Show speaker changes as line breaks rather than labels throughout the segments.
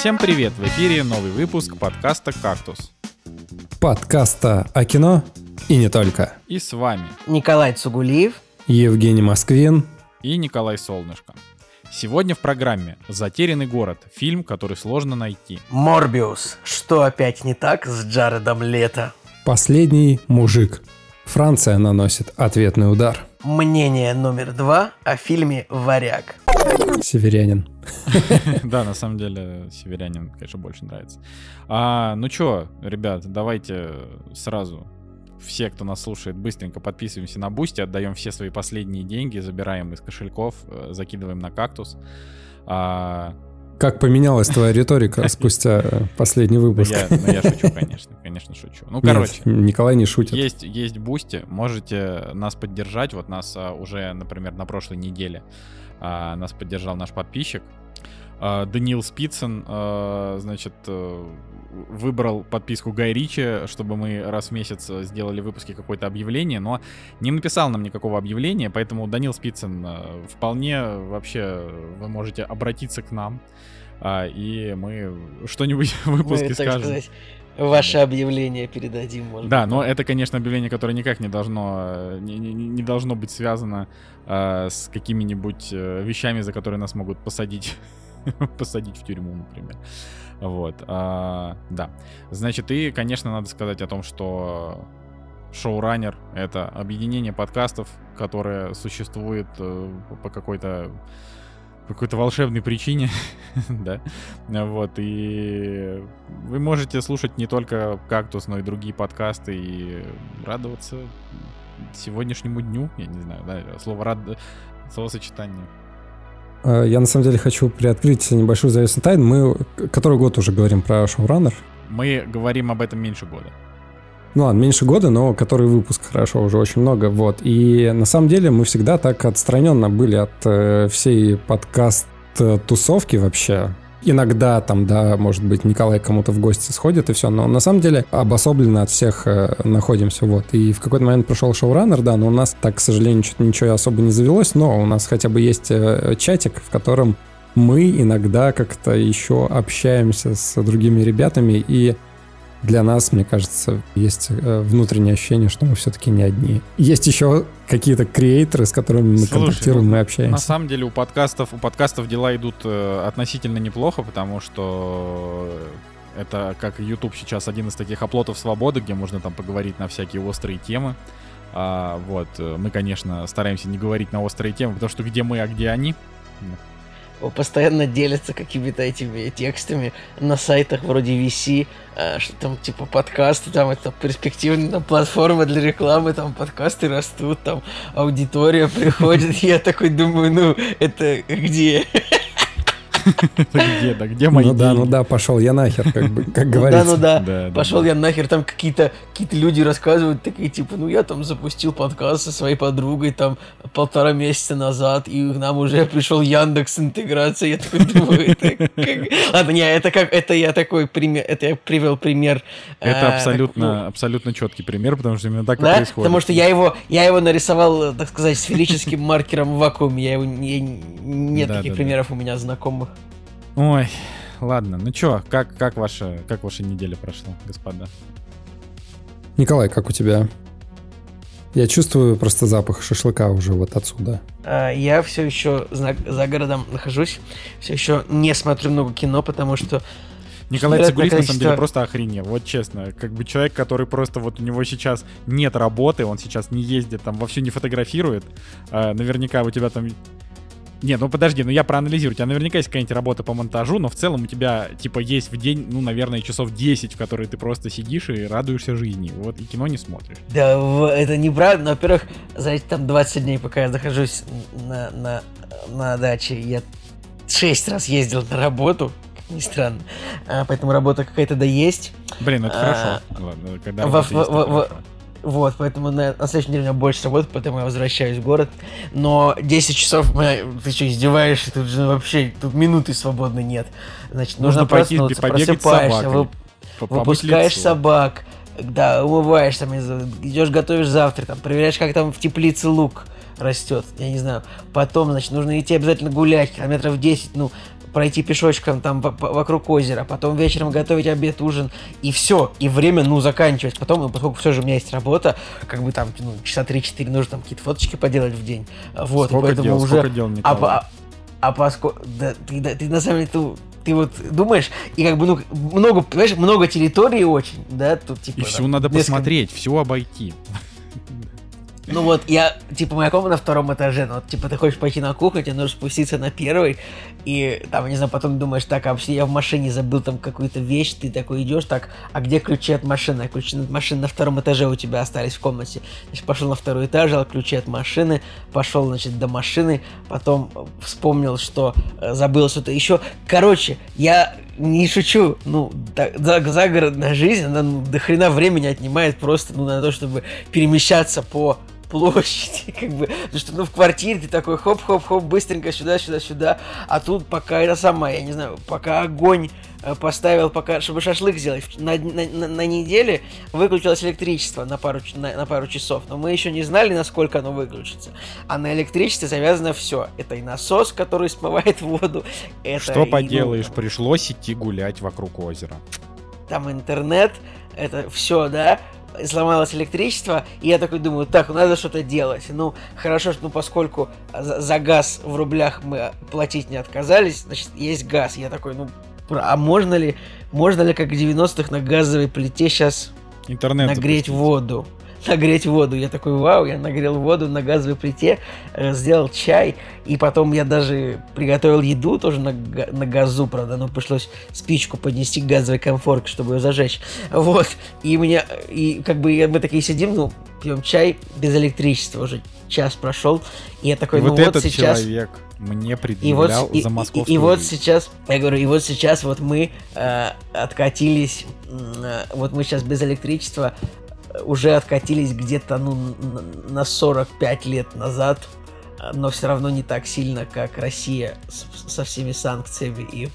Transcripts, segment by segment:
Всем привет! В эфире новый выпуск подкаста «Кактус».
Подкаста о кино и не только.
И с вами
Николай Цугулиев,
Евгений Москвин
и Николай Солнышко. Сегодня в программе «Затерянный город» – фильм, который сложно найти.
Морбиус. Что опять не так с Джаредом Лето?
Последний мужик. Франция наносит ответный удар.
Мнение номер два о фильме «Варяг».
Северянин.
Да, на самом деле, северянин, конечно, больше нравится. А, ну чё, ребят, давайте сразу все, кто нас слушает, быстренько подписываемся на Бусти, отдаем все свои последние деньги, забираем из кошельков, э, закидываем на кактус. А,
Как поменялась твоя риторика спустя последний
да
выпуск?
я, ну, я шучу, конечно, конечно, шучу. Ну,
Нет,
короче,
Николай не шутит.
Есть, есть Бусти, можете нас поддержать. Вот нас а, уже, например, на прошлой неделе а, нас поддержал наш подписчик. А, Даниил Спицын, а, значит, э, выбрал подписку Гай Ричи, чтобы мы раз в месяц э, сделали в выпуске какое-то объявление, но не написал нам никакого объявления, поэтому Даниил Спицын э, вполне вообще вы можете обратиться к нам, а, и мы что-нибудь в выпуске
Мы,
скажем.
сказать, ваше объявление передадим, может
Да,
быть.
но это, конечно, объявление, которое никак не должно, не, не- не должно быть связано э, с какими-нибудь вещами, за которые нас могут посадить, посадить в тюрьму, например. Вот, а, да. Значит, и, конечно, надо сказать о том, что шоураннер — это объединение подкастов, которое существует э, по какой-то какой-то волшебной причине, да, вот, и вы можете слушать не только «Кактус», но и другие подкасты и радоваться сегодняшнему дню, я не знаю, да, слово рад... словосочетание.
Э, Я на самом деле хочу приоткрыть небольшую завесу тайн. Мы который год уже говорим про шоураннер.
Мы говорим об этом меньше года.
Ну ладно, меньше года, но который выпуск хорошо, уже очень много, вот. И на самом деле мы всегда так отстраненно были от э, всей подкаст-тусовки вообще. Иногда там, да, может быть, Николай кому-то в гости сходит и все, но на самом деле обособленно от всех э, находимся, вот. И в какой-то момент пришел шоураннер, да, но у нас так, к сожалению, что-то ничего особо не завелось, но у нас хотя бы есть э, чатик, в котором мы иногда как-то еще общаемся с другими ребятами, и для нас, мне кажется, есть э, внутреннее ощущение, что мы все-таки не одни. Есть еще какие-то креаторы, с которыми мы
Слушай,
контактируем,
ну,
мы
На
общаемся.
самом деле у подкастов, у подкастов дела идут э, относительно неплохо, потому что это, как YouTube сейчас, один из таких оплотов свободы, где можно там поговорить на всякие острые темы. А, вот, э, мы, конечно, стараемся не говорить на острые темы, потому что где мы, а где они.
Постоянно делятся какими-то этими текстами на сайтах вроде VC, э, что там типа подкасты, там это перспективная там, платформа для рекламы, там подкасты растут, там аудитория приходит, я такой думаю, ну это где?
Где, да, где мои
Ну да, ну да, пошел я нахер, как, бы, как
Ну да,
говорится.
ну да.
Да, да,
Пошел я нахер, там какие-то какие люди рассказывают, такие типа, ну я там запустил подкаст со своей подругой там полтора месяца назад, и к нам уже пришел Яндекс интеграция, я такой думаю, это как... Ладно, не, это как, это я такой пример, это я привел пример.
Это
э,
абсолютно, абсолютно четкий пример, потому что именно так
ну,
и
да,
происходит.
потому что я его, я его нарисовал, э, так сказать, сферическим маркером в вакууме, я его, не, нет таких примеров у меня знакомых.
Ой, ладно, ну чё, как, как, ваша, как ваша неделя прошла, господа?
Николай, как у тебя? Я чувствую просто запах шашлыка уже вот отсюда.
А, Я все еще за, за городом нахожусь, все еще не смотрю много кино, потому что
Николай Цигулис, на самом деле, просто охренел. Вот честно, как бы человек, который просто вот у него сейчас нет работы, он сейчас не ездит, там вовсю не фотографирует. а, наверняка у тебя там... Не, ну подожди, ну я проанализирую. У тебя наверняка есть какая-нибудь работа по монтажу, но в целом у тебя, типа, есть в день, ну, наверное, часов 10, в которые ты просто сидишь и радуешься жизни. Вот, и кино не смотришь.
Да, это неправда. Но, во-первых, за эти там 20 дней, пока я нахожусь на, на, на даче, я 6 раз ездил на работу, как ни странно. А, поэтому работа какая-то да есть.
Блин, это
А,
хорошо. Ладно, когда
во- во- во-
хорошо.
Вот, поэтому на, на следующей неделе у меня больше работы, поэтому я возвращаюсь в город. Но 10 часов, ты что, издеваешься? Тут же вообще, тут минуты свободной нет. Значит, нужно,
Нужно пойти
проснуться,
с
просыпаешься,
собакой.
вы- выпускаешь
лицо.
собак, да, умываешь, там, не знаю, идешь готовишь завтрак, там, проверяешь, как там в теплице лук растет, я не знаю. Потом, значит, нужно идти обязательно гулять, километров 10, ну, пройти пешочком там вокруг озера, потом вечером готовить обед, ужин, и все, и время, ну, заканчивать. Потом, ну, поскольку все же у меня есть работа, как бы там, ну, часа 3-4 нужно там какие-то фоточки поделать в день. Вот,
сколько
поэтому
дел,
уже...
Сколько дел,
а, а, а поскольку... Да, ты, да, ты на самом деле, ты, ты вот думаешь, и как бы, ну, много, понимаешь, много территории очень, да, тут типа...
И все надо несколько... посмотреть, все обойти.
Ну вот, я, типа, моя комната на втором этаже, вот, типа, ты хочешь пойти на кухню, тебе нужно спуститься на первый, и там, не знаю, потом думаешь, так, а я в машине забыл там какую-то вещь, ты такой идешь, так, а где ключи от машины? Ключи от машины на втором этаже у тебя остались в комнате. Значит, пошел на второй этаж, взял ключи от машины, пошел, значит, до машины, потом вспомнил, что э, забыл что-то еще. Короче, я не шучу, ну, за, загородная жизнь, она ну, до хрена времени отнимает просто ну, на то, чтобы перемещаться по площади, как бы, потому что, ну, в квартире ты такой хоп-хоп-хоп, быстренько сюда-сюда-сюда, а тут пока это самое, я не знаю, пока огонь э, поставил, пока, чтобы шашлык сделать, на, на, на, на неделе выключилось электричество на пару, на, на пару часов, но мы еще не знали, насколько оно выключится, а на электричестве завязано все, это и насос, который смывает воду, это
Что
и,
поделаешь,
ну,
пришлось идти гулять вокруг озера.
Там интернет, это все, да, сломалось электричество, и я такой думаю, так, ну, надо что-то делать. Ну, хорошо, что, ну, поскольку за, за газ в рублях мы платить не отказались, значит, есть газ. Я такой, ну, а можно ли, можно ли, как в 90-х на газовой плите сейчас
Интернет
нагреть
запустить.
воду? Нагреть воду. Я такой, вау, я нагрел воду на газовой плите, э, сделал чай, и потом я даже приготовил еду тоже на, на газу, правда, но пришлось спичку поднести к газовой комфорке, чтобы ее зажечь. Вот, и меня, и как бы мы такие сидим, ну, пьем чай без электричества уже час прошел, и я такой,
и
ну
вот,
вот сейчас...
человек мне предъявлял
и вот,
за
и,
московскую
и, и вот
жизнь.
сейчас, я говорю, и вот сейчас вот мы э, откатились, э, вот мы сейчас без электричества уже откатились где-то ну, на 45 лет назад, но все равно не так сильно, как Россия со всеми санкциями и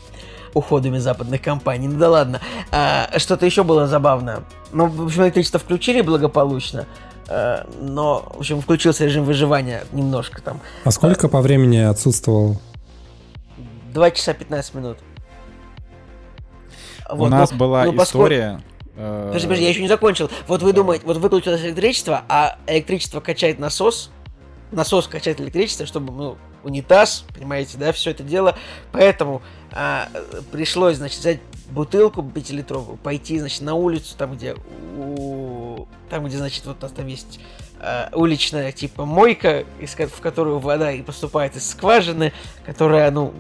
уходами западных компаний. Ну да ладно. А, что-то еще было забавно. Ну, в общем, электричество включили благополучно, а, но, в общем, включился режим выживания немножко там.
А сколько а, по времени отсутствовал?
2 часа 15 минут.
У вот, нас ну, была ну, история... Поскольку
Подожди, подожди, я еще не закончил. Вот вы думаете, вот выключилось электричество, а электричество качает насос, насос качает электричество, чтобы, ну, унитаз, понимаете, да, все это дело. Поэтому а, пришлось, значит, взять бутылку пятилитровую, пойти, значит, на улицу, там, где, у, там, где, значит, вот у нас там есть э, уличная типа мойка, из, в которую вода и поступает из скважины, которая, ну,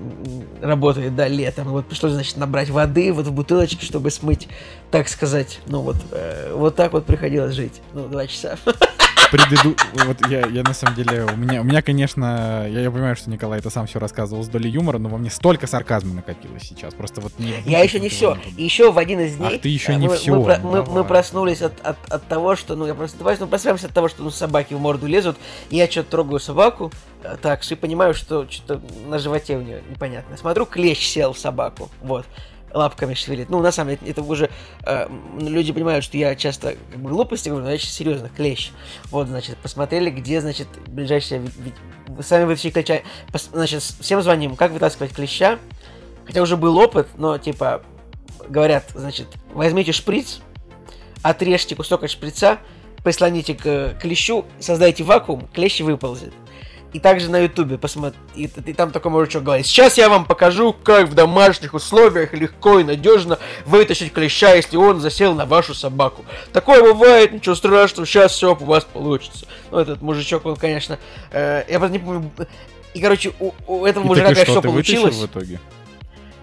работает, да, летом. Вот пришлось, значит, набрать воды вот в бутылочке, чтобы смыть, так сказать, ну вот, э, вот так вот приходилось жить, ну, два часа.
Предыду... Вот я, я на самом деле, у меня, у меня конечно, я, я понимаю, что Николай это сам все рассказывал с долей юмора, но во мне столько сарказма накопилось сейчас. Просто вот
не. Я еще не все. Еще в один из дней.
Ах, ты еще не
мы,
все.
Мы, мы, мы проснулись от, от, от того, что, ну, я просто давай, ну, просыпаемся от того, что ну, собаки в морду лезут, и я что-то трогаю собаку, э, так, и понимаю, что что-то на животе у нее непонятно. Смотрю, клещ сел в собаку. Вот лапками шевелит. Ну, на самом деле, это уже э, люди понимают, что я часто как бы глупости говорю, но я сейчас серьезно, клещ. Вот, значит, посмотрели, где, значит, ближайшая... Сами вытащили клеща. Пос, значит, всем звоним, как вытаскивать клеща. Хотя уже был опыт, но, типа, говорят, значит, возьмите шприц, отрежьте кусок от шприца, прислоните к клещу, создайте вакуум, клещ выползет. И также на ютубе посмотри, и, и там такой мужичок говорит, сейчас я вам покажу, как в домашних условиях легко и надежно вытащить клеща, если он засел на вашу собаку. Такое бывает, ничего страшного, сейчас все у вас получится. Ну, этот мужичок, он, конечно, э, я просто не помню, и, короче, у, у этого и мужика, конечно, все получилось.
в итоге?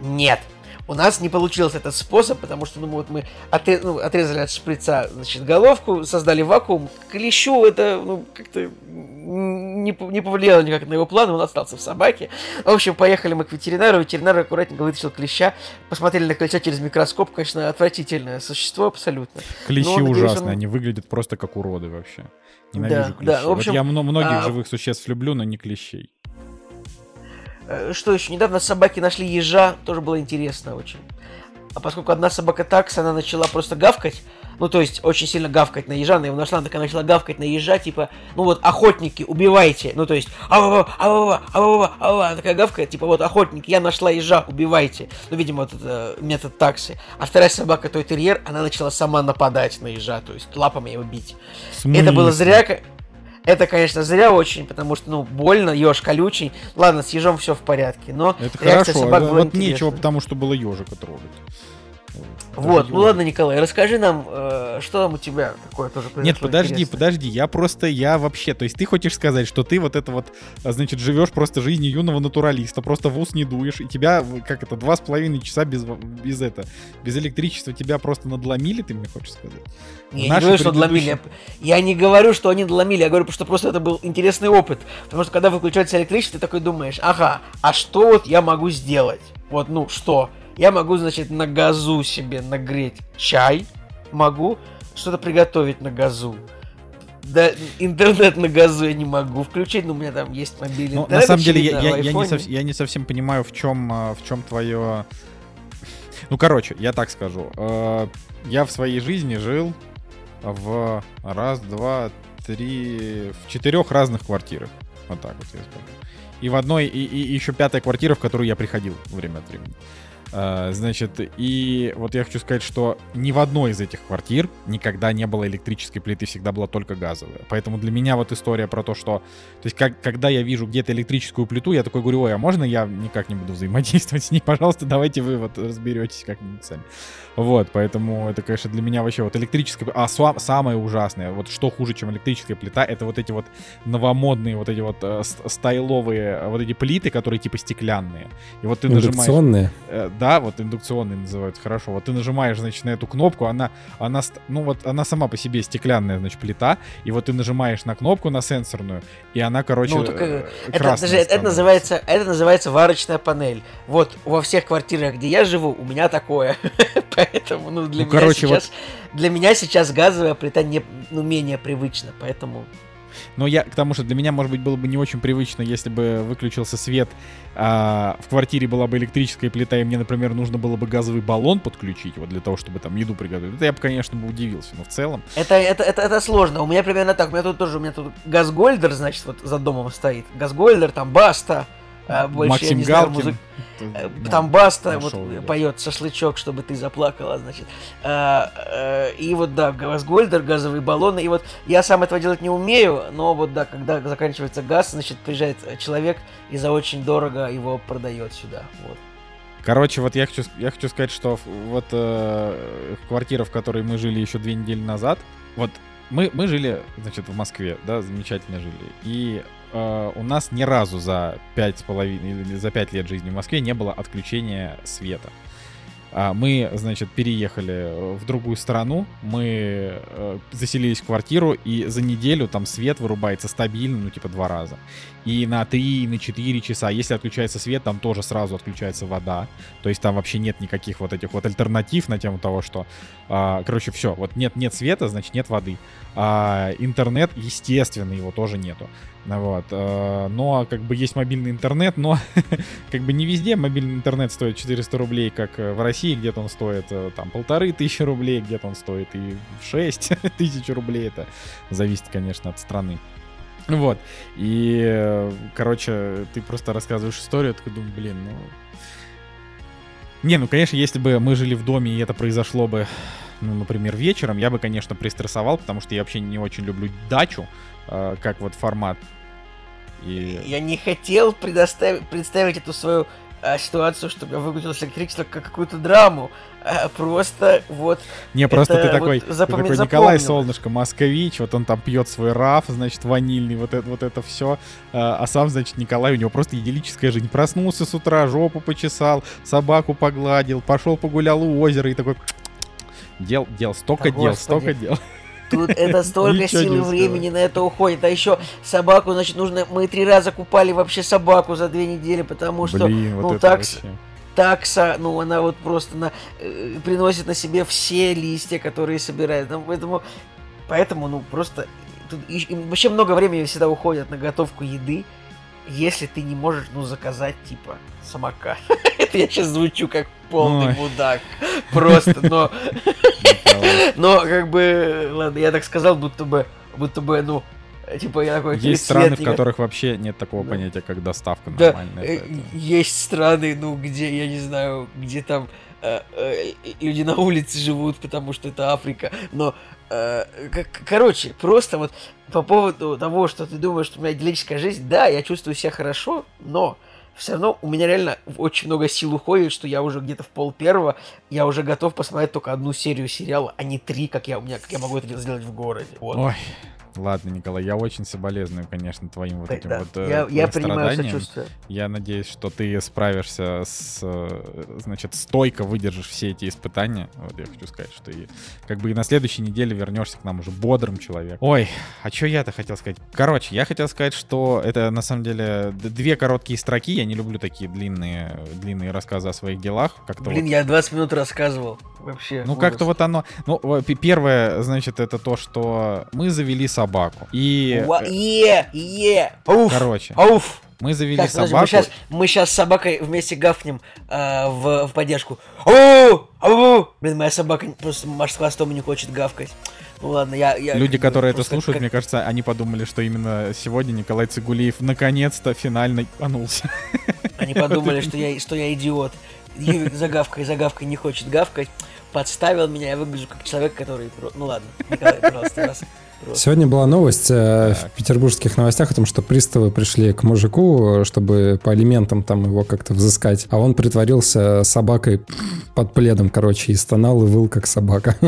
Нет. У нас не получился этот способ, потому что ну, вот мы отре- ну, отрезали от шприца значит, головку, создали вакуум. Клещу это ну, как-то не, не повлияло никак на его план, он остался в собаке. В общем, поехали мы к ветеринару, ветеринар аккуратненько вытащил клеща, посмотрели на клеща через микроскоп, конечно, отвратительное существо абсолютно.
Клещи Но, ужасные, он... они выглядят просто как уроды вообще. Ненавижу да, клещей. Да, в общем, вот я многих а... живых существ люблю, но не клещей.
Э, что еще? Недавно собаки нашли ежа, тоже было интересно очень. а поскольку одна собака такса, она начала просто гавкать, ну, то есть, очень сильно гавкать на ежа, она его нашла, она такая начала гавкать на ежа, типа, ну, вот, охотники, убивайте, ну, то есть, ава ава ава ава она такая гавкает, типа, вот, охотник, я нашла ежа, убивайте, ну, видимо, вот это метод таксы, а вторая собака, той терьер, она начала сама нападать на ежа, то есть, лапами его бить. Это было зря, это, конечно, зря очень, потому что, ну, больно, еж колючий. Ладно, с ежом все в порядке, но
это хорошо, собак это, вот нечего, потому что было ежика трогать.
Вот, ну ладно, Николай, расскажи нам, э, что там у тебя такое тоже произошло
Нет, подожди, интересное. подожди, я просто, я вообще, то есть ты хочешь сказать, что ты вот это вот, а, значит, живешь просто жизнью юного натуралиста, просто в ус не дуешь, и тебя, как это, два с половиной часа без, без это, без электричества тебя просто надломили, ты мне хочешь сказать?
Я не говорю, что надломили, я не говорю, что они надломили, я говорю, что просто это был интересный опыт, потому что когда выключается электричество, ты такой думаешь, ага, а что вот я могу сделать? Вот, ну, что? Я могу, значит, на газу себе нагреть чай. Могу что-то приготовить на газу. Да, интернет на газу я не могу включить, но у меня там есть мобильный ну,
интернет. На самом деле, я, я, я, не сов, я не совсем понимаю, в чем, а, в чем твое... Ну, короче, я так скажу. Э, я в своей жизни жил в раз, два, три, в четырех разных квартирах. Вот так вот я скажу. И в одной, и, и еще пятая квартира, в которую я приходил время от времени. А, значит, и вот я хочу сказать, что ни в одной из этих квартир никогда не было электрической плиты, всегда была только газовая. Поэтому для меня вот история про то, что... То есть, как, когда я вижу где-то электрическую плиту, я такой говорю, ой, а можно я никак не буду взаимодействовать с ней? Пожалуйста, давайте вы вот разберетесь как-нибудь сами. Вот, поэтому это, конечно, для меня вообще вот электрическая... А самое ужасное, вот что хуже, чем электрическая плита, это вот эти вот новомодные, вот эти вот э, стайловые, вот эти плиты, которые типа стеклянные. И вот ты? Нажимаешь, э, да, вот индукционные называют, хорошо. Вот ты нажимаешь, значит, на эту кнопку, она, она, ну вот она сама по себе стеклянная, значит, плита, и вот ты нажимаешь на кнопку, на сенсорную, и она, короче, ну, только,
э, это, даже, это, называется, это называется варочная панель. Вот во всех квартирах, где я живу, у меня такое. Поэтому, ну, для, ну, меня короче, сейчас, вот... для меня сейчас газовая плита не, ну, менее привычна, поэтому...
Но я к тому, что для меня, может быть, было бы не очень привычно, если бы выключился свет, а в квартире была бы электрическая плита, и мне, например, нужно было бы газовый баллон подключить, вот для того, чтобы там еду приготовить. Это я бы, конечно, бы удивился, но в целом...
Это, это, это, это сложно. У меня примерно так. У меня тут тоже, у меня тут газгольдер, значит, вот за домом стоит. Газгольдер, там, баста, а, больше,
Максим я не знаю, Галкин.
Э, там Баста вот поет шашлычок, чтобы ты заплакала, значит. А, а, и вот, да, Газгольдер, газовые баллоны. И вот я сам этого делать не умею, но вот, да, когда заканчивается газ, значит, приезжает человек и за очень дорого его продает сюда. Вот.
Короче, вот я хочу, я хочу сказать, что вот э, квартира, в которой мы жили еще две недели назад, вот мы, мы жили, значит, в Москве, да, замечательно жили. И э, у нас ни разу за пять с половиной или за пять лет жизни в Москве не было отключения света. А мы, значит, переехали в другую страну, мы э, заселились в квартиру, и за неделю там свет вырубается стабильно, ну, типа, два раза. И на 3, и на 4 часа. Если отключается свет, там тоже сразу отключается вода. То есть там вообще нет никаких вот этих вот альтернатив на тему того, что... Э, короче, все, вот нет, нет света, значит, нет воды. А интернет, естественно, его тоже нету. Вот. Э, но как бы есть мобильный интернет, но как бы не везде мобильный интернет стоит 400 рублей, как э, в России, где-то он стоит э, там полторы тысячи рублей, где-то он стоит и 6 тысяч рублей. Это зависит, конечно, от страны. Вот. И, короче, ты просто рассказываешь историю, такой думаю, блин, ну... Не, ну, конечно, если бы мы жили в доме, и это произошло бы, ну, например, вечером, я бы, конечно, пристрессовал, потому что я вообще не очень люблю дачу. Э, как вот формат.
И... Я не хотел предоставить, представить эту свою э, ситуацию, чтобы я выключил электричество как какую-то драму. А просто вот...
Не, просто ты такой, вот запоми- ты такой Николай Солнышко, Москович, вот он там пьет свой раф, значит, ванильный, вот это, вот это все. А, а сам, значит, Николай, у него просто идиллическая жизнь. Проснулся с утра, жопу почесал, собаку погладил, пошел погулял у озера и такой... Дел, дел, столько да, дел, господи. столько дел.
Тут это столько сил и времени на это уходит. А еще собаку, значит, нужно... Мы три раза купали вообще собаку за две недели, потому что...
Блин,
ну,
вот
такс... такса, ну, она вот просто на, э, приносит на себе все листья, которые собирает. Ну, поэтому, поэтому, ну, просто... Тут и, и вообще много времени всегда уходит на готовку еды. Если ты не можешь, ну, заказать, типа, самокат. Это я сейчас звучу как полный
Ой.
мудак. Просто, но... Но, как бы, ладно, я так сказал, будто бы, будто бы, ну, типа, я такой...
Есть страны, в
«Свет,
которых вообще нет такого
Да.
понятия, как доставка
Да,
нормальная.
э,
поэтому-
есть страны, ну, где, я не знаю, где там э, э, люди на улице живут, потому что это Африка, но, короче, просто вот по поводу того, что ты думаешь, что у меня идиллическая жизнь, да, я чувствую себя хорошо, но все равно у меня реально очень много сил уходит, что я уже где-то в пол первого, я уже готов посмотреть только одну серию сериала, а не три, как я у меня, как я могу это сделать в городе. Вот.
Ой, ладно, Николай, я очень соболезную, конечно, твоим вот
Да,
этим
да.
вот э,
я, я принимаю сочувствие.
Я надеюсь, что ты справишься с, э, значит, стойко выдержишь все эти испытания. Вот я хочу сказать, что и как бы и на следующей неделе вернешься к нам уже бодрым человеком. Ой, а что я-то хотел сказать? Короче, я хотел сказать, что это на самом деле две короткие строки. Я не люблю такие длинные, длинные рассказы о своих делах. Как-то
Блин,
вот
я 20 минут рассказывал. Вообще.
ну,
ужас.
как-то вот оно... Ну, во- пе- первое, значит, это то, что мы завели собаку. И, э,
Е, е, ауф,
короче,
ауф.
мы завели
Так,
собаку.
мы сейчас, мы сейчас с собакой вместе гафнем а, в, в поддержку. Ау, ау. Блин, моя собака просто с хвостом не хочет гавкать. Ну ладно, я... я
Люди,
как
которые это слушают,
как-
мне кажется, они подумали, что именно сегодня Николай Цигулиев наконец-то финально анулся.
Они подумали, что я, что я идиот. Юрик загавкой, загавкой не хочет гавкать. Подставил меня, я выгляжу как человек, который... Ну ладно, Николай, пожалуйста, раз. Просто.
Сегодня была новость э,
Так.
в петербургских новостях о том, что приставы пришли к мужику, чтобы по алиментам там его как-то взыскать, а он притворился собакой под пледом, короче, и стонал и выл как собака.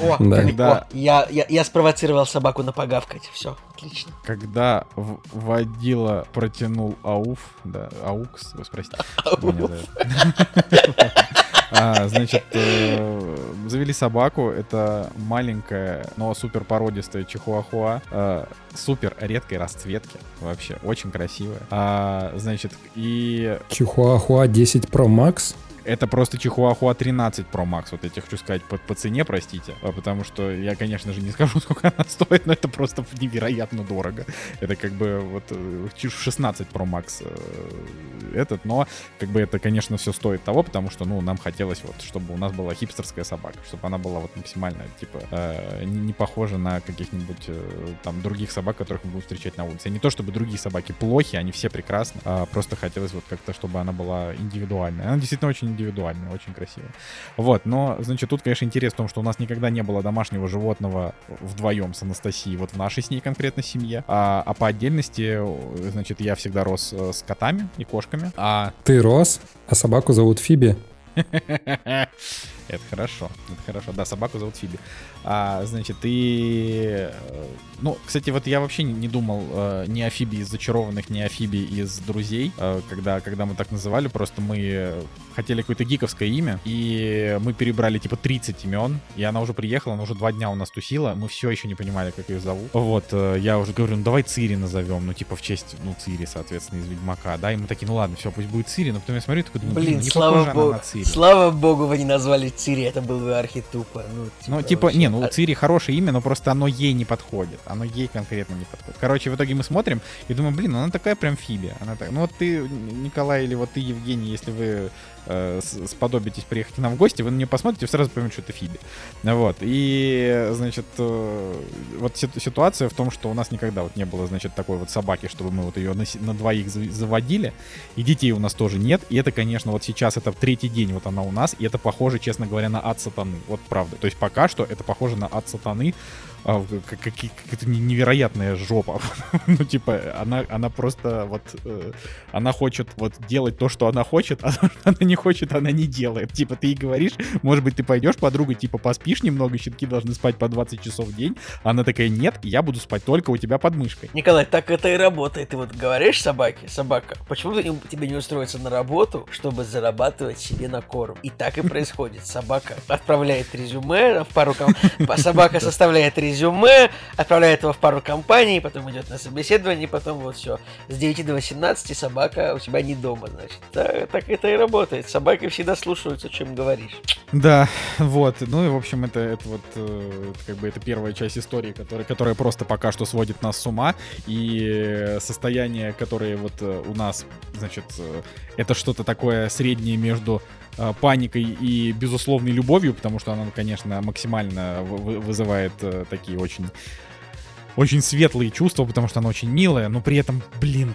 О,
Да.
я, я, я спровоцировал собаку на погавкать. Все, отлично.
Когда водила протянул ауф, да, аукс, вы спросите. А, Значит, э, завели собаку. Это маленькая, но супер породистая чихуахуа. э, Супер редкой расцветки. Вообще, очень красивая. А, Значит, и
Чихуахуа 10 Pro Max.
Это просто Чихуахуа 13 Pro Max. Вот я тебе хочу сказать по, по цене, простите. а, Потому что я, конечно же, не скажу, сколько она стоит, но это просто невероятно дорого. Это как бы вот э, чи- 16 Pro Max э, этот, но как бы это, конечно, все стоит того, потому что, ну, нам хотелось вот, чтобы у нас была хипстерская собака, чтобы она была вот максимально, типа, э, не похожа на каких-нибудь э, там других собак, которых мы будем встречать на улице. Не то, чтобы другие собаки плохи, они все прекрасны, а просто хотелось вот как-то, чтобы она была индивидуальная. Она действительно очень индивидуальная, очень красивая. Вот, но, значит, тут, конечно, интерес в том, что у нас никогда не было домашнего животного вдвоем с Анастасией, вот в нашей с ней конкретно семье, а, а по отдельности, э, значит, я всегда рос э, с котами и кошками, а
Ты рос, а собаку зовут Фиби.
Это хорошо, это хорошо. Да, собаку зовут Фиби. А, значит, и... э, Ну, кстати, вот я вообще не, думал э, ни о Фиби из «Зачарованных», ни о Фиби из «Друзей», э, когда, когда мы так называли. Просто мы хотели какое-то гиковское имя, и мы перебрали, типа, 30 имен, и она уже приехала, она уже два дня у нас тусила, мы все еще не понимали, как ее зовут. Вот, э, я уже говорю, ну, давай Цири назовем, ну, типа, в честь, ну, Цири, соответственно, из «Ведьмака», да, и мы такие, ну, ладно, все, пусть будет Цири, но потом я смотрю, такой, думаю, блин, не
слава
похожа она
богу,
на Цири.
Слава богу, вы не назвали Цири, это было бы архитупо. Ну,
Ну, типа,
вообще.
не, ну,
А-
Цири хорошее имя, но просто оно ей не подходит. Оно ей конкретно не подходит. Короче, в итоге мы смотрим и думаем, блин, ну она такая прям фиби. Она так... Ну, вот ты, Николай, или вот ты, Евгений, если вы э, сподобитесь приехать нам в гости, вы на нее посмотрите, и сразу поймете, что это фиби. Вот. И, значит, э, вот ситу- ситуация в том, что у нас никогда вот не было, значит, такой вот собаки, чтобы мы вот ее на, на двоих за- заводили. И детей у нас тоже нет. И это, конечно, вот сейчас это третий день вот она у нас. И это похоже, честно говоря, на ад сатаны. Вот правда. То есть пока что это похоже на ад сатаны. А, как, как- какая-то не- невероятная жопа. ну, типа, она, она просто вот... э, она хочет вот делать то, что она хочет, а то, что она не хочет, она не делает. Типа, ты ей говоришь, может быть, ты пойдешь, подруга, типа, поспишь немного, щенки должны спать по 20 часов в день. Она такая, нет, я буду спать только у тебя под мышкой.
Николай, так это и работает. Ты вот говоришь собаке, собака, почему тебе не устроиться на работу, чтобы зарабатывать себе на корм. И так и происходит. Собака отправляет резюме в пару. Собака составляет резюме, отправляет его в пару компаний, потом идет на собеседование, потом вот все. С 9 до 18 собака у тебя не дома, значит. Так, так это и работает. Собаки всегда слушаются, чем говоришь.
Да, вот. Ну и, в общем, это, это вот э, как бы это первая часть истории, которая, которая просто пока что сводит нас с ума. И состояние, которое вот э, у нас, значит, э, это что-то такое среднее между э, паникой и безусловной любовью, потому что она, конечно, максимально вызывает такие очень очень светлые чувства, потому что она очень милая, но при этом, блин,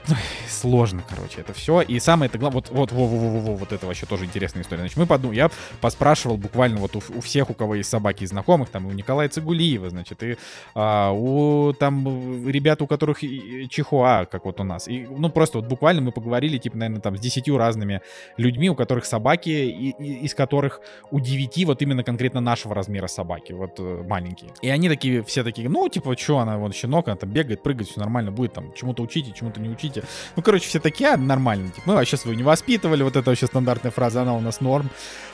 сложно, короче, это все. И самое это главное, вот, вот, во, во, во, во, вот это вообще тоже интересная история. Значит, мы подумали, я поспрашивал буквально вот у, у всех, у кого есть собаки и знакомых, там, у Николая Цигулиева, значит, и а, у там ребят, у которых чихуа, как вот у нас. И, ну, просто вот буквально мы поговорили, типа, наверное, там, с десятью разными людьми, у которых собаки, и, и, из которых у девяти вот именно конкретно нашего размера собаки, вот э, маленькие. И они такие, все такие, ну, типа, что она, вон щенок, она там бегает, прыгает, все нормально будет, там, чему-то учите, чему-то не учите. Ну, короче, все такие, а, нормально, типа, мы вообще свою не воспитывали, вот это вообще стандартная фраза, она у нас норм,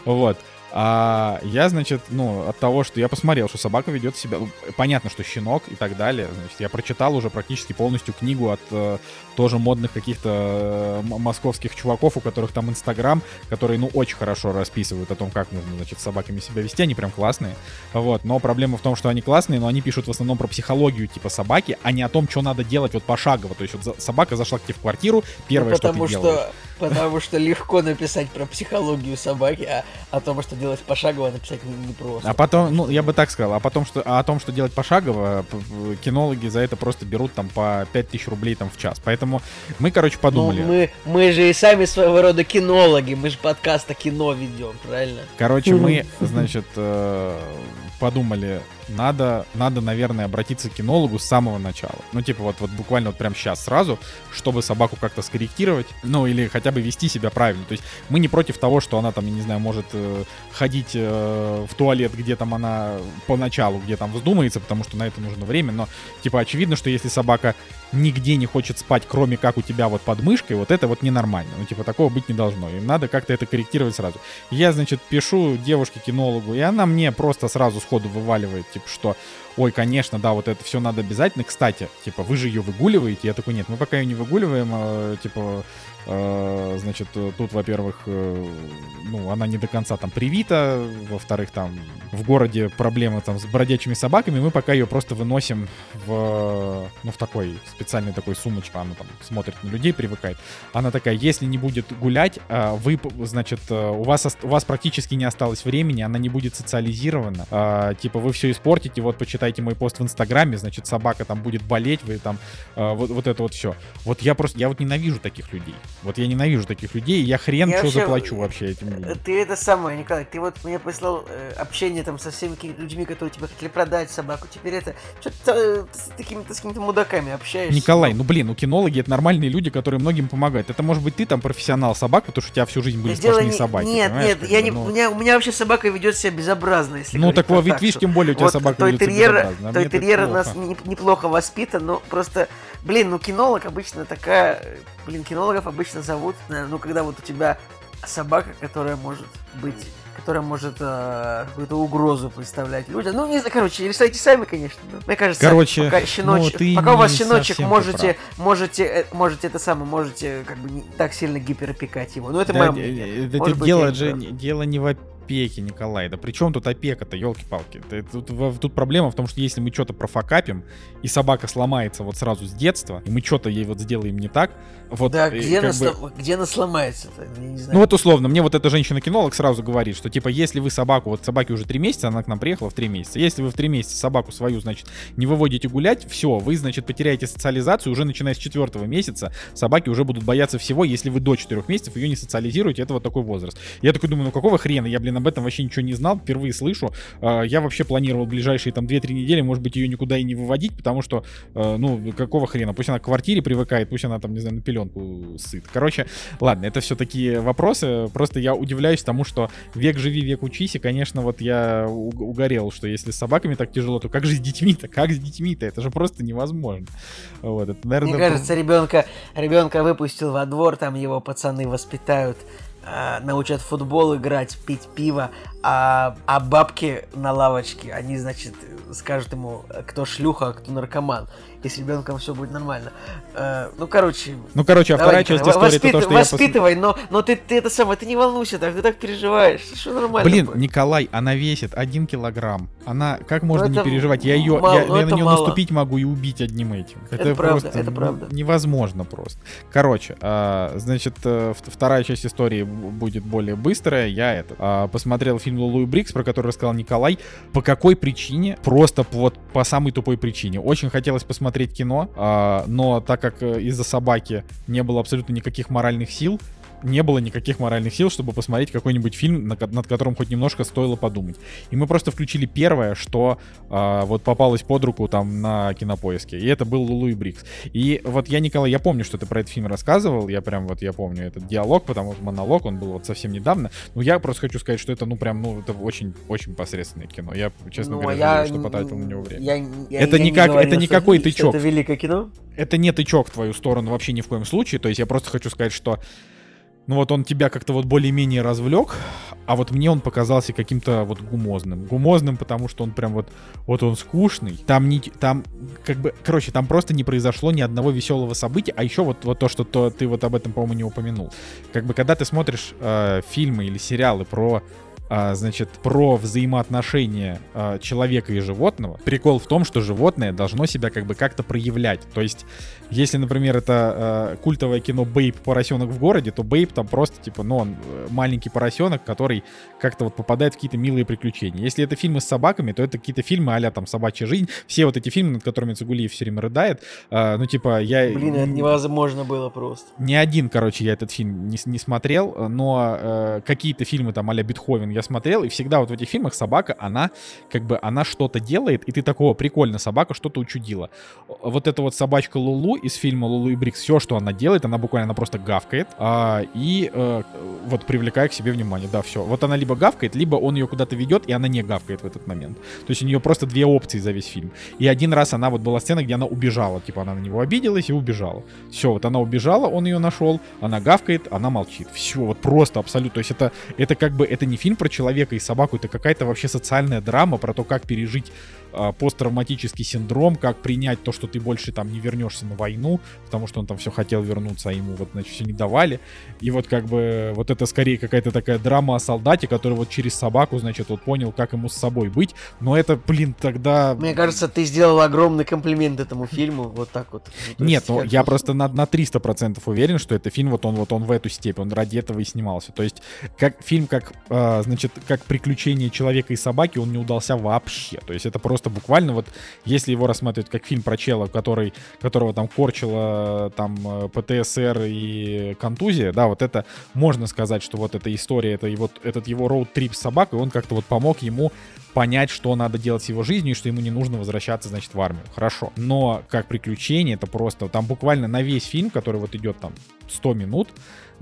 вот. А я, значит, ну, от того, что я посмотрел, что собака ведет себя... Ну, понятно, что щенок и так далее. Значит, я прочитал уже практически полностью книгу от э, тоже модных каких-то э, московских чуваков, у которых там Инстаграм, которые, ну, очень хорошо расписывают о том, как нужно, значит, с собаками себя вести. Они прям классные. Вот. Но проблема в том, что они классные, но они пишут в основном про психологию типа собаки, а не о том, что надо делать вот пошагово. То есть вот собака зашла к тебе в квартиру, первое, ну, что ты что, делаешь.
Потому что легко написать про психологию собаки, а о том, что делать пошагово, написать не, не просто.
А потом, ну, я бы так сказал, а потом, что, а о том, что делать пошагово, кинологи за это просто берут там по 5000 рублей там в час. Поэтому мы, короче, подумали. Ну,
мы, мы же и сами своего рода кинологи, мы же подкаст о кино ведем, правильно?
Короче, мы, значит, э, подумали, надо, надо, наверное, обратиться к кинологу с самого начала. Ну, типа, вот, вот буквально вот прям сейчас сразу, чтобы собаку как-то скорректировать, ну, или хотя бы вести себя правильно. То есть мы не против того, что она там, я не знаю, может э, ходить э, в туалет, где там она поначалу, где там вздумается, потому что на это нужно время, но, типа, очевидно, что если собака нигде не хочет спать, кроме как у тебя вот под мышкой, вот это вот ненормально. Ну, типа, такого быть не должно. И надо как-то это корректировать сразу. Я, значит, пишу девушке-кинологу, и она мне просто сразу сходу вываливает типа, что, ой, конечно, да, вот это все надо обязательно. Кстати, типа, вы же ее выгуливаете? Я такой, нет, мы пока ее не выгуливаем, а, типа, Э, значит, тут, во-первых, э, ну, она не до конца там привита, во-вторых, там в городе проблемы там с бродячими собаками, мы пока ее просто выносим в, ну, в такой специальной такой сумочке, она там смотрит на людей, привыкает. Она такая, если не будет гулять, э, вы, значит, у вас, у вас практически не осталось времени, она не будет социализирована, типа вы все испортите, вот почитайте мой пост в Инстаграме, значит, собака там будет болеть, вы там, вот, вот это вот все. Вот я просто, я вот ненавижу таких людей. Вот я ненавижу таких людей, я хрен я что вообще, заплачу вообще этим людям.
Ты это самое, Николай, ты вот мне прислал э, общение там со всеми людьми, которые тебе хотели продать собаку, теперь это что-то э, с такими-то с какими-то мудаками общаешься.
Николай, ну блин, ну кинологи это нормальные люди, которые многим помогают. Это может быть ты там профессионал собак, потому что у тебя всю жизнь были сплошные не, собаки.
Нет, нет, я не, ну... у, меня, у меня вообще собака ведет себя безобразно, если
Ну так вот, видишь, тем более у тебя вот собака ведет себя
А той терьер у нас неплохо воспитан, но просто, блин, ну кинолог обычно такая, блин, кинологов обычно зовут, ну, когда вот у тебя собака, которая может быть которая может э, какую-то угрозу представлять людям. Ну, не знаю, короче, решайте сами, конечно. Но, мне кажется,
короче,
пока, щеночек, ну, пока у вас щеночек, можете, можете, э, можете это самое, можете как бы не так сильно гиперопекать его. Ну, это да, мое мнение.
Это, это дело же дело не в опеки, Николай. Да при чем тут опека-то, елки-палки? Тут, тут проблема в том, что если мы что-то профокапим, и собака сломается вот сразу с детства, и мы что-то ей вот сделаем не так, вот...
Да, где, она, бы... где она сломается-то?
Ну вот условно, мне вот эта женщина-кинолог сразу говорит, что типа если вы собаку, вот собаке уже три месяца, она к нам приехала в три месяца, если вы в три месяца собаку свою, значит, не выводите гулять, все, вы, значит, потеряете социализацию, уже начиная с четвертого месяца собаки уже будут бояться всего, если вы до четырех месяцев ее не социализируете, это вот такой возраст. Я такой думаю, ну какого хрена, я, блин, блин, об этом вообще ничего не знал, впервые слышу. А, я вообще планировал ближайшие там 2-3 недели, может быть, ее никуда и не выводить, потому что, а, ну, какого хрена? Пусть она к квартире привыкает, пусть она там, не знаю, на пеленку сыт. Короче, ладно, это все такие вопросы. Просто я удивляюсь тому, что век живи, век учись, и, конечно, вот я угорел, что если с собаками так тяжело, то как же с детьми-то? Как с детьми-то? Это же просто невозможно.
Вот, это, наверное, Мне кажется, ребенка, ребенка выпустил во двор, там его пацаны воспитают э, научат футбол играть, пить пиво, а, а бабки на лавочке, они, значит, скажут ему, кто шлюха, а кто наркоман. И с ребенком все будет нормально. Э, ну, короче...
Ну, короче, а вторая часть истории
воспит... это то, что Воспитывай, я... но, но ты, ты это самое, ты не волнуйся так, ты так переживаешь. Все нормально.
Блин, будет. Николай, она весит один килограмм. Она, как можно не переживать? Я ее, мало, я, я на нее мало. наступить могу и убить одним этим.
Это, это правда, это правда.
Невозможно просто. Короче, а, значит, э, вторая часть истории будет более быстрая. Я это а, посмотрел фильм Лулу и Брикс, про который рассказал Николай. По какой причине? Просто вот по самой тупой причине. Очень хотелось посмотреть кино, а, но так как э, из-за собаки не было абсолютно никаких моральных сил, не было никаких моральных сил, чтобы посмотреть какой-нибудь фильм, над которым хоть немножко стоило подумать. И мы просто включили первое, что э, вот попалось под руку там на кинопоиске. И это был Лулу и Брикс. И вот я, Николай, я помню, что ты про этот фильм рассказывал. Я прям вот, я помню этот диалог, потому что монолог, он был вот совсем недавно. Но я просто хочу сказать, что это, ну, прям, ну, это очень-очень посредственное кино. Я, честно ну, говоря, я, жалею, что потратил на него время. Я, я, это я не, как, говорил, это не какой тычок.
Это великое кино?
Это не тычок в твою сторону вообще ни в коем случае. То есть я просто хочу сказать, что ну вот он тебя как-то вот более-менее развлек, а вот мне он показался каким-то вот гумозным. Гумозным, потому что он прям вот, вот он скучный. Там не, там как бы, короче, там просто не произошло ни одного веселого события, а еще вот, вот то, что то, ты вот об этом, по-моему, не упомянул. Как бы, когда ты смотришь э, фильмы или сериалы про а, значит, про взаимоотношения а, человека и животного. Прикол в том, что животное должно себя как бы как-то проявлять. То есть, если, например, это а, культовое кино Бейб поросенок в городе, то Бейб там просто типа, ну, он э, маленький поросенок, который как-то вот попадает в какие-то милые приключения. Если это фильмы с собаками, то это какие-то фильмы а там «Собачья жизнь». Все вот эти фильмы, над которыми Цигулиев все время рыдает. А, ну, типа, я...
Блин, это невозможно было просто.
Ни один, короче, я этот фильм не, не смотрел, но а, какие-то фильмы там а-ля Бетховен я смотрел, и всегда вот в этих фильмах собака, она как бы, она что-то делает, и ты такого, прикольно, собака что-то учудила. Вот эта вот собачка Лулу из фильма Лулу и Брикс, все, что она делает, она буквально, она просто гавкает, а, и а, вот привлекая к себе внимание, да, все. Вот она либо гавкает, либо он ее куда-то ведет, и она не гавкает в этот момент. То есть у нее просто две опции за весь фильм. И один раз она вот была сцена, где она убежала, типа она на него обиделась и убежала. Все, вот она убежала, он ее нашел, она гавкает, она молчит. Все, вот просто абсолютно. То есть это, это как бы, это не фильм про человека и собаку, это какая-то вообще социальная драма про то, как пережить посттравматический синдром, как принять то, что ты больше там не вернешься на войну, потому что он там все хотел вернуться, а ему вот, значит, все не давали. И вот как бы вот это скорее какая-то такая драма о солдате, который вот через собаку, значит, вот понял, как ему с собой быть. Но это, блин, тогда...
Мне кажется, ты сделал огромный комплимент этому фильму, вот так вот.
Ну, Нет, ну я просто на, на 300% уверен, что это фильм, вот он вот он в эту степень, он ради этого и снимался. То есть как фильм, как, э, значит, как приключение человека и собаки, он не удался вообще. То есть это просто буквально вот, если его рассматривать как фильм про чела, который, которого там корчила там э, ПТСР и контузия, да, вот это можно сказать, что вот эта история, это его, этот его роуд-трип с собакой, он как-то вот помог ему понять, что надо делать с его жизнью, и что ему не нужно возвращаться, значит, в армию. Хорошо. Но как приключение, это просто, там буквально на весь фильм, который вот идет там 100 минут,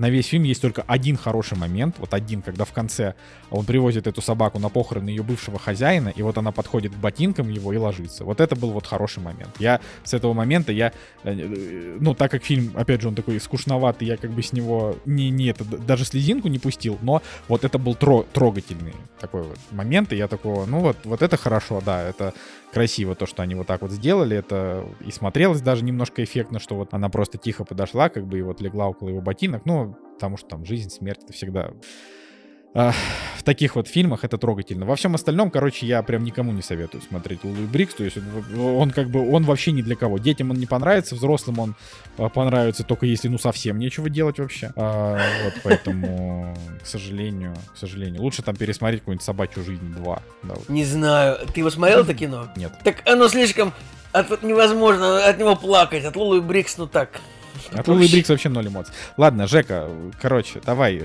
на весь фильм есть только один хороший момент, вот один, когда в конце он привозит эту собаку на похороны ее бывшего хозяина, и вот она подходит к ботинкам его и ложится. Вот это был вот хороший момент. Я с этого момента, я, э, ну, так как фильм, опять же, он такой скучноватый, я как бы с него не, не это, даже слезинку не пустил, но вот это был тро, трогательный такой вот момент, и я такого, ну вот, вот это хорошо, да, это красиво то, что они вот так вот сделали. Это и смотрелось даже немножко эффектно, что вот она просто тихо подошла, как бы и вот легла около его ботинок. Ну, потому что там жизнь, смерть, это всегда в таких вот фильмах это трогательно. Во всем остальном, короче, я прям никому не советую смотреть Лулу и Бриггс. То есть он как бы, он вообще ни для кого. Детям он не понравится, взрослым он а, понравится только если, ну, совсем нечего делать вообще. А, вот, поэтому, к сожалению, к сожалению. Лучше там пересмотреть какую-нибудь «Собачью жизнь 2». Да, вот.
Не знаю. Ты его смотрел это кино?
Нет.
Так оно слишком... От, невозможно от него плакать. От Лулу и Бриггс, ну так...
А Лулу и Бриггс вообще ноль эмоций. Ладно, Жека, короче, давай.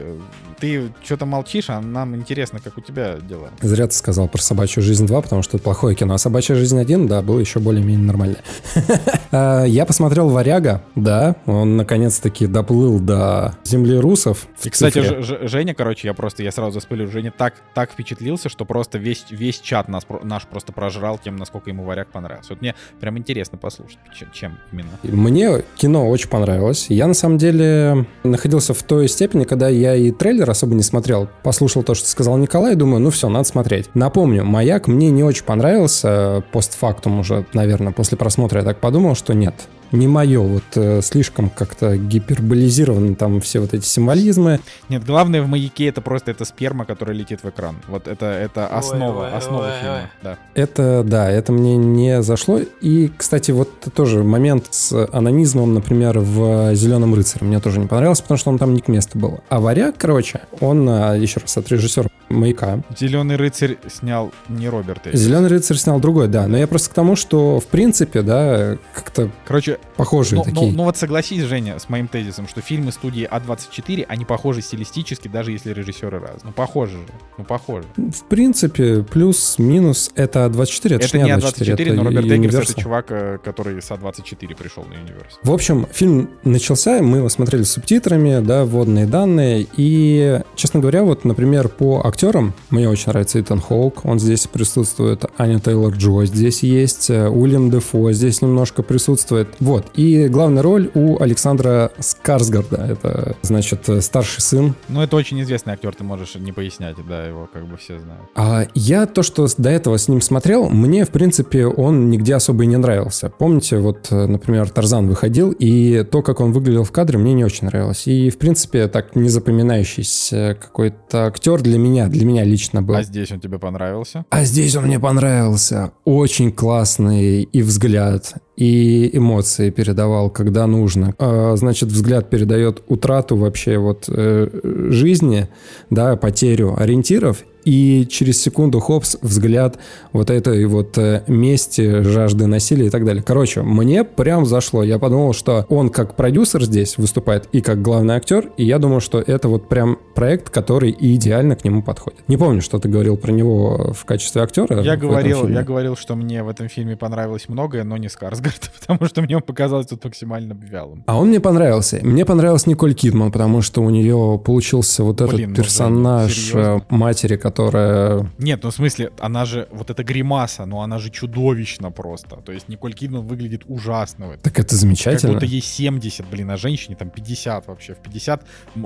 Ты что-то молчишь, а нам интересно, как у тебя дела.
Зря ты сказал про «Собачью жизнь 2», потому что это плохое кино. А «Собачья жизнь 1», да, было еще более-менее нормально. А, я посмотрел «Варяга», да, он наконец-таки доплыл до земли русов.
И, кстати, Женя, короче, я просто, я сразу заспылю, Женя так, так впечатлился, что просто весь, весь чат нас, наш просто прожрал тем, насколько ему «Варяг» понравился. Вот мне прям интересно послушать, чем именно.
Мне кино очень понравилось понравилось. Я, на самом деле, находился в той степени, когда я и трейлер особо не смотрел. Послушал то, что сказал Николай, и думаю, ну все, надо смотреть. Напомню, «Маяк» мне не очень понравился. Постфактум уже, наверное, после просмотра я так подумал, что нет не мое, вот э, слишком как-то гиперболизированы там все вот эти символизмы.
Нет, главное в маяке это просто эта сперма, которая летит в экран. Вот это, это основа, ой, ой, основа ой, фильма. Ой. Да.
Это, да, это мне не зашло. И, кстати, вот тоже момент с анонизмом, например, в «Зеленом рыцаре» мне тоже не понравился, потому что он там не к месту был. А «Варяг», короче, он, а, еще раз, от режиссера «Маяка».
«Зеленый рыцарь» снял не Роберт
«Зеленый рыцарь» снял другой, да. Но я просто к тому, что, в принципе, да, как-то...
Короче,
похожие
ну,
такие.
Ну, ну вот согласись, Женя, с моим тезисом, что фильмы студии А24, они похожи стилистически, даже если режиссеры раз. Ну, похожи же. Ну, похожи.
В принципе, плюс-минус это А24, это,
это не А24, А24 но Роберт Эггерс это чувак, э, который с А24 пришел на Universe.
В общем, фильм начался, мы его смотрели с субтитрами, да, вводные данные, и, честно говоря, вот, например, по актерам, мне очень нравится Итан Хоук, он здесь присутствует, Аня Тейлор-Джо здесь есть, э, Уильям Дефо здесь немножко присутствует. Вот. И главная роль у Александра Скарсгарда. Это, значит, старший сын.
Ну, это очень известный актер, ты можешь не пояснять, да, его как бы все знают.
А я то, что до этого с ним смотрел, мне, в принципе, он нигде особо и не нравился. Помните, вот, например, Тарзан выходил, и то, как он выглядел в кадре, мне не очень нравилось. И, в принципе, так незапоминающийся какой-то актер для меня, для меня лично был.
А здесь он тебе понравился?
А здесь он мне понравился. Очень классный и взгляд, и эмоции передавал, когда нужно. А, значит, взгляд передает утрату вообще вот э, жизни, да, потерю ориентиров и через секунду, хопс, взгляд вот этой вот э, мести, жажды насилия и так далее. Короче, мне прям зашло. Я подумал, что он как продюсер здесь выступает и как главный актер, и я думаю, что это вот прям проект, который идеально к нему подходит. Не помню, что ты говорил про него в качестве актера.
Я говорил, я говорил, что мне в этом фильме понравилось многое, но не Скарсгард, потому что мне он показался тут максимально вялым.
А он мне понравился. Мне понравилась Николь Кидман, потому что у нее получился вот Блин, этот ну, персонаж ну, матери, который которая...
Нет, ну в смысле, она же, вот эта гримаса, но она же чудовищна просто. То есть Николь Кидман выглядит ужасно.
Так это замечательно.
Как будто ей 70, блин, а женщине там 50 вообще. В 50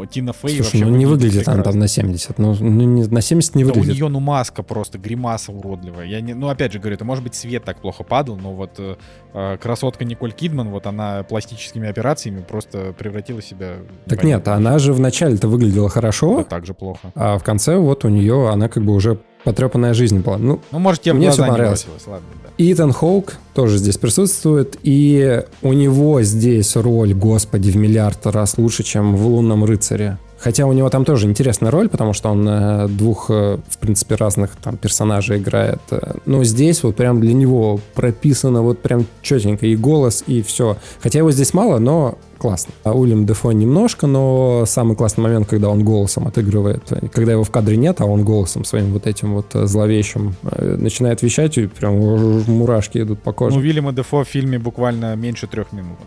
Тина Фей
Слушай, вообще ну не выглядит она там на 70. Ну, ну не, на 70 не выглядит.
Да у нее, ну, маска просто, гримаса уродливая. Я не, ну, опять же говорю, это может быть свет так плохо падал, но вот э, э красотка Николь Кидман, вот она пластическими операциями просто превратила себя...
Так нет, она же вначале-то выглядела хорошо.
Да, так же плохо.
А в конце вот у нее она как бы уже потрепанная жизнь была. Ну,
ну может, тебе
мне все понравилось. Ладно, да. Итан Хоук тоже здесь присутствует, и у него здесь роль, господи, в миллиард раз лучше, чем в «Лунном рыцаре». Хотя у него там тоже интересная роль, потому что он э, двух, э, в принципе, разных там персонажей играет. Но здесь вот прям для него прописано вот прям четенько и голос, и все. Хотя его здесь мало, но классно. А Уильям Дефо немножко, но самый классный момент, когда он голосом отыгрывает, когда его в кадре нет, а он голосом своим вот этим вот э, зловещим начинает вещать, и прям мурашки идут по коже.
Ну, Уильяма Дефо в фильме буквально меньше трех минут.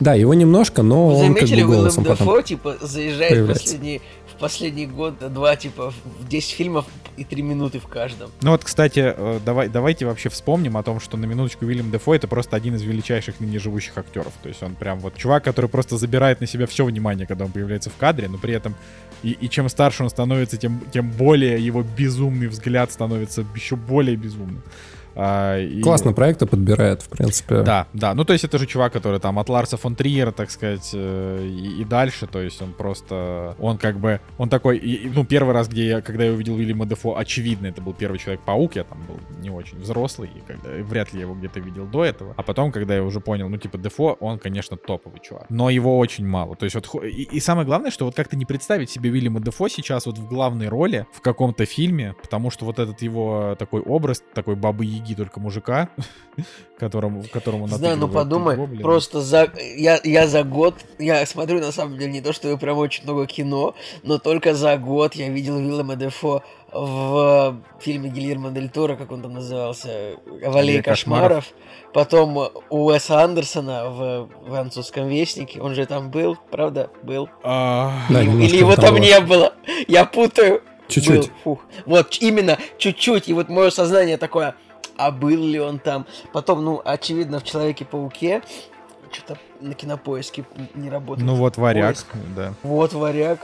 Да, его немножко, но Вы он заметили, как бы голосом
Дефо, типа, заезжает появляется. последний последний год, два, типа, в 10 фильмов и 3 минуты в каждом.
Ну вот, кстати, э, давай, давайте вообще вспомним о том, что на минуточку Уильям Дефо это просто один из величайших ныне живущих актеров. То есть он прям вот чувак, который просто забирает на себя все внимание, когда он появляется в кадре, но при этом и, и чем старше он становится, тем, тем более его безумный взгляд становится еще более безумным.
А, и... Классно проекты подбирает, в принципе.
Да, да. Ну, то есть это же чувак, который там от Ларса фон Триера, так сказать, э, и, и дальше. То есть он просто... Он как бы... Он такой... И, ну, первый раз, где я, когда я увидел Вильяма Дефо, очевидно, это был первый Человек-паук. Я там был не очень взрослый, и когда, вряд ли я его где-то видел до этого. А потом, когда я уже понял, ну, типа, Дефо, он, конечно, топовый чувак. Но его очень мало. То есть вот... И, и самое главное, что вот как-то не представить себе Вильяма Дефо сейчас вот в главной роли в каком-то фильме, потому что вот этот его такой образ, такой бабы Яги, только мужика, которому, которому
Знаю, ну подумай, гоблина. просто за... Я, я за год, я смотрю на самом деле не то, что я прям очень много кино, но только за год я видел Виллема Дефо в фильме Гильермо Дель Торо, как он там назывался, «Валей кошмаров». кошмаров. Потом у Уэса Андерсона в «Французском вестнике». Он же там был, правда? Был.
А...
Или, или его там не было. Я путаю.
Чуть-чуть.
Вот, именно чуть-чуть. И вот мое сознание такое, а был ли он там? Потом, ну, очевидно, в Человеке-пауке что-то на кинопоиске не работает.
Ну вот варяг,
Поиск.
да.
Вот варяг.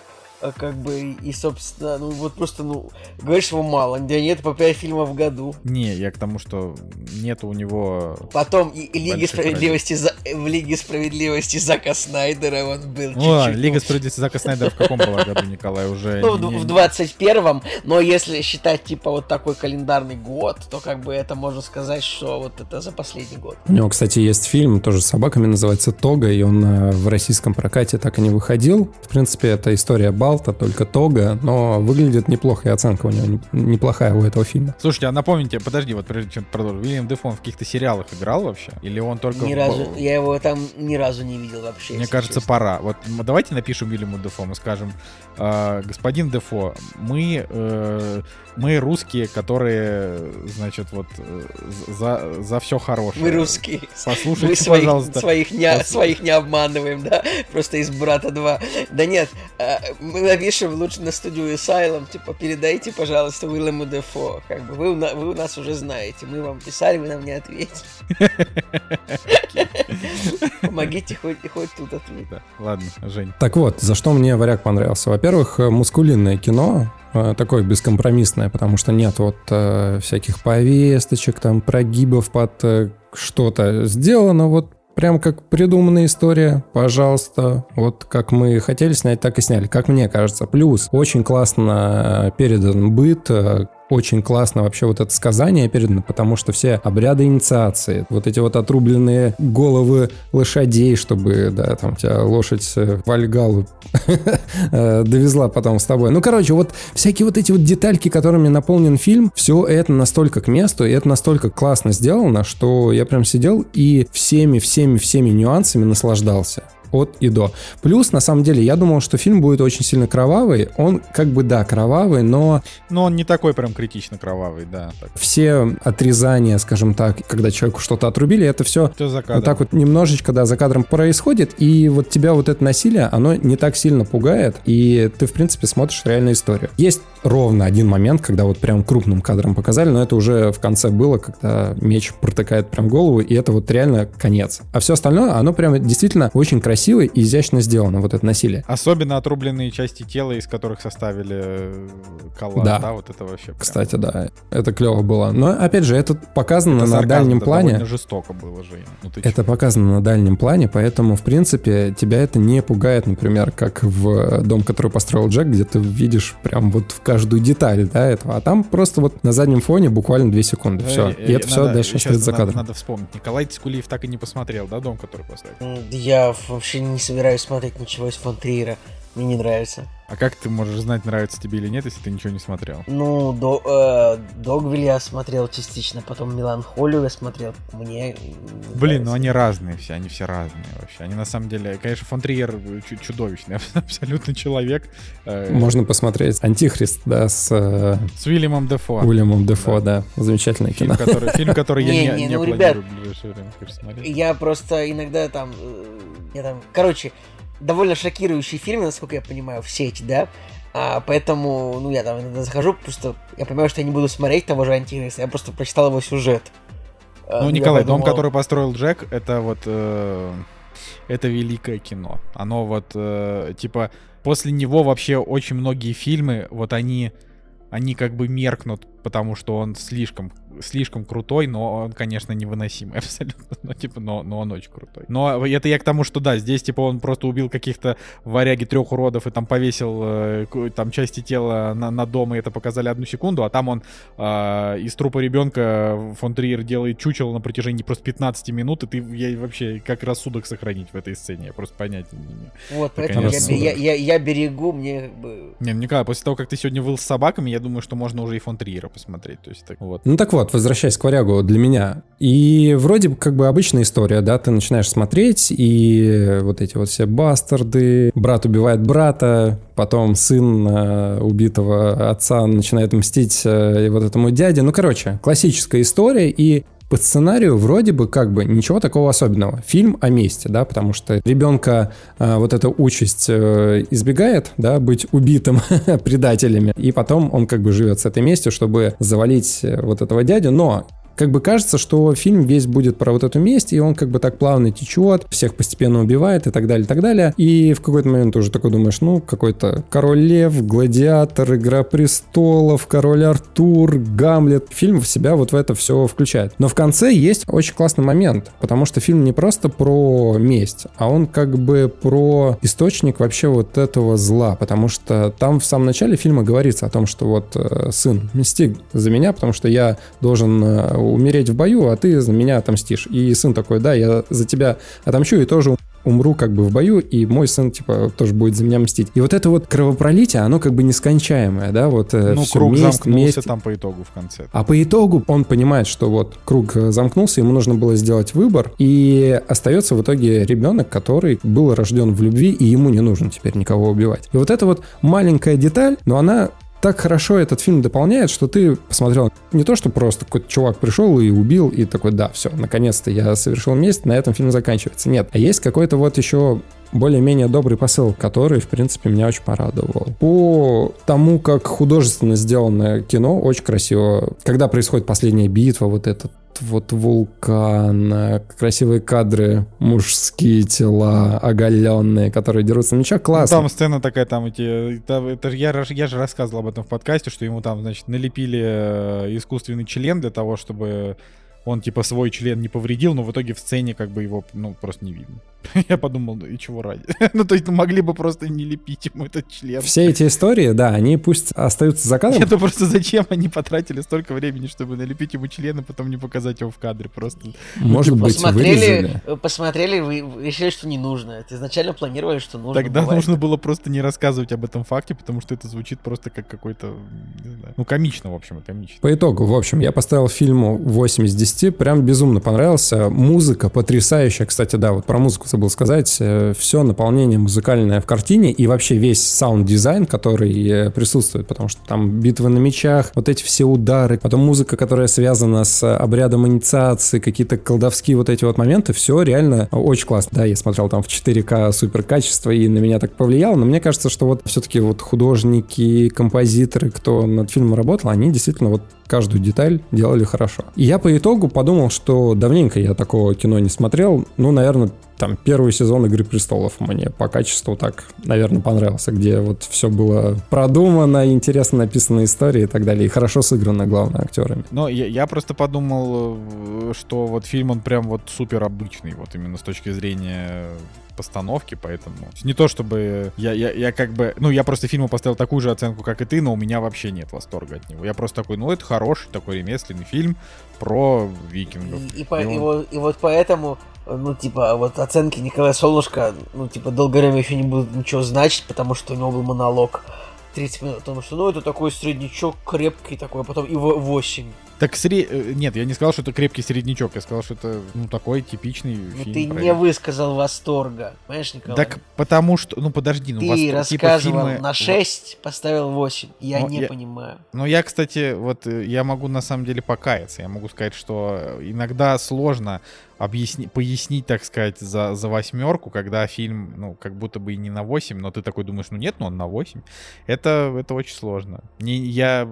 А как бы и, собственно, ну вот просто, ну, говоришь, его мало, да нет, по 5 фильмов в году.
Не, я к тому, что нет у него...
Потом и, и Лиги Справедливости за, в Лиге Справедливости Зака Снайдера он был
Ну ладно,
чуть-чуть.
Лига справедливости Зака Снайдера в каком была году, Николай, уже...
Ну,
не-
в
не-
в 21-м, но если считать, типа, вот такой календарный год, то как бы это можно сказать, что вот это за последний год.
У него, кстати, есть фильм, тоже с собаками, называется «Тога», и он э, в российском прокате так и не выходил. В принципе, это история Балта, только Тога, но выглядит неплохо, и оценка у него не- неплохая у этого фильма.
Слушайте, а напомните, подожди, вот прежде чем продолжим, Уильям Дефон в каких-то сериалах играл вообще? Или он только...
Ни
в-
разу, я его там ни разу не видел вообще.
Мне кажется,
честно.
пора. Вот давайте напишем Уильяму Дефо, мы скажем, «А, господин Дефо, мы, э, мы русские, которые, значит, вот э, за, за все хорошее.
Мы русские.
Послушайте,
Мы своих,
пожалуйста.
своих, не,
Пос-
своих не обманываем, да? Просто из брата 2. Да нет, э, мы напишем лучше на студию Asylum, типа, передайте, пожалуйста, Уиллему Дефо. Как бы вы, вы у нас уже знаете. Мы вам писали, вы нам не ответили. Помогите хоть, хоть тут ответить.
Да, Ладно, Жень.
Так вот, за что мне «Варяг» понравился? Во-первых, э, мускулинное кино, э, такое бескомпромиссное, потому что нет вот э, всяких повесточек, там, прогибов под э, что-то. Сделано вот прям как придуманная история, пожалуйста. Вот как мы хотели снять, так и сняли, как мне кажется. Плюс очень классно э, передан быт, э, очень классно вообще вот это сказание передано, потому что все обряды инициации, вот эти вот отрубленные головы лошадей, чтобы, да, там тебя лошадь э, в Альгалу э, довезла потом с тобой. Ну, короче, вот всякие вот эти вот детальки, которыми наполнен фильм, все это настолько к месту, и это настолько классно сделано, что я прям сидел и всеми, всеми, всеми нюансами наслаждался от и до. Плюс, на самом деле, я думал, что фильм будет очень сильно кровавый. Он как бы, да, кровавый, но
Ну, он не такой прям критично кровавый, да. Так.
все отрезания, скажем так, когда человеку что-то отрубили, это все
Все за
вот так вот немножечко, да, за кадром происходит, и вот тебя вот это насилие, оно не так сильно пугает, и ты, в принципе, смотришь реальную историю. Есть ровно один момент, когда вот прям крупным кадром показали, но это уже в конце было, когда меч протыкает прям голову, и это вот реально конец. А все остальное, оно прям действительно очень красиво и изящно сделано, вот это насилие.
Особенно отрубленные части тела, из которых составили э, коллаж,
Да.
да. вот это вообще прям-
Кстати, да, это клево было. Но, опять же, это показано
Это
на
сарказм,
дальнем плане.
жестоко было, Жень. Ну,
Это
чё?
показано на дальнем плане, поэтому, в принципе, тебя это не пугает, например, как в дом, который построил Джек, где ты видишь прям вот в каждую деталь, да, этого. А там просто вот на заднем фоне буквально 2 секунды. Все. И это все дальше остается за кадром.
Надо вспомнить. Николай Тискулиев так и не посмотрел, да, дом, который поставил?
М, Я вообще не собираюсь смотреть ничего из фон Триера. Мне не нравится.
А как ты можешь знать, нравится тебе или нет, если ты ничего не смотрел?
Ну, до, э, Догвиль я смотрел частично, потом Меланхолию я смотрел. Мне... не
Блин, ну
нравится.
они разные все, они все разные вообще. Они на самом деле, конечно, фон Триер чу- чудовищный, абсолютно человек. э,
Можно посмотреть «Антихрист», да, с э,
С Уильямом Дефо.
Уильямом Дефо,
Да.
да. Замечательное
Фильм,
кино.
который, фильм, который я
Не,
не,
не, ну,
планирую
ребят,
в ближайшее время конечно, смотреть.
Я просто иногда там... э, Я там... Короче, довольно шокирующие фильмы, насколько я понимаю, в сети, да? А, поэтому, ну, я там иногда захожу, просто я понимаю, что я не буду смотреть того же Антихриста, я просто прочитал его сюжет. А,
Ну,
я
Николай, дом,
подумал,
который построил Джек, это вот... э, это великое кино. Оно вот, э, типа, после него вообще очень многие фильмы, вот они... Они как бы меркнут, потому что он слишком, слишком крутой, но он, конечно, невыносимый абсолютно. Ну, типа, но, но он очень крутой. Но это я к тому, что да, здесь, типа, он просто убил каких-то варяги трех уродов и там повесил э, там части тела на, на дом, и это показали одну секунду, а там он а, из трупа ребенка фон Триер делает чучело на протяжении просто 15 минут, и ты я вообще как рассудок сохранить в этой сцене, я просто понятия не имею.
Вот,
Ну,
поэтому я,
конечно,
я,
да.
я, я берегу, мне как бы...
Не, ну, Николай, после того, как ты сегодня выл с собаками, я думаю, что можно уже и фон Триера посмотреть, то есть так вот.
Ну так вот, возвращаясь к «Варягу» для меня. И вроде как бы обычная история, да, ты начинаешь смотреть, и вот эти вот все бастарды, брат убивает брата, потом сын э, убитого отца начинает мстить э, вот этому дяде. Ну, короче, классическая история, и по сценарию вроде бы как бы ничего такого особенного. Фильм о месте, да, потому что ребенка э, вот эта участь э, избегает, да, быть убитым предателями, и потом он как бы живет с этой местью, чтобы завалить э, вот этого дядю, но как бы кажется, что фильм весь будет про вот эту месть, и он как бы так плавно течет, всех постепенно убивает и так далее, и так далее. И в какой-то момент уже такой думаешь, ну, какой-то Король Лев, Гладиатор, Игра Престолов, Король Артур, Гамлет. Фильм в себя вот в это все включает. Но в конце есть очень классный момент, потому что фильм не просто про месть, а он как бы про источник вообще вот этого зла, потому что там в самом начале фильма говорится о том, что вот э, сын, мсти за меня, потому что я должен э, умереть в бою, а ты за меня отомстишь. И сын такой, да, я за тебя отомщу и тоже умру как бы в бою, и мой сын, типа, тоже будет за меня мстить. И вот это вот кровопролитие, оно как бы нескончаемое, да, вот э,
Ну,
все
круг
месть,
замкнулся
месть.
там по итогу в конце.
А по итогу он понимает, что вот круг э, замкнулся, ему нужно было сделать выбор, и остается в итоге ребенок, который был рожден в любви, и ему не нужно теперь никого убивать. И вот эта вот маленькая деталь, но она так хорошо этот фильм дополняет, что ты посмотрел не то, что просто какой-то чувак пришел и убил, и такой, да, все, наконец-то я совершил месть, на этом фильм заканчивается. Нет, а есть какой-то вот еще более-менее добрый посыл, который, в принципе, меня очень порадовал. По тому, как художественно сделано кино, очень красиво. Когда происходит последняя битва, вот этот вот вулкан, э, красивые кадры, мужские тела, оголенные, которые дерутся на мечах, классно.
Ну, Там сцена такая, там эти... там это я, я же рассказывал об этом в подкасте, что ему там, значит, налепили э, искусственный член для того, чтобы он, типа, свой член не повредил, но в итоге в сцене как бы его, ну, просто не видно. Я подумал, ну и чего ради? Ну, то есть, ну, могли бы просто не лепить ему этот член.
Все эти истории, да, они пусть остаются за кадром,
Это просто зачем они потратили столько времени, чтобы налепить ему член, и потом не показать его в кадре просто.
может быть,
Посмотрели,
вырезали.
посмотрели, вы вы решили, что не нужно. Это изначально планировали, что нужно.
Тогда
бывает.
нужно было просто не рассказывать об этом факте, потому что это звучит просто как какой-то, не знаю, ну, комично, в общем, комично.
По итогу, в общем, я поставил фильму 8 из 10, прям безумно понравился. Музыка потрясающая, кстати, да, вот про музыку забыл сказать. Все наполнение музыкальное в картине и вообще весь саунд-дизайн, который э, присутствует, потому что там битвы на мечах, вот эти все удары, потом музыка, которая связана с обрядом инициации, какие-то колдовские вот эти вот моменты, все реально очень классно. Да, я смотрел там в 4К супер качество и на меня так повлияло, но мне кажется, что вот все-таки вот художники, композиторы, кто над фильмом работал, они действительно вот каждую деталь делали хорошо. И я по итогу подумал, что давненько я такого кино не смотрел. Ну, наверное, там первый сезон «Игры престолов» мне по качеству так, наверное, понравился, где вот все было продумано, интересно написана история и так далее, и хорошо сыграно, главное, актерами.
Но я, я просто подумал, э, что вот фильм, он прям вот супер обычный, вот именно с точки зрения постановки, поэтому не то чтобы я, я, я как бы, ну я просто фильму поставил такую же оценку, как и ты, но у меня вообще нет восторга от него. Я просто такой, ну это хороший такой ремесленный фильм про викингов.
И, и, по-
И он-
и вот, и вот поэтому, ну, типа, вот оценки Николая Солнышко, ну, типа, долгое время еще не будут ничего значить, потому что у него был монолог 30 минут, потому что, ну, это такой среднячок крепкий такой, а потом и 8.
Так сре... э, Нет, я не сказал, что это крепкий середнячок, я сказал, что это, ну, такой типичный
Ну,
фильм.
ты
про
не высказал восторга, понимаешь, Николай?
Так потому что, ну подожди, ну
ты
востор- типа
рассказывал
фильмы-
на 6, поставил 8. Я
Ну,
не
я-
понимаю.
Ну, я, кстати, вот э, я могу на самом деле покаяться. Я могу сказать, что э, иногда сложно объясни... пояснить, так сказать, за, за восьмерку, когда фильм, ну, как будто бы и не на 8, но ты такой думаешь, ну нет, ну он на 8. Это, это очень сложно. Не, я...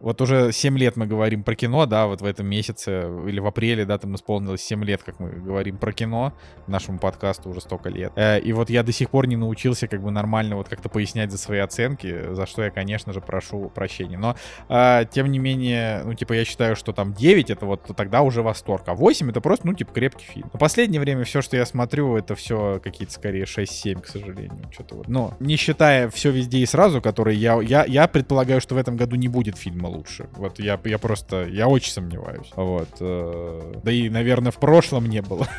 э, Вот уже 7 лет мы говорим про кино, да, вот в этом месяце или в апреле, да, там исполнилось 7 лет, как мы говорим про кино, нашему подкасту уже столько лет. Э, И вот я до сих пор не научился как бы нормально вот как-то пояснять за свои оценки, за что я, конечно же, прошу прощения. Но, а, тем не менее, ну, типа, я считаю, что там 9 это вот тогда уже восторг, а 8 это просто, ну, типа, крепкий фильм. Но последнее время все, что я смотрю, это все какие-то скорее 6-7, к сожалению. Что-то вот. Но не считая все везде и сразу, который я, я, я предполагаю, что в этом году не будет фильма лучше. Вот я, я просто, я очень сомневаюсь. Вот. э, Да и, наверное, в прошлом не было.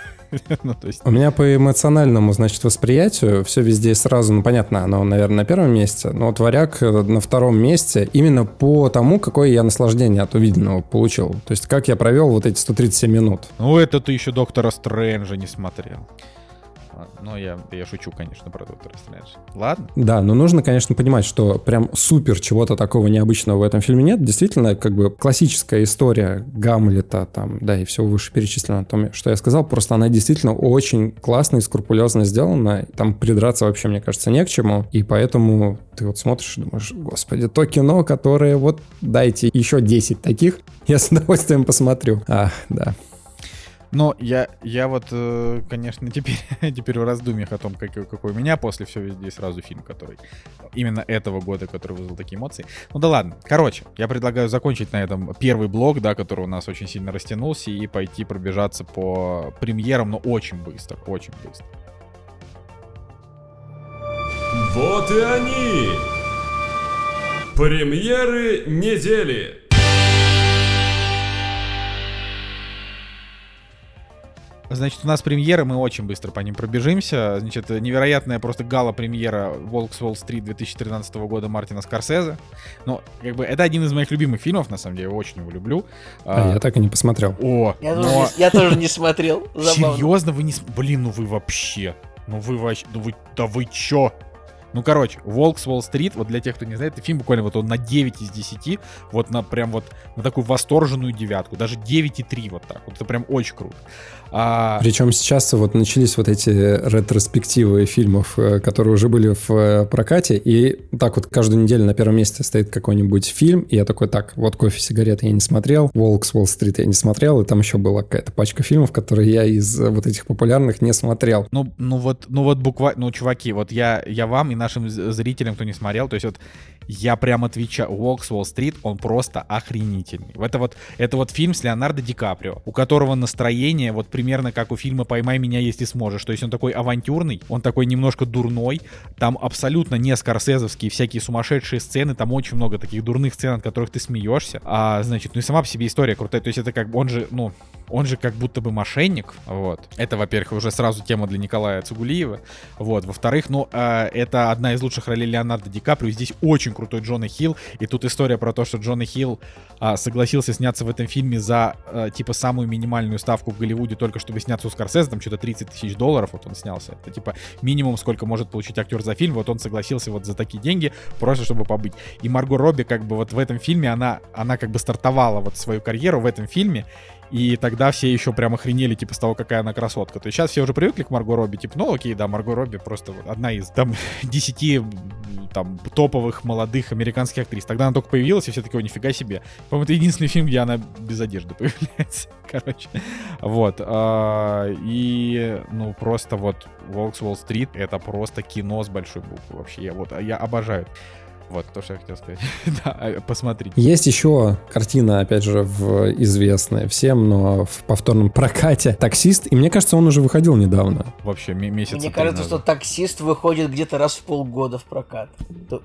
Ну, есть...
У меня по эмоциональному, значит, восприятию все везде сразу, ну, понятно, оно, наверное, на первом месте, но вот «Варяг» э, на втором месте именно по тому, какое я наслаждение от увиденного получил. То есть как я провел вот эти 137 минут.
Ну, это ты еще Доктора Стрэнджа не смотрел. Но я, я шучу, конечно, про Доктора Стрэндж. Ладно?
Да, но нужно, конечно, понимать, что прям супер чего-то такого необычного в этом фильме нет. Действительно, как бы классическая история Гамлета, там, да, и все вышеперечислено, том, что я сказал, просто она действительно очень классно и скрупулезно сделана. Там придраться вообще, мне кажется, не к чему. И поэтому ты вот смотришь и думаешь, господи, то кино, которое вот дайте еще 10 таких, я с удовольствием посмотрю. А, да.
Но я, я вот, э, конечно, теперь, теперь в раздумьях о том, какой, какой у меня после все везде сразу фильм, который именно этого года, который вызвал такие эмоции. Ну да ладно. Короче, я предлагаю закончить на этом первый блок, да, который у нас очень сильно растянулся, и пойти пробежаться по премьерам, но очень быстро, очень быстро.
Вот и они! Премьеры недели!
Значит, у нас премьеры, мы очень быстро по ним пробежимся. Значит, невероятная просто гала-премьера «Волкс Уолл-стрит» 2013 года Мартина Скорсезе. Ну, как бы, это один из моих любимых фильмов, на самом деле, я очень его люблю.
А, а я так и не посмотрел.
О,
я, но... тоже, не, я тоже не смотрел.
Забавно. Серьезно, вы не... Блин, ну вы вообще... Ну вы вообще... Ну вы... Да вы чё? Ну, короче, Волк с Уолл-стрит, вот для тех, кто не знает, это фильм буквально вот он на 9 из 10, вот на прям вот на такую восторженную девятку, даже 9,3 вот так, вот это прям очень круто.
А... Причем сейчас вот начались вот эти ретроспективы фильмов, э, которые уже были в э, прокате, и так вот каждую неделю на первом месте стоит какой-нибудь фильм, и я такой, так, вот «Кофе, сигареты» я не смотрел, «Волк с Уолл-стрит» я не смотрел, и там еще была какая-то пачка фильмов, которые я из вот этих популярных не смотрел.
Ну, ну вот, ну вот буквально, ну, чуваки, вот я, я вам и нашим зрителям, кто не смотрел, то есть вот я прям отвечаю, Walk с Уолл-стрит, он просто охренительный. Это вот, это вот фильм с Леонардо Ди Каприо, у которого настроение вот примерно как у фильма «Поймай меня, если сможешь». То есть он такой авантюрный, он такой немножко дурной, там абсолютно не скорсезовские всякие сумасшедшие сцены, там очень много таких дурных сцен, от которых ты смеешься. А, значит, ну и сама по себе история крутая. То есть это как, он же, ну, он же как будто бы мошенник, вот. Это, во-первых, уже сразу тема для Николая Цугулиева, вот. Во-вторых, ну, э, это одна из лучших ролей Леонардо Ди Каприо, здесь очень крутой Джона Хилл, и тут история про то, что Джона Хилл э, согласился сняться в этом фильме за, э, типа, самую минимальную ставку в Голливуде, только чтобы сняться у Скорсезе, там что-то 30 тысяч долларов, вот он снялся. Это, типа, минимум, сколько может получить актер за фильм, вот он согласился вот за такие деньги, просто чтобы побыть. И Марго Робби, как бы, вот в этом фильме, она, она как бы стартовала вот свою карьеру в этом фильме, и тогда все еще прям охренели, типа, с того, какая она красотка. То есть сейчас все уже привыкли к Марго Робби, типа, ну окей, да, Марго Робби просто одна из там десяти там топовых молодых американских актрис. Тогда она только появилась, и все такие, о, нифига себе. По-моему, это единственный фильм, где она без одежды появляется. Короче, вот. А, и, ну, просто вот Волкс Уолл-стрит — это просто кино с большой буквы вообще. Я вот, я обожаю. Вот то, что я хотел сказать. да, а, посмотрите.
Есть еще картина, опять же, в известная всем, но в повторном прокате «Таксист», и мне кажется, он уже выходил недавно.
Вообще, месяц
Мне кажется, что «Таксист» выходит где-то раз в полгода в прокат.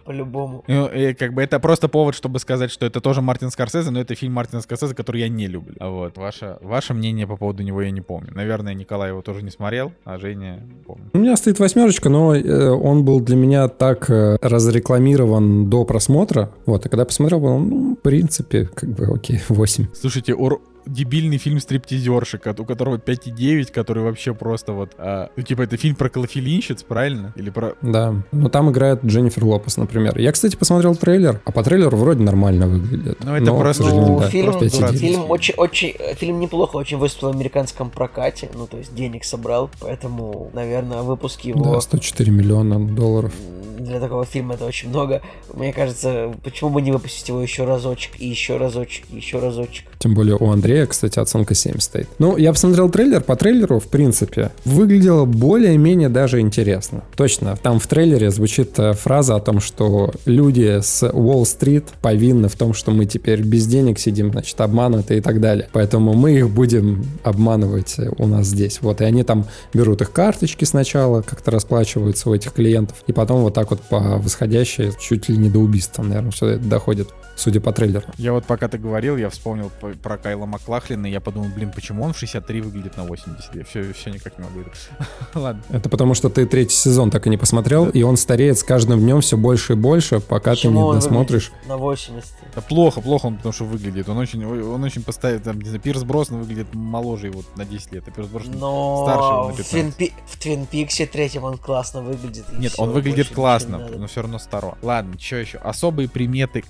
По-любому.
Ну, и, как бы это просто повод, чтобы сказать, что это тоже Мартин Скорсезе, но это фильм Мартина Скорсезе, который я не люблю. А вот, ваше, ваше мнение по поводу него я не помню. Наверное, Николай его тоже не смотрел, а Женя помню.
У меня стоит восьмерочка, но э, он был для меня так э, разрекламирован до просмотра. Вот, и когда посмотрел, был, ну, в принципе, как бы, окей, 8.
Слушайте, ур дебильный фильм «Стриптизершик», у которого 5,9, который вообще просто вот... А, ну, типа, это фильм про клофелинщиц, правильно? Или про...
Да. Ну, там играет Дженнифер Лопес, например. Я, кстати, посмотрел трейлер, а по трейлеру вроде нормально выглядит.
Ну, это Но, просто... Ну,
да, фильм, просто фильм, очень, очень, фильм неплохо очень выступил в американском прокате, ну, то есть денег собрал, поэтому, наверное, выпуск его...
Да, 104 миллиона долларов.
Для такого фильма это очень много. Мне кажется, почему бы не выпустить его еще разочек, и еще разочек, и еще разочек.
Тем более у Андрея Андрея, кстати, оценка 7 стоит. Ну, я посмотрел трейлер, по трейлеру, в принципе, выглядело более-менее даже интересно. Точно, там в трейлере звучит э, фраза о том, что люди с Уолл-стрит повинны в том, что мы теперь без денег сидим, значит, обмануты и так далее. Поэтому мы их будем обманывать у нас здесь. Вот, и они там берут их карточки сначала, как-то расплачиваются у этих клиентов, и потом вот так вот по восходящей, чуть ли не до убийства, наверное, все это доходит судя по трейлеру.
Я вот пока ты говорил, я вспомнил про Кайла Маклахлина, и я подумал, блин, почему он в 63 выглядит на 80? Я все, все никак не могу. Ладно.
Это потому, что ты третий сезон так и не посмотрел, и он стареет с каждым днем все больше и больше, пока
Почему
ты не досмотришь.
На 80.
Да плохо, плохо он потому что выглядит. Он очень, он очень постоянно, там, не знаю, Пирс Броснан выглядит моложе его на 10 лет, а Пирс Броснан старше его на
в,
15.
Твин Пи- в Твин Пиксе третьем он классно выглядит.
Нет, он выглядит классно, но все равно старо. Ладно, что еще? Особые приметы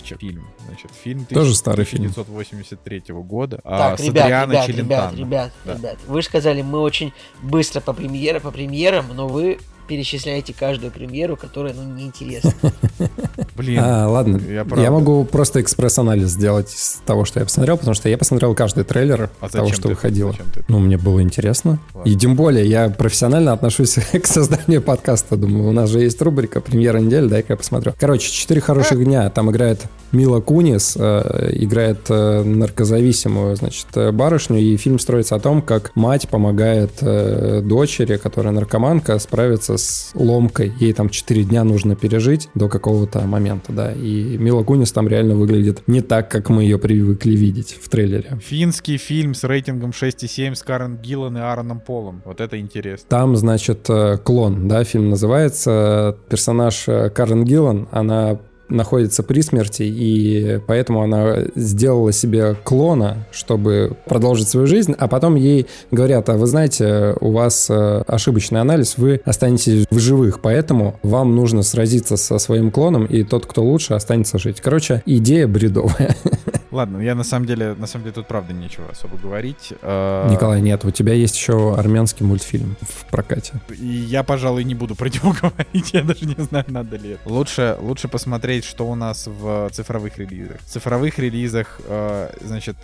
красавчик. Фильм. Значит, фильм
Тоже старый фильм.
1983 года. а,
Так,
с
ребят,
Адриано
ребят,
Челентано.
ребят, ребят,
Да.
ребят, вы же сказали, мы очень быстро по премьере, по премьерам, но вы перечисляете каждую премьеру, которая, ну, неинтересна.
Блин,
А, ладно,
я
я, могу просто экспресс-анализ сделать из того, что я посмотрел, потому что я посмотрел каждый трейлер
а
того, что
ты-
выходило. Ну, мне было интересно.
Ладно.
И тем более, я профессионально отношусь к созданию подкаста. Думаю, у нас же есть рубрика «Премьера недели», дай-ка я посмотрю. Короче, «Четыре хороших дня». Там играет Мила Кунис, э, играет э, наркозависимую, значит, э, барышню, и фильм строится о том, как мать помогает э, дочери, которая наркоманка, справиться с ломкой. Ей там 4 дня нужно пережить до какого-то момента, да. И Мила Кунис там реально выглядит не так, как мы ее привыкли видеть в трейлере.
Финский фильм с рейтингом 6,7 с Карен Гиллан и Аароном Полом. Вот это интересно.
Там, значит, э, клон, да, фильм называется. Персонаж э, Карен Гиллан, она находится при смерти, и поэтому она сделала себе клона, чтобы продолжить свою жизнь, а потом ей говорят, а вы знаете, у вас э, ошибочный анализ, вы останетесь в живых, поэтому вам нужно сразиться со своим клоном, и тот, кто лучше, останется жить. Короче, идея бредовая.
Ладно, я на самом деле, на самом деле тут правда нечего особо говорить. Э,
Николай, нет, у тебя есть еще армянский мультфильм в прокате.
И я, пожалуй, не буду про него говорить, я даже не знаю, надо ли это. Лучше, лучше посмотреть, что у нас в цифровых релизах. В цифровых релизах, э, значит,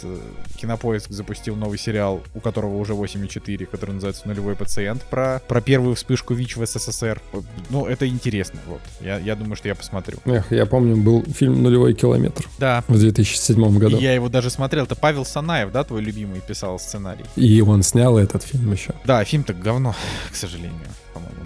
Кинопоиск запустил новый сериал, у которого уже 8,4, который называется «Нулевой пациент», про, про первую вспышку ВИЧ в СССР. Ну, это интересно, вот. Я, я думаю, что я посмотрю.
Эх, я помню, был фильм «Нулевой километр»
Да,
в 2007 году.
и я его даже смотрел. Это Павел Санаев, да, твой любимый, писал сценарий?
И он снял этот фильм еще.
Да, фильм-то говно, к сожалению.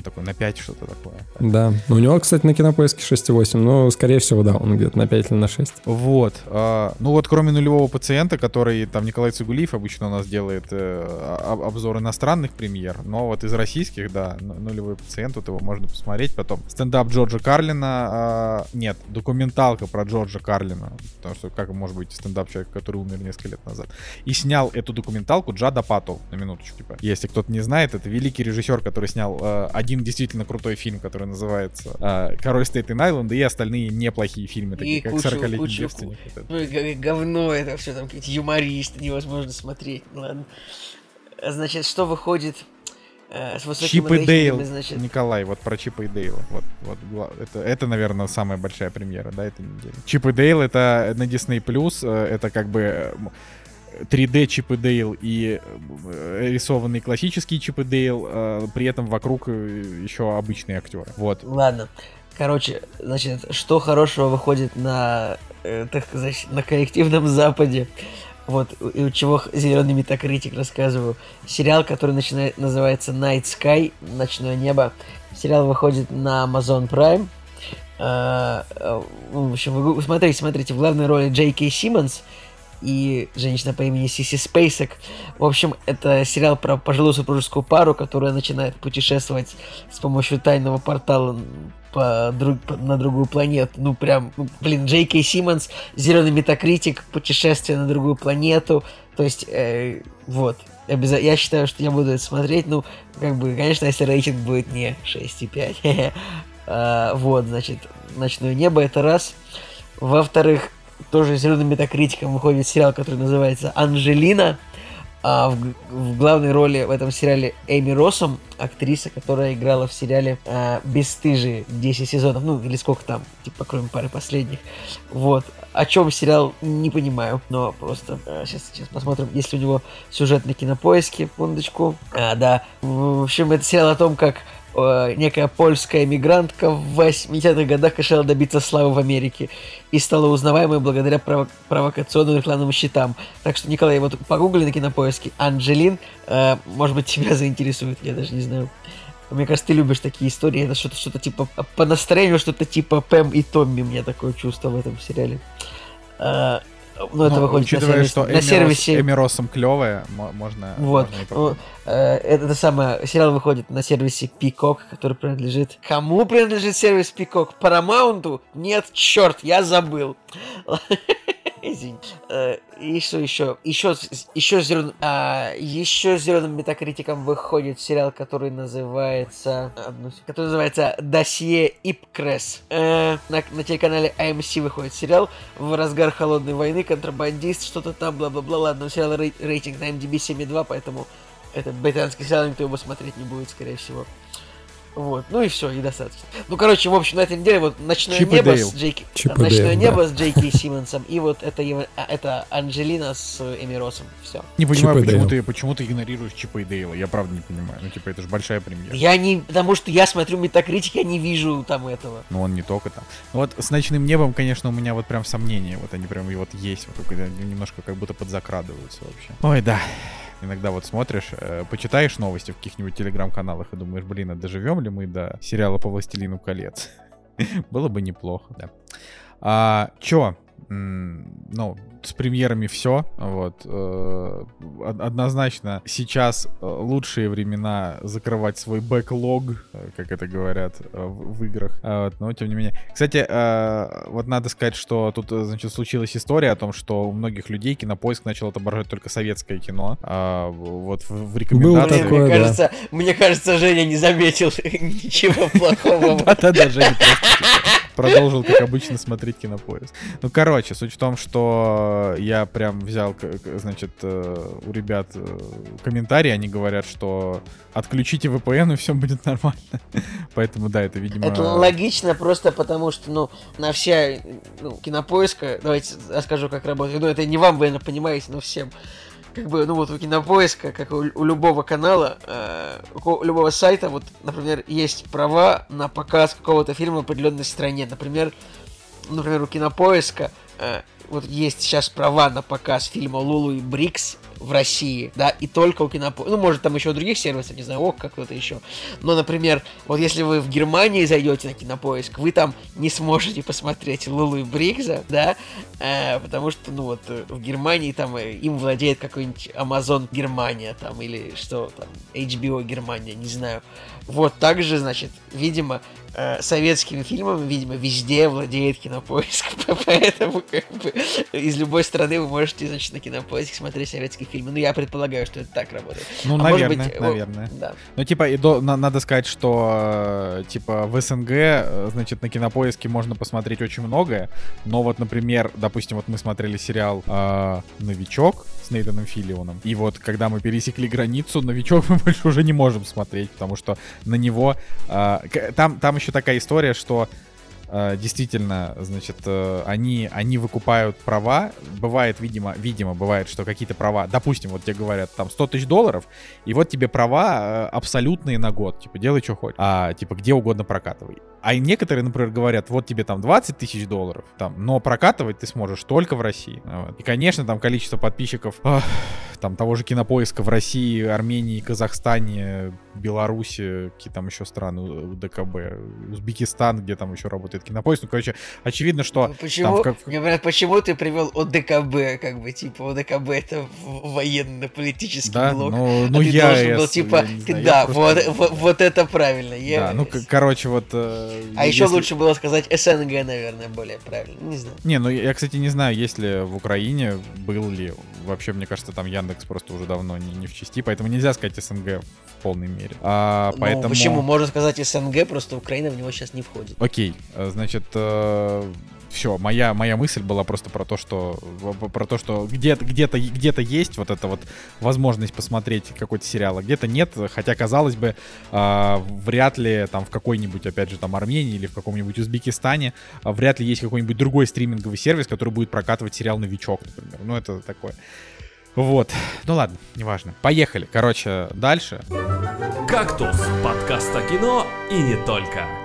Он такой на 5 что-то такое.
Да. У него, кстати, на кинопоиске 6,8. Ну, скорее всего, да, он где-то на 5 или на 6.
Вот. а, ну вот, кроме нулевого пациента, который там Николай Цигулиев обычно у нас делает э, об- обзор иностранных премьер, но вот из российских, да, ну- нулевой пациент, вот его можно посмотреть. Потом стендап Джорджа Карлина. а, нет, документалка про Джорджа Карлина. Потому что как может быть стендап человек, который умер несколько лет назад. И снял эту документалку Джада Пато, на минуточку, типа. Если кто-то не знает, это великий режиссер, который снял э, один действительно крутой фильм, который называется э, «Король Стейтен Айленда» и остальные неплохие фильмы, такие
И
как
кучу-
«40-летний
кучу-
девственник».
Ну, говно это все, там какие-то юмористы, невозможно смотреть. Ну, Ладно. Значит, что выходит э, с высокими
Чип и Дейл.
значит,
Николай, вот про Чипа и Дейла. Вот, вот, это, это, наверное, самая большая премьера, да, этой недели. Чип и Дейл это на Disney Plus, это как бы э, 3D Чип и Дейл и э, рисованный классический Чип и Дейл, э, при этом вокруг э, еще обычные актеры. Вот.
Ладно. Короче, значит, что хорошего выходит на, э, так сказать, на коллективном Западе. Вот, и у чего зеленый метакритик рассказываю. Сериал, который начинает, называется Night Sky, Ночное небо. Сериал выходит на Amazon Prime. А, а, в общем, вы смотрите, смотрите, в главной роли Джей Кей Симмонс и женщина по имени Сиси Спейсек. В общем, это сериал про пожилую супружескую пару, которая начинает путешествовать с помощью тайного портала по друг- по- на другую планету. Ну, прям, ну, блин, Джей Кей Симмонс, зеленый метакритик, путешествие на другую планету. То есть, э, вот. Обяза- Я считаю, что я буду это смотреть. Ну, как бы, конечно, если рейтинг будет не 6,5. А, Вот, значит, «Ночное небо» — это раз. Во-вторых, тоже зеленым метакритиком выходит сериал, который называется «Анжелина». А в, в главной роли в этом сериале Эми Россом, актриса, которая играла в сериале а, «Бесстыжие» 10 сезонов, ну или сколько там, типа кроме пары последних. Вот. О чем сериал, не понимаю, но просто сейчас, сейчас посмотрим, есть ли у него сюжет на кинопоиске, секундочку. А, да. В общем, это сериал о том, как э, некая польская мигрантка в 80-х годах решила добиться славы в Америке и стала узнаваемой благодаря прово- провокационным рекламным щитам. Так что, Николай, вот погугли на кинопоиске Анджелин, э, может быть, тебя заинтересует, я даже не знаю. Мне кажется, ты любишь такие истории. Это что-то что типа по настроению, что-то типа Пэм и Томми. Меня такое чувство в этом сериале. А, Ну, это выходит на,
учитывая,
сервис-
что
на
Эмирос-
сервисе.
Эмиросом клевая, мо- можно,
Вот.
можно
э, это, это самое, сериал выходит на сервисе Peacock, который принадлежит... Кому принадлежит сервис Peacock? Paramount? Нет, черт, я забыл. Извини. Э, И что еще? Еще, еще, зелен- а, еще зеленым метакритиком выходит сериал, который называется... одну сек- который называется «Досье Ипкрес». Э, на, на телеканале AMC выходит сериал в разгар холодной войны, контрабандист, что-то там, бла-бла-бла. Ладно, у сериала рей- рейтинг на MDB 7,2, поэтому этот британский сериал никто его смотреть не будет, скорее всего. Вот, ну и все, и достаточно. Ну, короче, в общем, на этой неделе вот «Ночное
Чип
небо»
Дейл.
с Джейки...
Чип
«Ночное
Дейл,
небо»
да.
с Джейки Симмонсом, и вот это, его- а, это Анджелина с Эмиросом. Все.
Не понимаю,
Чип
почему
Дейл.
ты, почему ты игнорируешь Чипа и Дейла. Я правда не понимаю. Ну, типа, это же большая премьера.
Я не... Потому что я смотрю метакритик, я не вижу там этого.
Но он не только там. Ну вот с ночным небом, конечно, у меня вот прям сомнения. Вот они прям и вот есть. Вот немножко как будто подзакрадываются вообще. Ой, да. Иногда вот смотришь, э, почитаешь новости в каких-нибудь телеграм-каналах и думаешь, блин, а доживем ли мы до сериала по «Властелину колец»? Было бы неплохо, да. А, чё? Ну, с премьерами все. Вот. э, од- Однозначно сейчас э, лучшие времена закрывать свой бэклог, э, как это говорят в играх. А вот, Но тем не менее. Кстати, вот надо сказать, что тут, значит, случилась история о том, что у многих людей кинопоиск начал отображать только советское кино. А, Вот в рекомендациях.
такое,
мне,
да.
кажется, мне кажется, Женя не заметил ничего плохого.
Да-да-да, Женя просто продолжил, как обычно, смотреть кинопоиск. Ну, короче, суть в том, что я прям взял, значит, э, у ребят э, комментарии, они говорят, что отключите VPN, и все будет нормально. Поэтому, да, это, видимо...
Это логично просто потому, что, ну, на все, ну, кинопоиска, давайте расскажу, как работает. Ну, это не вам, вы, понимаете, но всем. Как бы, ну вот у кинопоиска, как у, у любого канала, э, у любого сайта, вот, например, есть права на показ какого-то фильма в определенной стране. Например, например, у кинопоиска э, вот есть сейчас права на показ фильма Лулу и Брикс в России, да, и только у кинопоиска. Ну, может, там еще у других сервисов, не знаю, ок, как кто-то еще. Но, например, вот если вы в Германии зайдете на кинопоиск, вы там не сможете посмотреть Лулу и Брикса, да, э, потому что, ну, вот э, в Германии там э, им владеет какой-нибудь Amazon Германия там, или что там, HBO Германия, не знаю. Вот также, значит, видимо, э, фильмами, видимо, везде владеет кинопоиск. Поэтому, как бы, из любой страны вы можете, значит, на кинопоиске смотреть советские фильмы. Ну, я предполагаю, что это так работает.
Ну,
А
наверное,
быть, о,
наверное.
Да.
Ну, типа, и до- на- надо сказать, что, э, типа, в СНГ, э, значит, на кинопоиске можно посмотреть очень многое, но вот, например, допустим, вот мы смотрели сериал э, «Новичок» с Нейтаном Филлионом, и вот, когда мы пересекли границу, «Новичок» мы больше уже не можем смотреть, потому что на него... э, там, там еще такая история, что действительно, значит, э, они, они выкупают права. Бывает, видимо, видимо, бывает, что какие-то права, допустим, вот тебе говорят, там, 100 тысяч долларов, и вот тебе права э, абсолютные на год, типа, делай, что хочешь, а, типа, где угодно прокатывай. А некоторые, например, говорят, вот тебе там 20 тысяч долларов, там, но прокатывать ты сможешь только в России. Вот. И, конечно, там количество подписчиков ах, там того же кинопоиска в России, Армении, Казахстане, Беларуси, какие там еще страны, ДКБ, Узбекистан, где там еще работает кинопоиск. Ну, короче, очевидно, что
Ну, Почему,
в как-
мне говорят, почему ты привел ОДКБ, как бы, типа, ОДКБ это военно-политический
да,
блок.
ну,
а
ну
ты
я
должен был,
эс,
типа,
я знаю, я
да,
просто-
вот, вот, вот это правильно. я
Да, ну, короче, вот... э,
А еще
если-
лучше было сказать СНГ, наверное, более правильно. Не знаю.
Не, ну я, кстати, не знаю, есть ли в Украине, был ли. Вообще, мне кажется, там Яндекс просто уже давно не, не в части, поэтому нельзя сказать СНГ в полной мере. А,
Ну,
поэтому...
почему? Можно сказать СНГ, просто Украина в него сейчас не входит.
Окей, э, значит, все, моя, моя мысль была просто про то, что про то, что где-то где-то где-то есть вот эта вот возможность посмотреть какой-то сериал, а где-то нет, хотя казалось бы а, вряд ли там в какой-нибудь опять же там Армении или в каком-нибудь Узбекистане а, вряд ли есть какой-нибудь другой стриминговый сервис, который будет прокатывать сериал Новичок, например. Ну это такое. Вот. Ну ладно, неважно. Поехали. Короче, дальше.
«Кактус» — подкаст о кино и не только.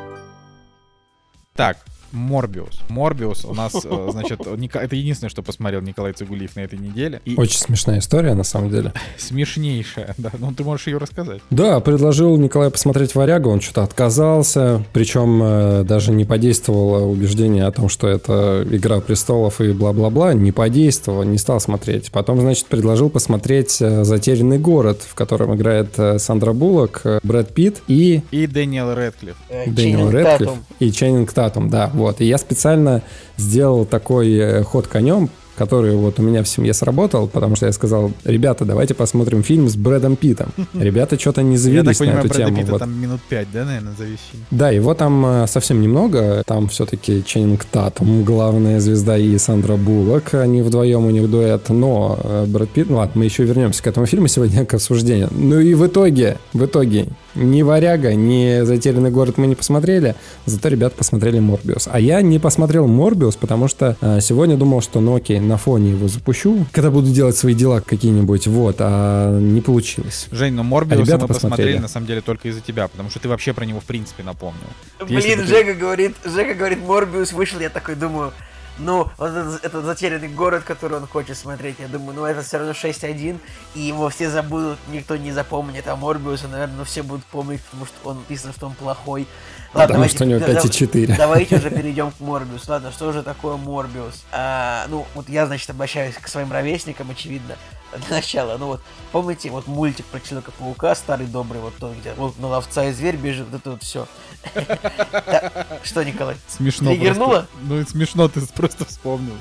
Так, Морбиус. Морбиус у нас, э, значит, это единственное, что посмотрел Николай Цигулиев на этой неделе. И
Очень смешная история, на самом деле.
смешнейшая, да. Ну, ты можешь ее рассказать.
Да, предложил Николай посмотреть «Варягу», он что-то отказался, причем э, даже не подействовало убеждение о том, что это «Игра престолов» и бла-бла-бла, не подействовало, не стал смотреть. Потом, значит, предложил посмотреть э, «Затерянный город», в котором играет Сандра Буллок, Брэд Питт и
И Дэниел Рэдклифф.
Дэниел
Ченнинг
Рэдклифф
Татум.
и Ченнинг Татум, да, вот. И я специально сделал такой э, ход конем, который вот у меня в семье сработал, потому что я сказал, ребята, давайте посмотрим фильм с Брэдом Питтом. Ребята что-то не
Я так
завелись на
понимаю,
эту
Брэда
тему.
Питта
вот.
там минут пять, да, наверное, завещи?
Да, его там э, совсем немного. Там все-таки Ченнинг Татум, главная звезда, и Сандра Буллок. Они вдвоем у них дуэт. Но э, Брэд Питт... Ну ладно, мы еще вернемся к этому фильму сегодня, к обсуждению. Ну и в итоге, в итоге, ни «Варяга», ни «Затерянный город» мы не посмотрели, зато ребята посмотрели «Морбиус». А я не посмотрел «Морбиус», потому что э, сегодня думал, что ну окей, на фоне его запущу, когда буду делать свои дела какие-нибудь, вот, а не получилось.
Жень, ну Морбиуса
ребята
мы посмотрели
посмотрели.
на самом деле только из-за тебя, потому что ты вообще про него в принципе напомнил. Если
Блин,
ты-
Жека говорит, Жека говорит, Морбиус вышел, я такой думаю, ну, вот этот, этот затерянный город, который он хочет смотреть, я думаю, ну это все равно 6-1, и его все забудут, никто не запомнит, а Морбиуса, наверное, ну, все будут помнить, потому что он написано, что он плохой. Ладно,
Потому что у него
да- да-
5,4.
Давайте уже перейдем к Морбиусу. Ладно, что же такое Морбиус? А, ну, вот я, значит, обращаюсь к своим ровесникам, очевидно, для начала. Ну вот, помните, вот мультик про Человека-паука, старый добрый, вот тот, где вот на ловца и зверь бежит, вот это вот все. Что, Николай?
Смешно
Триггернуло?
просто. Ну, и смешно ты просто вспомнил.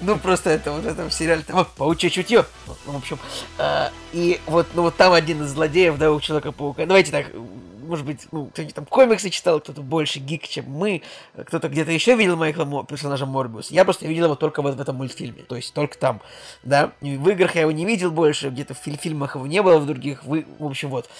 Ну, просто это вот это в сериале, там, паучье чутье. В общем, а, и вот, ну, вот там один из злодеев, да, у Человека-паука. Давайте так, может быть, ну, кто-нибудь там комиксы читал, кто-то больше гик, чем мы, кто-то где-то еще видел Майкла Мо- персонажа Морбиус. Я просто видел его только вот в этом мультфильме, то есть только там, да. И В играх я его не видел больше, где-то в филь- фильмах его не было, в других, вы, в общем, вот.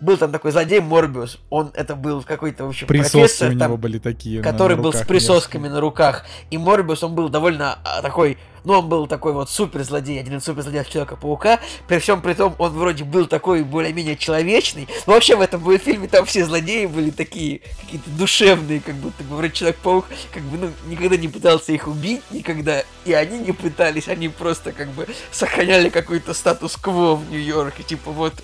Был там такой злодей Морбиус, он, это был какой-то, в общем,
Присоски
профессор,
у
там,
него были такие.
который
на
был с присосками на руках. И Морбиус, он был довольно а, такой, ну, он был такой вот супер злодей, один из супер злодеев Человека-паука. При всем при том, он вроде был такой более-менее человечный. Но вообще в этом фильме там все злодеи были такие какие-то душевные, как будто бы вроде Человек-паук как бы, ну, никогда не пытался их убить, никогда. И они не пытались, они просто как бы сохраняли какой-то статус-кво в Нью-Йорке. Типа вот,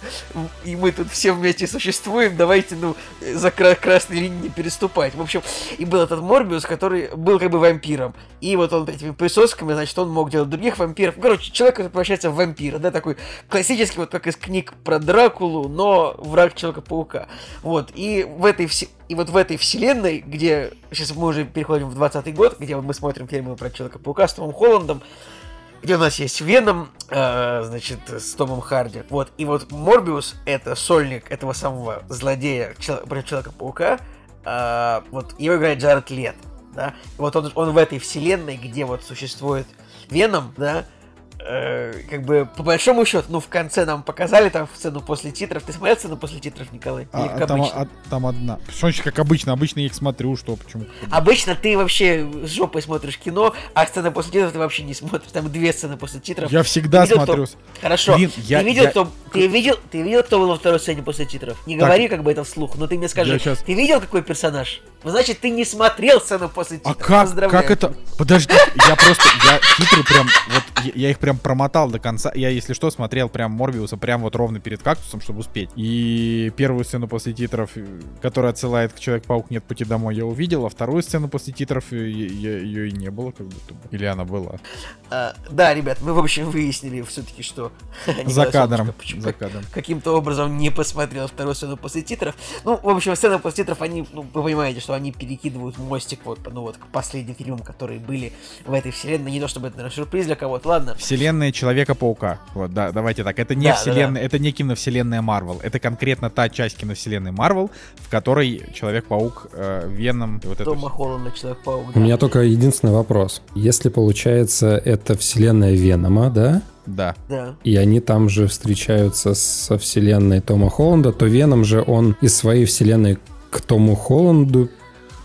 и мы тут все вместе существуем, давайте, ну, за кра- красной линии не переступать. В общем, и был этот Морбиус, который был как бы вампиром. И вот он этими присосками, значит, он мог делать других вампиров. Короче, человек превращается в вампира, да, такой классический, вот как из книг про Дракулу, но враг Человека-паука. Вот, и в этой все... И вот в этой вселенной, где сейчас мы уже переходим в 20-й год, где мы смотрим фильмы про Человека-паука с Томом Холландом, где у нас есть Веном, э, значит, с Томом Харди. Вот, и вот Морбиус — это сольник этого самого злодея про Человека-паука. Э, вот его играет Джаред Лет, да. И вот он, он в этой вселенной, где вот существует Веном, да, э, как бы, по большому счету, ну, в конце нам показали там сцену после титров. Ты смотрел сцену после титров, Николай?
А,
Или как
а там,
обычно?
а- там одна. Что как обычно? Обычно я их смотрю, что, почему?
Обычно ты вообще с жопой смотришь кино, а сцены после титров ты вообще не смотришь. Там две сцены после титров.
Я всегда
видел, кто-
смотрю.
Хорошо.
Блин, я-
ты видел,
я-
кто. Ты видел, ты видел, кто был во второй сцене после титров? Не
Так.
говори как бы это вслух, но ты мне скажи,
щас-
ты видел какой персонаж? Ну, значит, ты не смотрел сцену после
А
титров.
как,
Поздравляю.
как это? Подожди, я просто, я титры прям, вот, я, я их прям промотал до конца. Я, если что, смотрел прям Морбиуса прям вот ровно перед кактусом, чтобы успеть. И первую сцену после титров, э, которая отсылает к Человек-паук нет пути домой, я увидел, а вторую сцену после титров э, ее и не было, как будто бы. Или она была.
А, да, ребят, мы в общем выяснили все-таки, что
За кадром.
Почему-
За кадром.
каким-то образом не посмотрел вторую сцену после титров. Ну, в общем, сцена после титров, они, ну, вы понимаете, что они перекидывают мостик вот, ну, вот к последним фильмам, которые были в этой вселенной. Не то чтобы это, наверное, сюрприз для кого-то, ладно.
Вселенная Человека-паука. Вот, да, давайте так. Это не
Да, да,
вселенная, это не киновселенная Марвел. Это конкретно та часть киновселенной Марвел, в которой Человек-паук, э, Веном, и вот это
Тома. Холланда, Человек-паук,
У
да.
меня только единственный вопрос. Если, получается, это вселенная Венома, да?
Да.
Да.
И они там же встречаются со вселенной Тома Холланда, то Веном же он из своей вселенной к Тому Холланду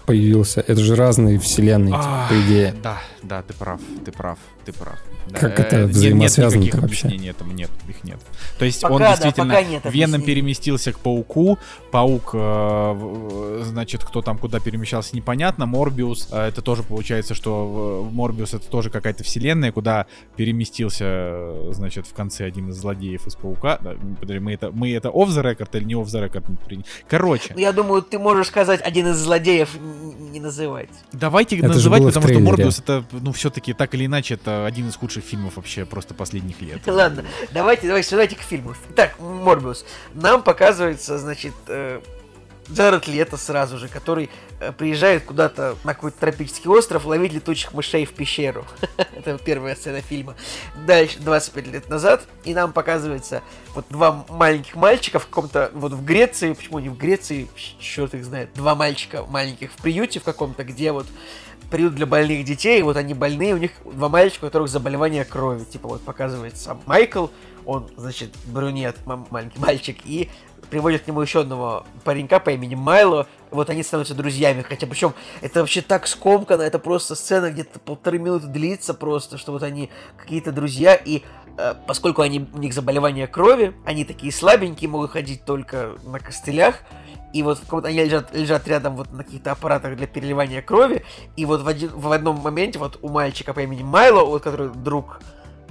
появился. Это же разные вселенные, типа,
А,
по идее.
Да, Да, ты прав, ты прав, ты прав.
Как это
э, нет- Нет никаких
вообще?
объяснений этому, нет, их нет. То есть
Пока,
он
да,
действительно
пока нет
Веном переместился к Пауку, Паук, э, в- значит, кто там куда перемещался, непонятно, Морбиус, э, это тоже получается, что в- Морбиус это тоже какая-то вселенная, куда переместился, э, значит, в конце один из злодеев из Паука. Да, подожди, мы это, мы это off the record или не off the record? Короче,
Ну, Я думаю, ты можешь сказать один из злодеев не называть.
Давайте
Это
называть, потому что. Морбиус это, ну, все-таки так или иначе, это один из худших фильмов вообще просто последних лет.
Ладно, давайте, давайте, давайте к фильму. Итак, Морбиус. Нам показывается, значит, э, Джаред Лето сразу же, который э, приезжает куда-то на какой-то тропический остров ловить летучих мышей в пещеру. Это первая сцена фильма. Дальше, 25 лет назад, и нам показывается вот два маленьких мальчика в каком-то, вот в Греции, почему не в Греции, черт их знает, два мальчика маленьких в приюте в каком-то, где вот приют для больных детей, вот они больные, у них два мальчика, у которых заболевание крови. Типа вот показывается Майкл, он, значит, брюнет, ма- маленький мальчик, и приводит к нему еще одного паренька по имени Майло. Вот они становятся друзьями, хотя причем это вообще так скомкано, это просто сцена где-то полторы минуты длится просто, что вот они какие-то друзья, и э, поскольку они, у них заболевание крови, они такие слабенькие, могут ходить только на костылях, и вот в каком-то- они лежат, лежат рядом вот на каких-то аппаратах для переливания крови, и вот в, один, в одном моменте вот у мальчика по имени Майло, вот который друг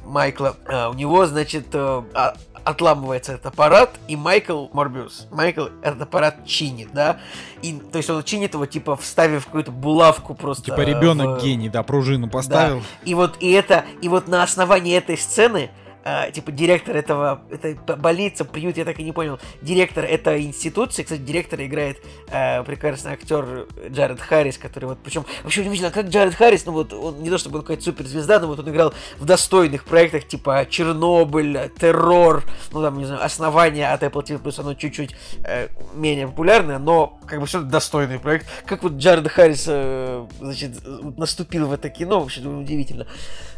Майкла, а, у него, значит, э, а- отламывается этот аппарат, и Майкл Морбиус, Майкл этот аппарат чинит, да, и, то есть он чинит его, типа, вставив какую-то булавку просто
Типа ребенок
в-
гений, да, пружину поставил.
и вот и это, и вот на основании этой сцены, а, типа директор этого, этой больницы, приют, я так и не понял, директор этой институции, кстати, директор играет а, прекрасный актер Джаред Харрис, который вот, причем, вообще удивительно, как Джаред Харрис, ну вот, он не то чтобы он какая-то суперзвезда, но вот он играл в достойных проектах, типа Чернобыль, Террор, ну там, не знаю, Основание от Apple TV+, оно чуть-чуть э, менее популярное, но как бы все достойный проект. Как вот Джаред Харрис, э, значит, наступил в это кино, вообще ну, удивительно.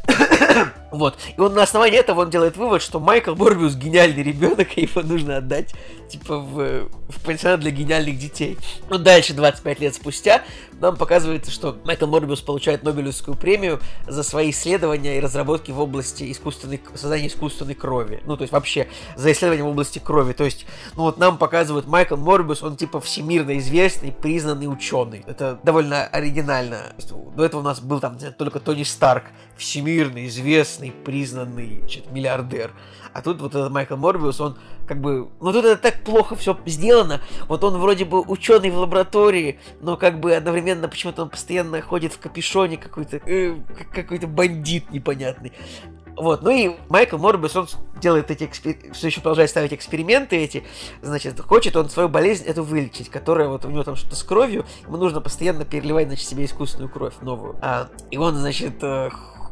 Вот. И он на основании этого он делает вывод, что Майкл Морбиус гениальный ребенок, и его нужно отдать, типа, в, в пансионат для гениальных детей. Ну, дальше, 25 лет спустя, нам показывается, что Майкл Морбиус получает Нобелевскую премию за свои исследования и разработки в области искусственной, создания искусственной крови. Ну, то есть вообще за исследования в области крови. То есть, ну вот нам показывают Майкл Морбиус, он типа всемирно известный, признанный ученый. Это довольно оригинально. Есть, До этого у нас был там только Тони Старк, всемирно известный, признанный значит, миллиардер. А тут вот этот Майкл Морбиус, он как бы... Ну тут это так плохо все сделано. Вот он вроде бы ученый в лаборатории, но как бы одновременно почему-то он постоянно ходит в капюшоне какой-то... э, как какой-то бандит непонятный. Вот, ну и Майкл Морбиус, он делает эти экспер- все еще продолжает ставить эксперименты эти, значит, хочет он свою болезнь эту вылечить, которая вот у него там что-то с кровью, ему нужно постоянно переливать, значит, себе искусственную кровь новую. А, и он, значит, э,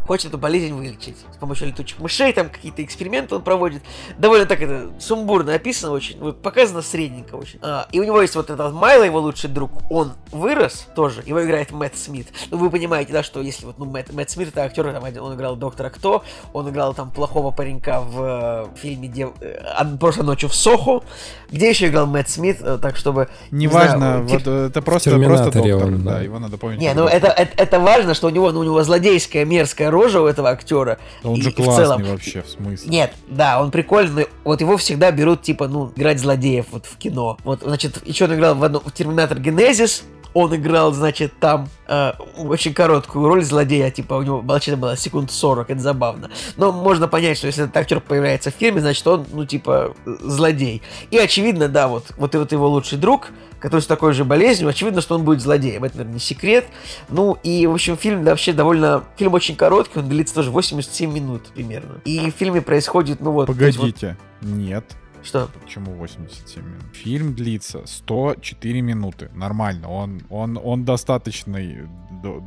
хочет эту болезнь вылечить с помощью летучих мышей, там какие-то эксперименты он проводит. Довольно так это сумбурно описано очень, вот показано средненько очень. А, и у него есть вот этот Майло, его лучший друг, он вырос тоже, его играет Мэтт Смит. Ну, вы понимаете, да, что если вот, ну, Мэтт, Мэтт Смит это актер, там, он играл Доктора Кто, он играл там плохого паренька в э, фильме Дев... э, «Од- «Прошлой ночью в Сохо», где еще играл Мэтт Смит, э, так чтобы... не
Неважно, вот
тип-
это просто, просто доктор.
он,
да.
да.
его надо помнить.
Не, ну это, это, это важно, что у него, ну, у него злодейская, мерзкая рожа у этого актера.
Да Он
и-
же
и в
классный
целом-
вообще, в смысле.
Нет, да, он прикольный, вот его всегда берут, типа, ну, играть злодеев вот в кино. Вот, значит, еще он играл в, одном, в Терминатор Генезис, он играл, значит, там э, очень короткую роль злодея, типа, у него вообще было секунд 40, это забавно. Но можно понять, что если этот актер появляется в фильме, значит, он, ну, типа, злодей. И очевидно, да, вот, вот, и вот его лучший друг, который с такой же болезнью, очевидно, что он будет злодеем. Это, наверное, не секрет. Ну, и, в общем, фильм да, вообще довольно... Фильм очень короткий, он длится тоже 87 минут примерно. И в фильме происходит, ну вот... есть вот-
Погодите. Нет.
Что?
Почему 87 минут? Фильм длится 104 минуты. Нормально. Он, он, он достаточной д-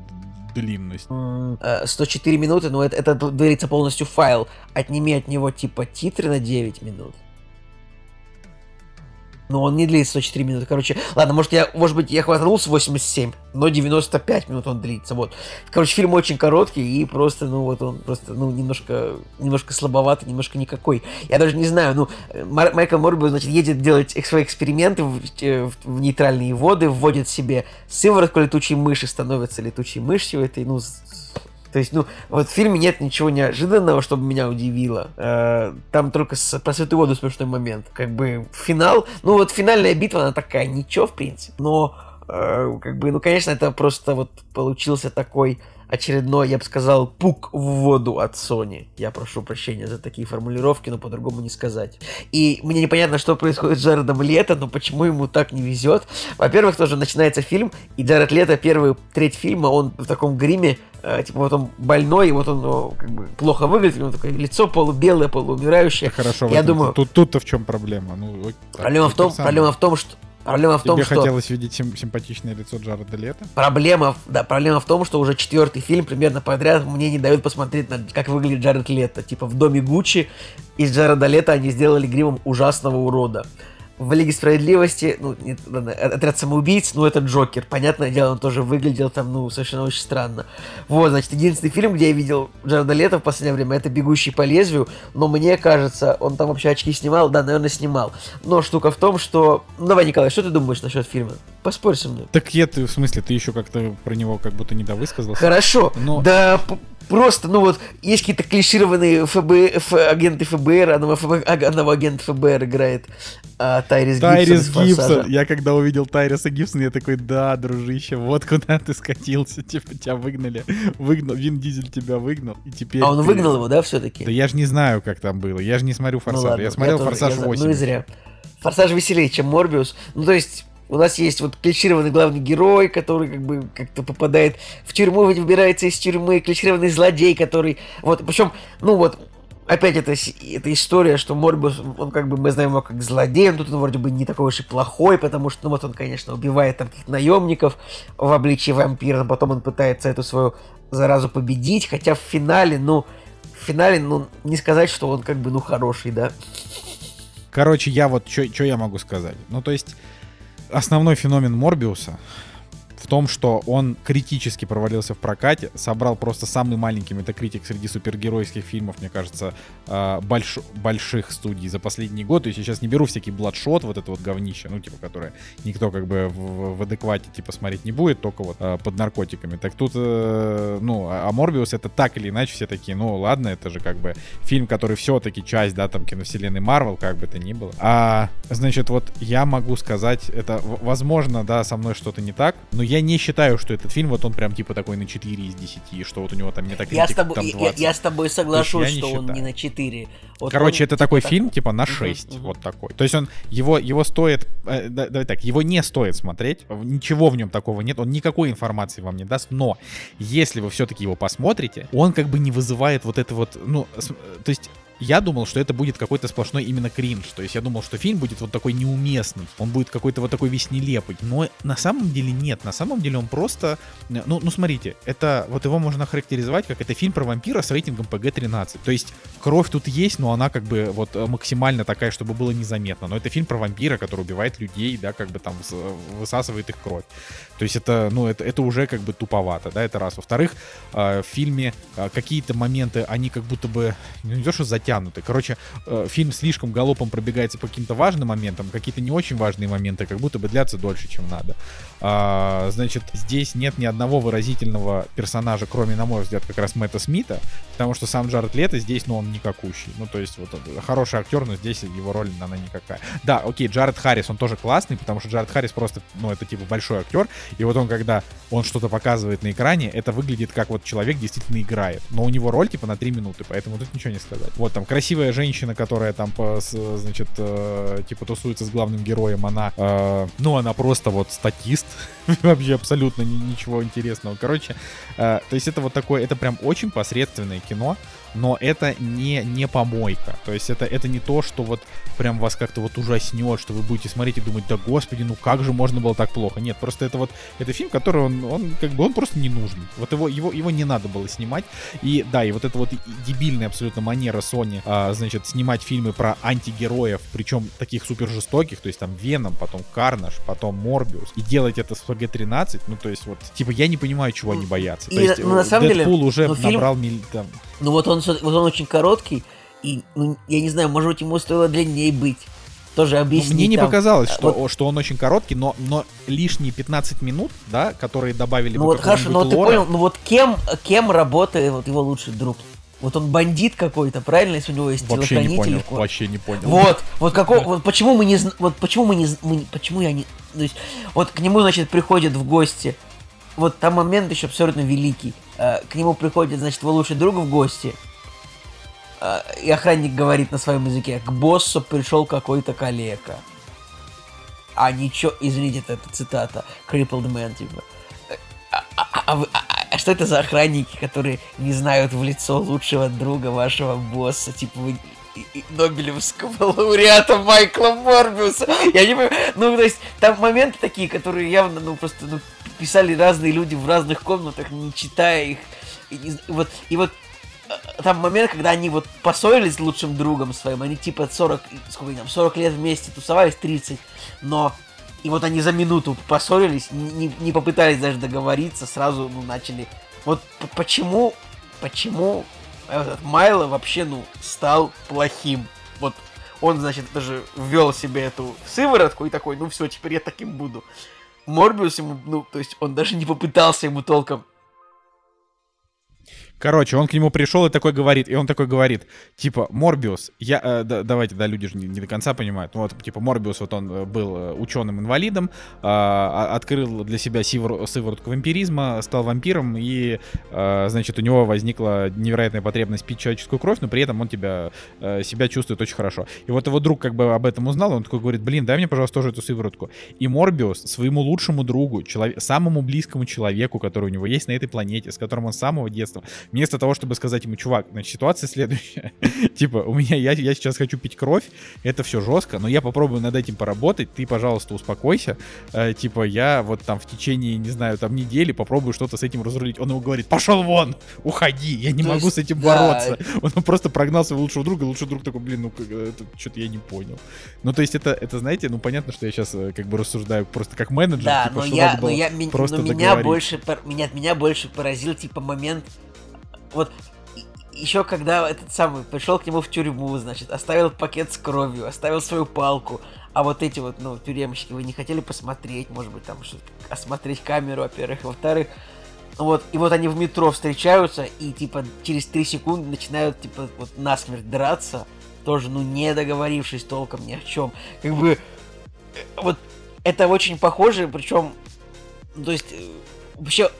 длинности.
Э, 104 минуты, но это, это длится полностью файл. Отними от него, типа, титры на 9 минут. Но он не длится 104 минуты. Короче, ладно, может, я, может быть, я хватанул с 87, но 95 минут он длится. Вот. Короче, фильм очень короткий и просто, ну, вот он просто, ну, немножко, немножко слабоватый, немножко никакой. Я даже не знаю, ну, Мар- Майкл Морбиус, значит, едет делать свои эксперименты в, в- в нейтральные воды, вводит себе сыворотку летучей мыши, становится летучей мышью этой, ну, То есть, ну, вот в фильме нет ничего неожиданного, чтобы меня удивило. Э, там только с, про Святую Воду смешной момент. Как бы финал, ну вот финальная битва, она такая, ничего, в принципе. Но, э, как бы, ну, конечно, это просто вот получился такой очередной, я бы сказал, пук в воду от Sony. Я прошу прощения за такие формулировки, но по-другому не сказать. И мне непонятно, что происходит с Джаредом Лето, но почему ему так не везет. Во-первых, тоже начинается фильм, и Джаред Лето, первый треть фильма, он в таком гриме, э, типа вот он больной, и вот он ну, как бы плохо выглядит, у него такое лицо полубелое, полуумирающее.
Хорошо,
я думаю,
тут, тут-то в чем проблема? Ну,
проблема в том, проблема в том, что Проблема в том,
Тебе
что...
хотелось видеть сим- симпатичное лицо Джареда Лето?
Проблема, да, проблема в том, что уже четвертый фильм примерно подряд мне не дают посмотреть, на, как выглядит Джаред Лето. Типа в доме Гуччи из Джареда Лето они сделали гримом ужасного урода. В Лиге Справедливости, ну, нет, ладно, отряд самоубийц, ну, это Джокер. Понятное дело, он тоже выглядел там, ну, совершенно очень странно. Вот, значит, единственный фильм, где я видел Джареда Лето в последнее время, это «Бегущий по лезвию», но мне кажется, он там вообще очки снимал, да, наверное, снимал. Но штука в том, что... Ну, давай, Николай, что ты думаешь насчет фильма? Поспорь со мной.
Так я ты, в смысле, ты еще как-то про него как будто не довысказался?
Хорошо,
Но-
да просто, ну вот, есть какие-то клишированные ФБ, Ф- агенты ФБР, одного, ФБ, одного агента ФБР играет а, Тайрис Гибсон.
Тайрис
«Форсажа».
Гибсон. Я когда увидел Тайриса Гибсона, я такой, да, дружище, вот куда ты скатился. Типа, тебя выгнали. Выгнал, Вин Дизель тебя выгнал, и теперь
А он
ты-
выгнал его, да, все-таки?
Да я же не знаю, как там было. Я же не смотрю
Ну
Форсаж.
ладно,
я смотрел
тоже-
Форсаж
я за-
8.
Ну и зря. Форсаж веселее, чем Морбиус. Ну, то есть, у нас есть вот клишированный главный герой, который как бы как-то попадает в тюрьму, выбирается из тюрьмы, клишированный злодей, который... Вот, причем, ну вот, опять это, с- эта история, что Морбиус, он как бы, мы знаем его как злодей, он тут он вроде бы не такой уж и плохой, потому что, ну вот он, конечно, убивает там каких-то наемников в обличии вампира, но потом он пытается эту свою заразу победить, хотя в финале, ну, в финале, ну, не сказать, что он как бы, ну, хороший, да.
Короче, я вот что я могу сказать. Ну, то есть, основной феномен Морбиуса в том, что он критически провалился в прокате, собрал просто самый маленький метакритик среди супергеройских фильмов, мне кажется, э, больш- больших студий за последний год. То есть я сейчас не беру всякий Бладшот, вот это вот говнище, ну, типа, которое никто как бы в, в адеквате, типа, смотреть не будет, только вот э, под наркотиками. Так тут, э, ну, а а Морбиус это так или иначе все такие, ну, ладно, это же как бы фильм, который все-таки часть, да, там, киновселенной Марвел, как бы то ни было. А, значит, вот я могу сказать, это, возможно, да, со мной что-то не так, но не считаю, что этот фильм, вот он прям типа такой на 4 из 10, что вот у него там не так
Я с, тобой,
там
я,
20.
я с тобой соглашусь,
я не
что он
считаю.
не на 4. Вот
Короче,
он,
это такой
так-
фильм, типа, на
Мгм,
6,
мгм.
вот такой. То есть он, его, его стоит, э, да- давай так, его не стоит смотреть, ничего в нем такого нет, он никакой информации вам не даст, но если вы все-таки его посмотрите, он как бы не вызывает вот это вот, ну, с- то есть я думал, что это будет какой-то сплошной именно кринж. То есть я думал, что фильм будет вот такой неуместный. Он будет какой-то вот такой весь нелепый. Но на самом деле нет. На самом деле он просто... э, Ну, ну смотрите, это... Вот его можно характеризовать как это фильм про вампира с рейтингом PG-13. То есть кровь тут есть, но она как бы вот э, максимально такая, чтобы было незаметно. Но это фильм про вампира, который убивает людей, да, как бы там высасывает их кровь. То есть это, ну, это, это уже как бы туповато, да, это раз. Во-вторых, э, в фильме э, какие-то моменты, они как будто бы, ну, не то что затянуты. Короче, э, фильм слишком галопом пробегается по каким-то важным моментам, какие-то не очень важные моменты как будто бы длятся дольше, чем надо. А, значит, здесь нет ни одного выразительного персонажа, кроме, на мой взгляд, как раз Мэтта Смита, потому что сам Джаред Лето здесь, ну, он никакущий. Ну, то есть, вот хороший актер, но здесь его роль, она никакая. Да, окей, Джаред Харрис, он тоже классный, потому что Джаред Харрис просто, ну, это типа большой актер, и вот он, когда он что-то показывает на экране, это выглядит как вот человек действительно играет. Но у него роль типа на 3 минуты, поэтому тут ничего не сказать. Вот там красивая женщина, которая там, по, с- значит, э, типа тусуется с главным героем, она, э, ну, она просто вот статист, вообще абсолютно ни- ничего интересного. Короче, э, то есть это вот такое, это прям очень посредственное кино, но это не, не помойка. То есть это, это не то, что вот прям вас как-то вот ужаснет, что вы будете смотреть и думать, да господи, ну как же можно было так плохо. Нет, просто это вот, это фильм, который он, он как бы, он просто не нужен. Вот его, его, его не надо было снимать. И да, и вот эта вот дебильная абсолютно манера Sony, а, значит, снимать фильмы про антигероев, причем таких супер жестоких, то есть там Веном, потом Карнаж, потом Морбиус, и делать это с PG-13, ну то есть вот, типа, я не понимаю, чего они боятся.
И,
то есть,
ну, на самом деле,
Дэдпул уже
ну, фильм-
набрал миль- там,
Ну вот он, вот он очень короткий, и, ну, я не знаю, может быть, ему стоило длиннее быть. тоже
Ну,
объяснить.
Мне не
там,
показалось, что,
вот-
что он очень короткий, но, но лишние 15 минут, да, которые добавили
Ну
бы
вот хорошо, но
какого-нибудь
ты понял, ну вот кем, кем работает вот его лучший друг? Вот он бандит какой-то, правильно, если у него есть
Вообще не
телохранитель?
понял,
Вот.
вообще не понял.
Вот, вот какого, вот почему мы не, вот почему мы не, мы не- почему я не, то есть, вот к нему, значит, приходят в гости, вот там момент еще абсолютно великий, Э, к нему приходит, значит, его лучший друг в гости, э, и охранник говорит на своем языке, к боссу пришел какой-то калека. А ничего, извините, это, цитата, crippled man, типа. Э, А, а- а вы- а- а что это за охранники, которые не знают в лицо лучшего друга вашего босса, типа вы и- и Нобелевского лауреата Майкла Морбиуса. Я не понимаю. Ну, то есть, там моменты такие, которые явно, ну, просто, ну, писали разные люди в разных комнатах, не читая их. И, з- вот, и вот э, там момент, когда они вот поссорились с лучшим другом своим, они типа 40, сколько там, 40 лет вместе тусовались, 30, но и вот они за минуту поссорились, не, не попытались даже договориться, сразу ну, начали. Вот почему, почему этот Майло вообще, ну, стал плохим? Вот он, значит, даже ввел себе эту сыворотку и такой, ну все, теперь я таким буду. Морбиус ему, ну, то есть он даже не попытался ему толком.
Короче, он к нему пришел и такой говорит, и он такой говорит, типа, Морбиус, я, э, да- давайте, да, люди же не, не до конца понимают, вот, типа, Морбиус, вот он э, был ученым-инвалидом, а, открыл для себя сивор- сыворотку вампиризма, стал вампиром, и, а, значит, у него возникла невероятная потребность пить человеческую кровь, но при этом он тебя, э, себя чувствует очень хорошо. И вот его друг как бы об этом узнал, он такой говорит, блин, дай мне, пожалуйста, тоже эту сыворотку. И Морбиус своему лучшему другу, человек, самому близкому человеку, который у него есть на этой планете, с которым он с самого детства, вместо того, чтобы сказать ему, чувак, значит, ситуация следующая. типа, у меня, я, я сейчас хочу пить кровь, это все жестко, но я попробую над этим поработать, ты, пожалуйста, успокойся. Э, типа, я вот там в течение, не знаю, там недели попробую что-то с этим разрулить. Он ему говорит, пошел вон, уходи, я не
То
могу
есть,
с этим
да.
бороться. Он просто прогнал своего лучшего друга, и лучший друг такой, блин, ну, что-то я не понял. Ну, то есть это, это, знаете, ну, понятно, что я сейчас как бы рассуждаю просто как менеджер,
Да,
типа,
но я, но
было
я, ми-
просто
но меня больше, меня, меня больше поразил типа момент, вот еще когда этот самый пришел к нему в тюрьму, значит, оставил пакет с кровью, оставил свою палку, а вот эти вот, ну, тюремщики, вы не хотели посмотреть, может быть, там осмотреть камеру, во-первых, во-вторых, вот, и вот они в метро встречаются, и, типа, через три секунды начинают, типа, вот насмерть драться, тоже, ну, не договорившись толком ни о чем. Как бы, э, вот, это очень похоже, причем, ну, то есть, э, вообще,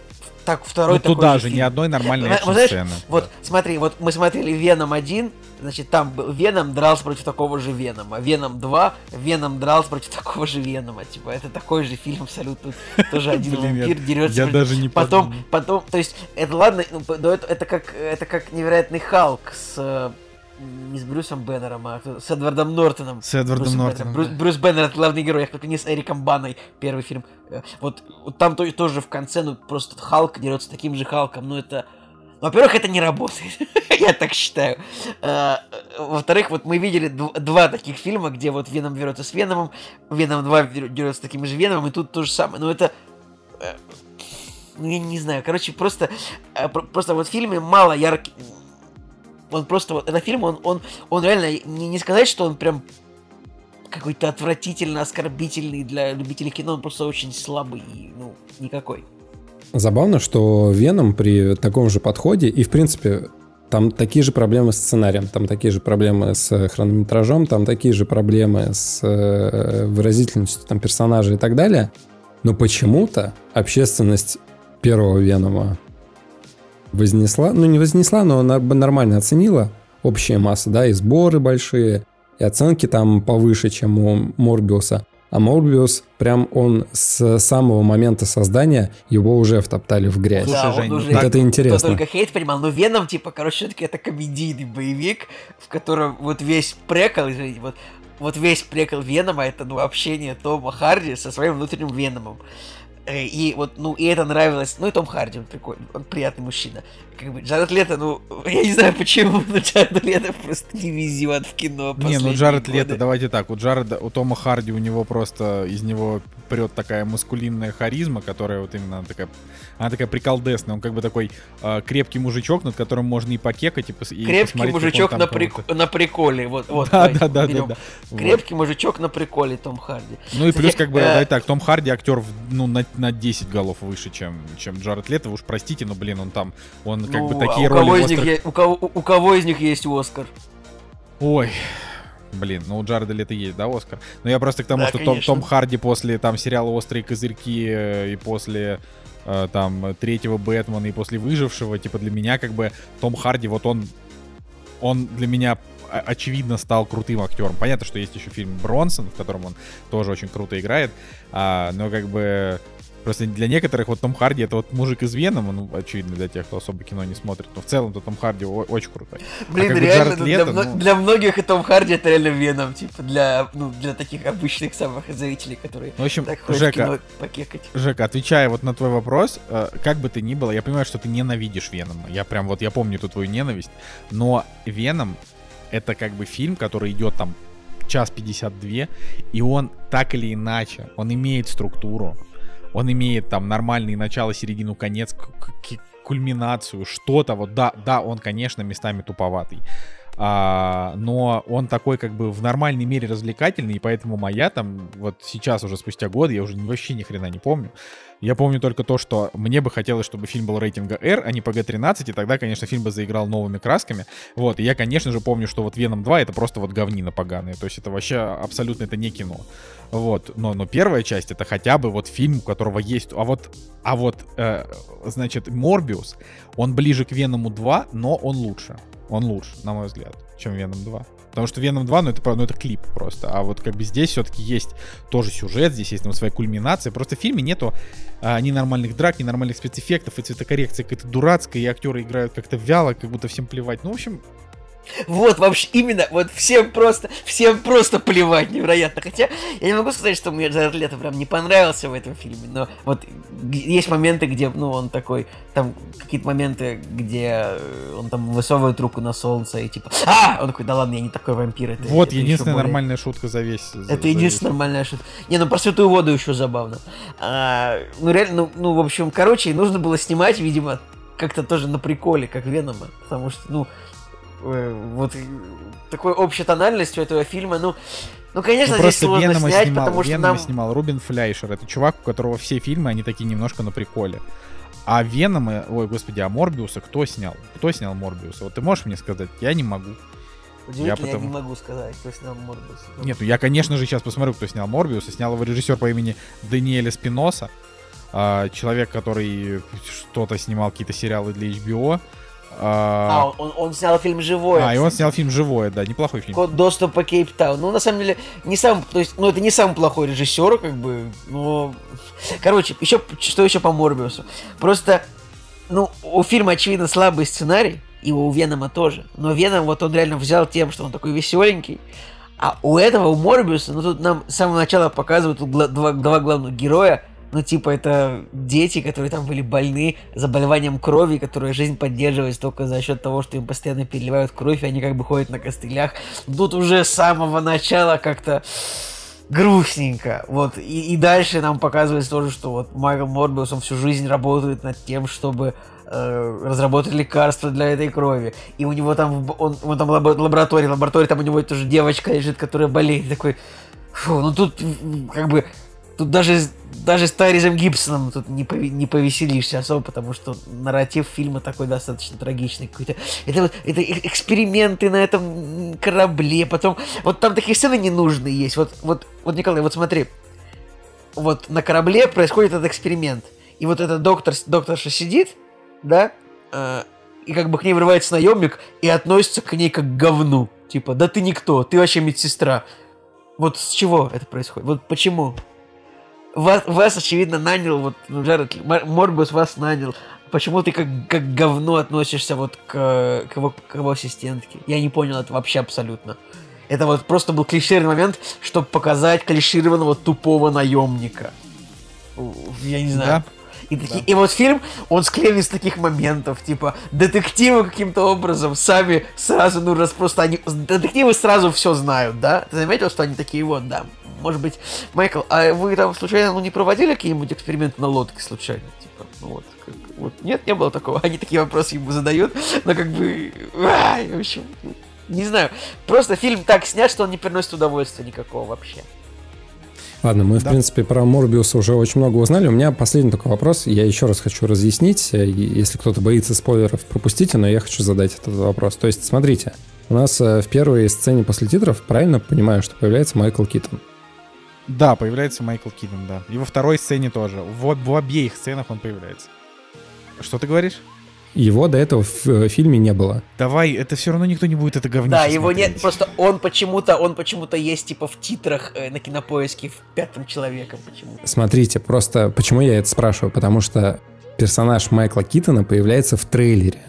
так, второй
Ну,
такой
туда
же
же ни одной нормальной
знаешь,
сцены.
Вот, смотри, вот мы смотрели Веном 1, значит, там Веном дрался против такого же Венома. Веном 2, Веном дрался против такого же Венома. Типа, это такой же фильм абсолютно. Тоже один вампир дерется.
Я даже не
Потом, потом, то есть, это ладно, ну, это как, это как невероятный Халк с, э, не с Брюсом Беннером, а с Эдвардом Нортоном.
С Эдвардом
Брюсом
Нортоном.
Беннером. Брюс, Брюс Беннер это главный герой, как не с Эриком Баной, первый фильм. Э, Вот, вот там то- тоже в конце, ну, просто Халк дерется таким же Халком, ну, это... Во-первых, это не работает, я так считаю. Э, Во-вторых, вот мы видели дв- два таких фильма, где вот Веном дерется с Веномом, Веном 2 дер- дерется с таким же Веномом, и тут то же самое. Ну, это... э, Ну, я не знаю, короче, просто... про- Просто вот в фильме мало ярких... Он просто... Вот, этот фильм, он, он, он реально... Не, не сказать, что он прям какой-то отвратительно оскорбительный для любителей кино, он просто очень слабый, и, ну, никакой.
Забавно, что Веном при таком же подходе, и в принципе там такие же проблемы с сценарием, там такие же проблемы с хронометражом, там такие же проблемы с э, выразительностью там, персонажей и так далее. Но почему-то общественность первого Венома вознесла, ну не вознесла, но нар- нормально оценила общая масса, да, и сборы большие, и оценки там повыше, чем у Морбиуса. А Морбиус, прям он с самого момента создания его уже втоптали в грязь.
Слушай,
да, он
Жень, ну
уже
Вот это
кто
интересно.
только хейт понимал, но Веном, типа, короче, все-таки это комедийный боевик, в котором вот весь прекол, извините, вот, вот весь прекол Венома это, ну, общение Тома Харди со своим внутренним Веномом. Э, И вот, ну, и это нравилось. Ну, и Том Харди, он прикольный, он приятный мужчина. Как бы Джаред Лето, ну, я не знаю почему, но Джаред Лето просто не везет в кино
Не, ну Джаред
годы.
Лето, давайте так, у Джареда, у Тома Харди, у него просто из него прет такая маскулинная харизма, которая вот именно такая, она такая приколдесная, он как бы такой э, крепкий мужичок, над которым можно и покекать, и, пос- и
Крепкий мужичок на, прик- на приколе, вот, вот.
Да,
давайте
да, да, да,
берем.
да. Вот.
Крепкий мужичок на приколе, Том Харди.
Ну и плюс, как бы,
Э,
давай так, Том Харди актер, ну, на, на 10 голов выше, чем, чем Джаред Лето. Уж простите, но, блин, он там, он как бы
Ну, а
такие
у кого
роли
них
острых-
есть, у кого, у, у кого из них есть Оскар?
Ой, блин, ну у Джареда Лето есть, да, Оскар? Но я просто к тому,
Да,
что Том,
конечно.
Том Харди после там сериала «Острые козырьки» э, и после э, там третьего Бэтмена и после «Выжившего», типа для меня как бы Том Харди, вот он, он для меня о- очевидно стал крутым актером. Понятно, что есть еще фильм «Бронсон», в котором он тоже очень круто играет, а, но как бы Просто для некоторых вот Том Харди это вот мужик из Венома, ну, очевидно, для тех, кто особо кино не смотрит. Но в целом-то Том Харди очень крутой.
Блин,
как бы
реально, ну,
Лето,
для, мно-
ну-
для многих и Том Харди это реально Веном, типа, для, ну, для таких обычных самых зрителей, которые
Ну, в общем,
так ходят в
Жека,
кино покекать.
Жека, отвечая вот на твой вопрос, э, как бы ты ни было, я понимаю, что ты ненавидишь Венома. Я прям вот, я помню эту твою ненависть. Но Веном — это как бы фильм, который идет там час 52, и он так или иначе, он имеет структуру, он имеет там нормальный начало, середину, конец, кульминацию, что-то. Вот да, да, он, конечно, местами туповатый. А, но он такой как бы в нормальной мере развлекательный, и поэтому моя там, вот сейчас уже спустя годы, я уже вообще ни хрена не помню. Я помню только то, что мне бы хотелось, чтобы фильм был рейтинга R, а не PG-13, и тогда, конечно, фильм бы заиграл новыми красками. Вот, и я, конечно же, помню, что вот Веном 2 это просто вот говнина поганые, то есть это вообще абсолютно это не кино. Вот, но, но первая часть это хотя бы вот фильм, у которого есть... А вот, а вот э, значит, Морбиус, он ближе к Веному 2, но он лучше. Он лучше, на мой взгляд, чем Веном 2. Потому что Веном 2, ну это, ну это клип просто. А вот как бы здесь все-таки есть тоже сюжет, здесь есть там своя кульминация. Просто в фильме нету а, ни нормальных драк, ни нормальных спецэффектов, и цветокоррекция какая-то дурацкая, и актеры играют как-то вяло, как будто всем плевать. Ну, в общем,
Вот, вообще, именно, вот всем просто, всем просто плевать невероятно. Хотя, я не могу сказать, что мне Джаред Лето прям не понравился в этом фильме, но вот есть моменты, где, ну, он такой, там какие-то моменты, где э, он там высовывает руку на солнце и типа, а, он такой, да ладно, я не такой вампир. Это,
вот
это
единственная
более-
нормальная шутка за весь... за- за
Это
весь
единственная нормальная шутка. Не, ну про святую воду еще забавно. А, ну реально, ну, ну, в общем, короче, нужно было снимать, видимо, как-то тоже на приколе, как Венома. Потому что, ну, вот э, такой общей тональностью этого фильма, ну, ну, конечно,
Ну,
здесь сложно
Венома
снять,
снимал,
потому что
Венома
нам...
снимал Рубин Фляйшер. Это чувак, у которого все фильмы, они такие немножко на приколе. А Венома, ой, господи, а Морбиуса кто снял? Кто снял Морбиуса? Вот ты можешь мне сказать? Я не могу.
Удивительно, я,
потому-
не могу сказать, кто снял Морбиус.
Нет, ну я, конечно же, сейчас посмотрю, кто снял Морбиуса. Снял его режиссер по имени Даниэля Спиноса. а, человек, который что-то снимал, какие-то сериалы для HBO.
А,
А,
он, он- снял фильм «Живое».
а, и он снял фильм «Живое», да, неплохой фильм.
Код доступа Кейптаун. Ну, на самом деле, не сам, то есть, ну, это не самый плохой режиссер, как бы, но... Короче, еще, что еще по Морбиусу? Просто, ну, у фильма, очевидно, слабый сценарий, и у Венома тоже. Но Веном, вот он реально взял тем, что он такой веселенький, а у этого, у Морбиуса, ну, тут нам с самого начала показывают два, два главных героя, ну, типа, это дети, которые там были больны заболеванием крови, которые жизнь поддерживается только за счет того, что им постоянно переливают кровь, и они как бы ходят на костылях. Тут уже с самого начала как-то грустненько. Вот. И, и дальше нам показывается тоже, что вот Майкл Морбиус, он всю жизнь работает над тем, чтобы э, разработать лекарство для этой крови. И у него там, он, он там в лабо- лаборатории, в лаборатории там у него тоже девочка лежит, которая болеет. И такой, фу, ну тут как бы Тут даже, даже с Тайризом Гибсоном тут не, пове- не повеселишься особо, потому что нарратив фильма такой достаточно трагичный какой-то. Это вот это э- эксперименты на этом корабле, потом... Вот там такие сцены ненужные есть. Вот, вот, вот, Николай, вот смотри. Вот на корабле происходит этот эксперимент. И вот этот доктор, докторша сидит, да, э, и как бы к ней врывается наемник и относится к ней как к говну. Типа, да ты никто, ты вообще медсестра. Вот с чего это происходит? Вот почему? Вас, вас очевидно, нанял, вот, ну, Джаред, Мор- Морбиус вас нанял. Почему ты как, как говно относишься вот к, к, его, к его ассистентке? Я не понял это вообще абсолютно. Это вот просто был клишированный момент, чтобы показать клишированного тупого наемника. Я не знаю.
Да.
И, таки- и вот фильм, он склеен из таких моментов, типа, детективы каким-то образом сами сразу, ну, раз просто они, детективы сразу все знают, да? Ты заметил, что они такие, вот, да, может быть, Майкл, а вы там случайно, ну, не проводили какие-нибудь эксперименты на лодке случайно? Типа, ну, вот, как- вот, нет, не было такого, они такие вопросы ему задают, но как бы, ай, в общем, не знаю, просто фильм так снят, что он не приносит удовольствия никакого вообще.
Ладно, мы, в
Да.
принципе, про Морбиуса уже очень много узнали. У меня последний такой вопрос. Я еще раз хочу разъяснить. э, Если кто-то боится спойлеров, пропустите, но я хочу задать этот вопрос. То есть, смотрите, у нас э, в первой сцене после титров, правильно понимаю, что появляется Майкл Китон?
Да, появляется Майкл Кидон, да. И во второй сцене тоже. В, в обеих сценах он появляется. Что ты говоришь?
Его до этого в э, фильме не было.
Давай, это все равно никто не будет это говнище
Да, его
смотреть.
нет, просто он почему-то, он почему-то есть, типа, в титрах э, на кинопоиске в пятом человеком почему-то.
Смотрите, просто почему я это спрашиваю? Потому что персонаж Майкла Китона появляется в трейлере.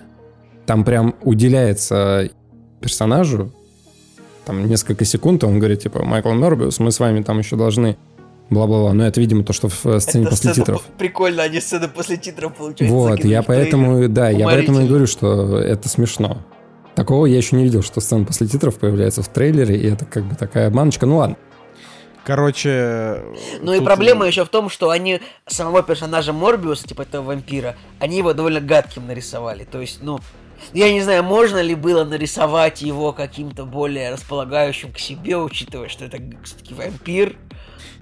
Там прям уделяется персонажу там несколько секунд, и он говорит, типа, Майкл Морбиус, мы с вами там еще должны бла-бла-бла. Но это, видимо, то, что в э, сцене
Это
после
сцена
титров.
Прикольно, они сцены после титров получается.
Вот, я
в трейлер.
поэтому, да, я поэтому и говорю, что это смешно. Такого я еще не видел, что сцена после титров появляется в трейлере, и это как бы такая обманочка. Ну ладно.
Короче...
Ну и проблема
э,
еще в том, что они самого персонажа Морбиуса, типа этого вампира, они его довольно гадким нарисовали. То есть, ну, я не знаю, можно ли было нарисовать его каким-то более располагающим к себе, учитывая, что это все-таки вампир.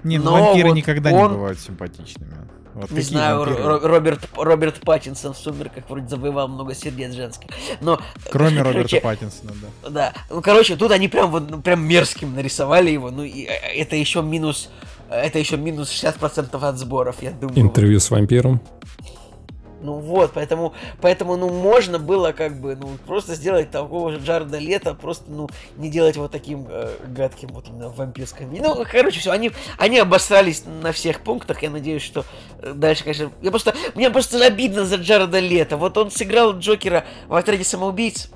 Не, ну
но
вампиры
вот
никогда
он-
не бывают симпатичными. Вот
Не знаю,
вампиры?
Ро- Роберт, Роберт Паттинсон в «Сумерках» вроде завоевал много сердец женских. Но,
Кроме
короче,
Роберта Паттинсона, да.
Да, ну короче, тут они прям вот ну, прям мерзким нарисовали его, ну и э, это еще минус, э, это еще минус 60% от сборов, я думаю.
Интервью с вампиром.
Ну вот, поэтому, поэтому, ну, можно было как бы, ну, просто сделать такого же Джареда Лето, просто, ну, не делать его таким э, гадким вот именно вампирским. Ну, короче, все, они, они обосрались на всех пунктах, я надеюсь, что э, дальше, конечно, я просто, мне просто обидно за Джареда Лето, вот он сыграл Джокера в отряде самоубийц,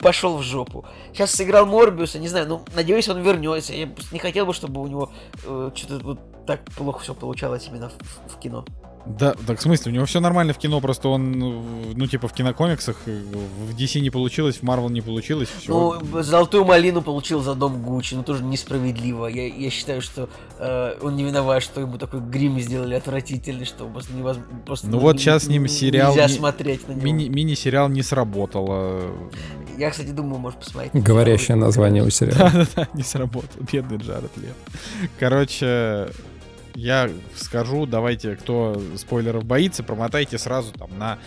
пошел в жопу. Сейчас сыграл Морбиуса, не знаю, ну, надеюсь, он вернется. Я не хотел бы, чтобы у него э, что-то вот так плохо все получалось именно в, в кино.
Да, так в смысле, у него все нормально в кино, просто он, ну, типа, в кинокомиксах э, в DC не получилось, в Marvel не получилось, все.
Ну, золотую малину получил за дом Гуччи, ну тоже несправедливо. Я, я считаю, что э, он не виноват, что ему такой грим сделали отвратительный, что просто невозможно. Просто,
Ну вот
не-
щас с ним сериал
Нельзя
не-
смотреть на него.
Мини- мини-сериал не сработало.
Я, кстати, думаю, может посмотреть.
Говорящее название у сериала.
Да-да-да, не сработал. Бедный Джаред Лет. Короче, я скажу, давайте, кто спойлеров боится, промотайте сразу там на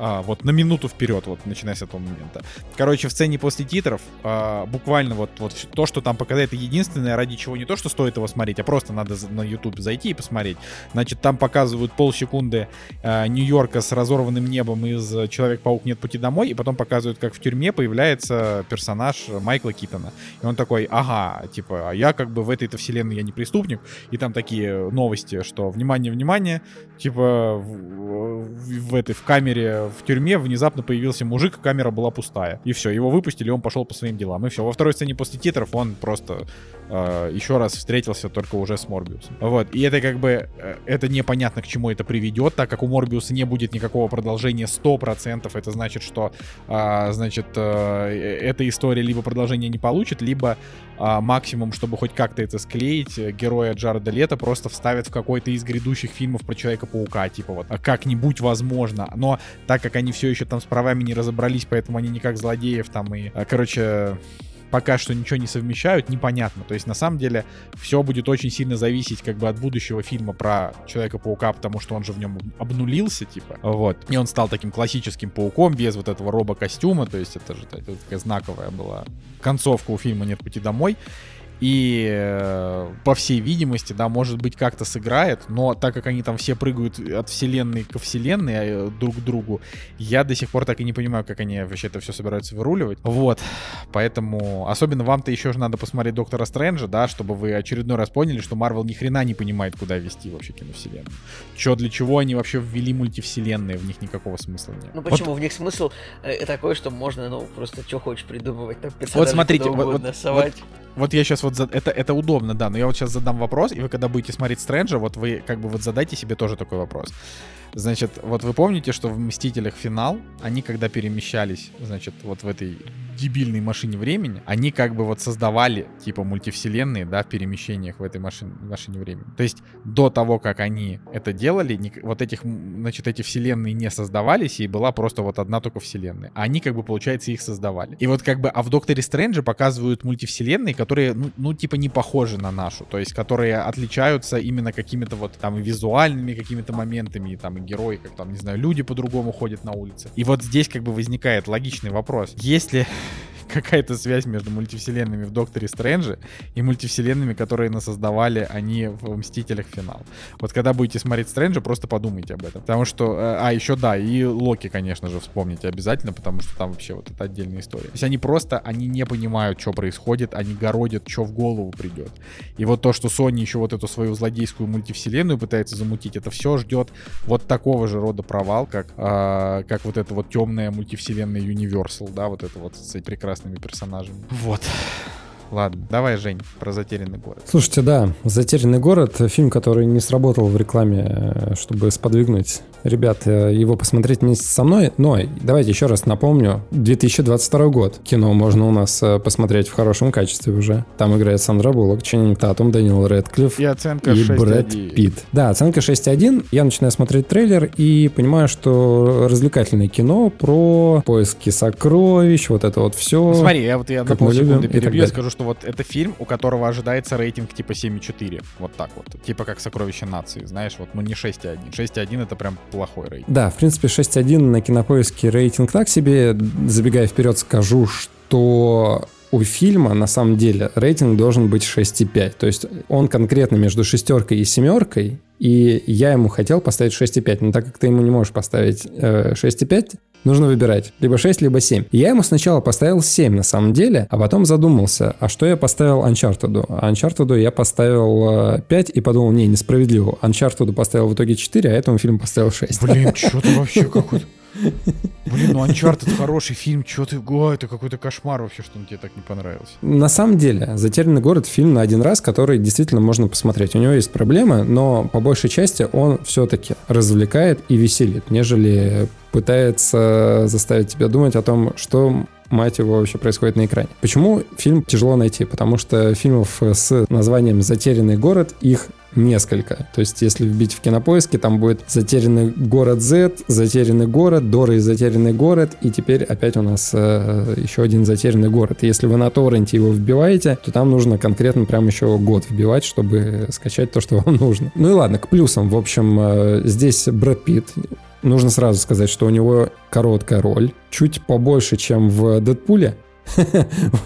а, вот на минуту вперед, вот начиная с этого момента. Короче, в сцене после титров а, буквально вот, вот то, что там показали, это единственное, ради чего не то, что стоит его смотреть, а просто надо на YouTube зайти и посмотреть. Значит, там показывают полсекунды а, Нью-Йорка с разорванным небом из э, Человек-паук нет пути домой, и потом показывают, как в тюрьме появляется персонаж Майкла Китона. И он такой, ага, типа, а я как бы в этой-то вселенной я не преступник. И там такие новости, что, внимание, внимание, типа, в, в- в этой, в камере в тюрьме внезапно появился мужик, камера была пустая. И все, его выпустили, он пошел по своим делам. И все, во второй сцене после титров он просто э, еще раз встретился только уже с Морбиусом. Вот, и это как бы, э, это непонятно, к чему это приведет, так как у Морбиуса не будет никакого продолжения 100%, это значит, что, а, значит, э, эта история либо продолжение не получит, либо а, максимум, чтобы хоть как-то это склеить, э, героя Джареда Лето просто вставят в какой-то из грядущих фильмов про Человека-паука, типа вот, а как-нибудь возможно. Но так как они все еще там с правами не разобрались, поэтому они никак злодеев там и, а, короче, пока что ничего не совмещают, непонятно. То есть, на самом деле, все будет очень сильно зависеть как бы от будущего фильма про Человека-паука, потому что он же в нем обнулился, типа. Вот. И он стал таким классическим пауком без вот этого робо-костюма, то есть это же это такая знаковая была концовка у фильма «Нет пути домой». И, э, по всей видимости, да, может быть, как-то сыграет, но так как они там все прыгают от вселенной ко вселенной э, друг к другу, я до сих пор так и не понимаю, как они вообще это все собираются выруливать. Вот. Поэтому, особенно вам-то еще же надо посмотреть Доктора Стрэнджа, да, чтобы вы очередной раз поняли, что Марвел ни хрена не понимает, куда вести вообще киновселенную. Че, для чего они вообще ввели мультивселенные, в них никакого смысла нет.
Ну
Вот
почему? В них смысл э, такой, что можно, ну, просто что хочешь придумывать, там персонажей
смотрите, вот- вот-
совать.
Вот я сейчас вот вот за- это, это удобно, да, но я вот сейчас задам вопрос, и вы когда будете смотреть Стрэнджа, вот вы как бы вот задайте себе тоже такой вопрос. Значит, вот вы помните, что в «Мстителях. Финал» они когда перемещались, значит, вот в этой дебильной машине времени, они как бы вот создавали типа мультивселенные, да, в перемещениях в этой машине, машине времени. То есть до того, как они это делали, вот этих, значит, эти вселенные не создавались, и была просто вот одна только вселенная. А они как бы, получается, их создавали. И вот как бы, а в Докторе Стрэнджа показывают мультивселенные, которые, ну, ну, типа не похожи на нашу, то есть которые отличаются именно какими-то вот там визуальными какими-то моментами, там герои, как там, не знаю, люди по-другому ходят на улице. И вот здесь как бы возникает логичный вопрос. Если какая-то связь между мультивселенными в Докторе Стрэнджи и мультивселенными, которые насоздавали они в Мстителях Финал. Вот когда будете смотреть Стрэнджа, просто подумайте об этом. Потому что, э, а, еще да, и Локи, конечно же, вспомните обязательно, потому что там вообще вот это отдельная история. То есть они просто, они не понимают, что происходит, они городят, что в голову придет. И вот то, что Sony еще вот эту свою злодейскую мультивселенную пытается замутить, это все ждет вот такого же рода провал, как, а, как вот эта вот темная мультивселенная Universal, да, вот это вот с этими прекрасными персонажами. Вот. Ладно, давай, Жень, про затерянный город.
Слушайте, да, «Затерянный город» — фильм, который не сработал в рекламе, э, чтобы сподвигнуть ребят э, его посмотреть вместе со мной. Но давайте еще раз напомню, 2022 год. Кино можно у нас э, посмотреть в хорошем качестве уже. Там играет Сандра Буллок, Ченнинг Татум, Дэниел Рэдклифф
И оценка
и
6,1.
Брэд Питт. Да, оценка 6.1. Я начинаю смотреть трейлер и понимаю, что развлекательное кино про поиски сокровищ, вот это вот все.
Ну, смотри, я вот я на полсекунды перебью, я скажу, что вот это фильм, у которого ожидается рейтинг типа 7,4. Вот так вот. Типа как «Сокровище нации», знаешь, вот, ну не 6,1. 6,1 это прям плохой рейтинг.
Да, в принципе, 6.1 на кинопоиске рейтинг так себе. Забегая вперед, скажу, что у фильма на самом деле рейтинг должен быть 6,5. То есть он конкретно между шестеркой и семеркой. И я ему хотел поставить 6,5. Но так как ты ему не можешь поставить э, 6,5, нужно выбирать либо 6, либо 7. И я ему сначала поставил 7 на самом деле, а потом задумался, а что я поставил Uncharted? А Uncharted я поставил э, 5 и подумал, не, несправедливо. Uncharted поставил в итоге 4, а этому фильму поставил 6.
Блин, что ты вообще какой-то... Блин, ну Uncharted хороший фильм, что ты... Ой, это какой-то кошмар вообще, что он тебе так не понравился.
На самом деле, «Затерянный город» — фильм на один раз, который действительно можно посмотреть. У него есть проблемы, но по большей части он все-таки развлекает и веселит, нежели пытается заставить тебя думать о том, что мать его вообще происходит на экране. Почему фильм тяжело найти? Потому что фильмов с названием «Затерянный город» их несколько. То есть, если вбить в кинопоиске, там будет «Затерянный город Z», «Затерянный город», «Дора и затерянный город», и теперь опять у нас э, еще один «Затерянный город». Если вы на торренте его вбиваете, то там нужно конкретно прям еще год вбивать, чтобы скачать то, что вам нужно. Ну и ладно, к плюсам. В общем, э, здесь Брэд Питт, Нужно сразу сказать, что у него короткая роль, чуть побольше, чем в Дэдпуле.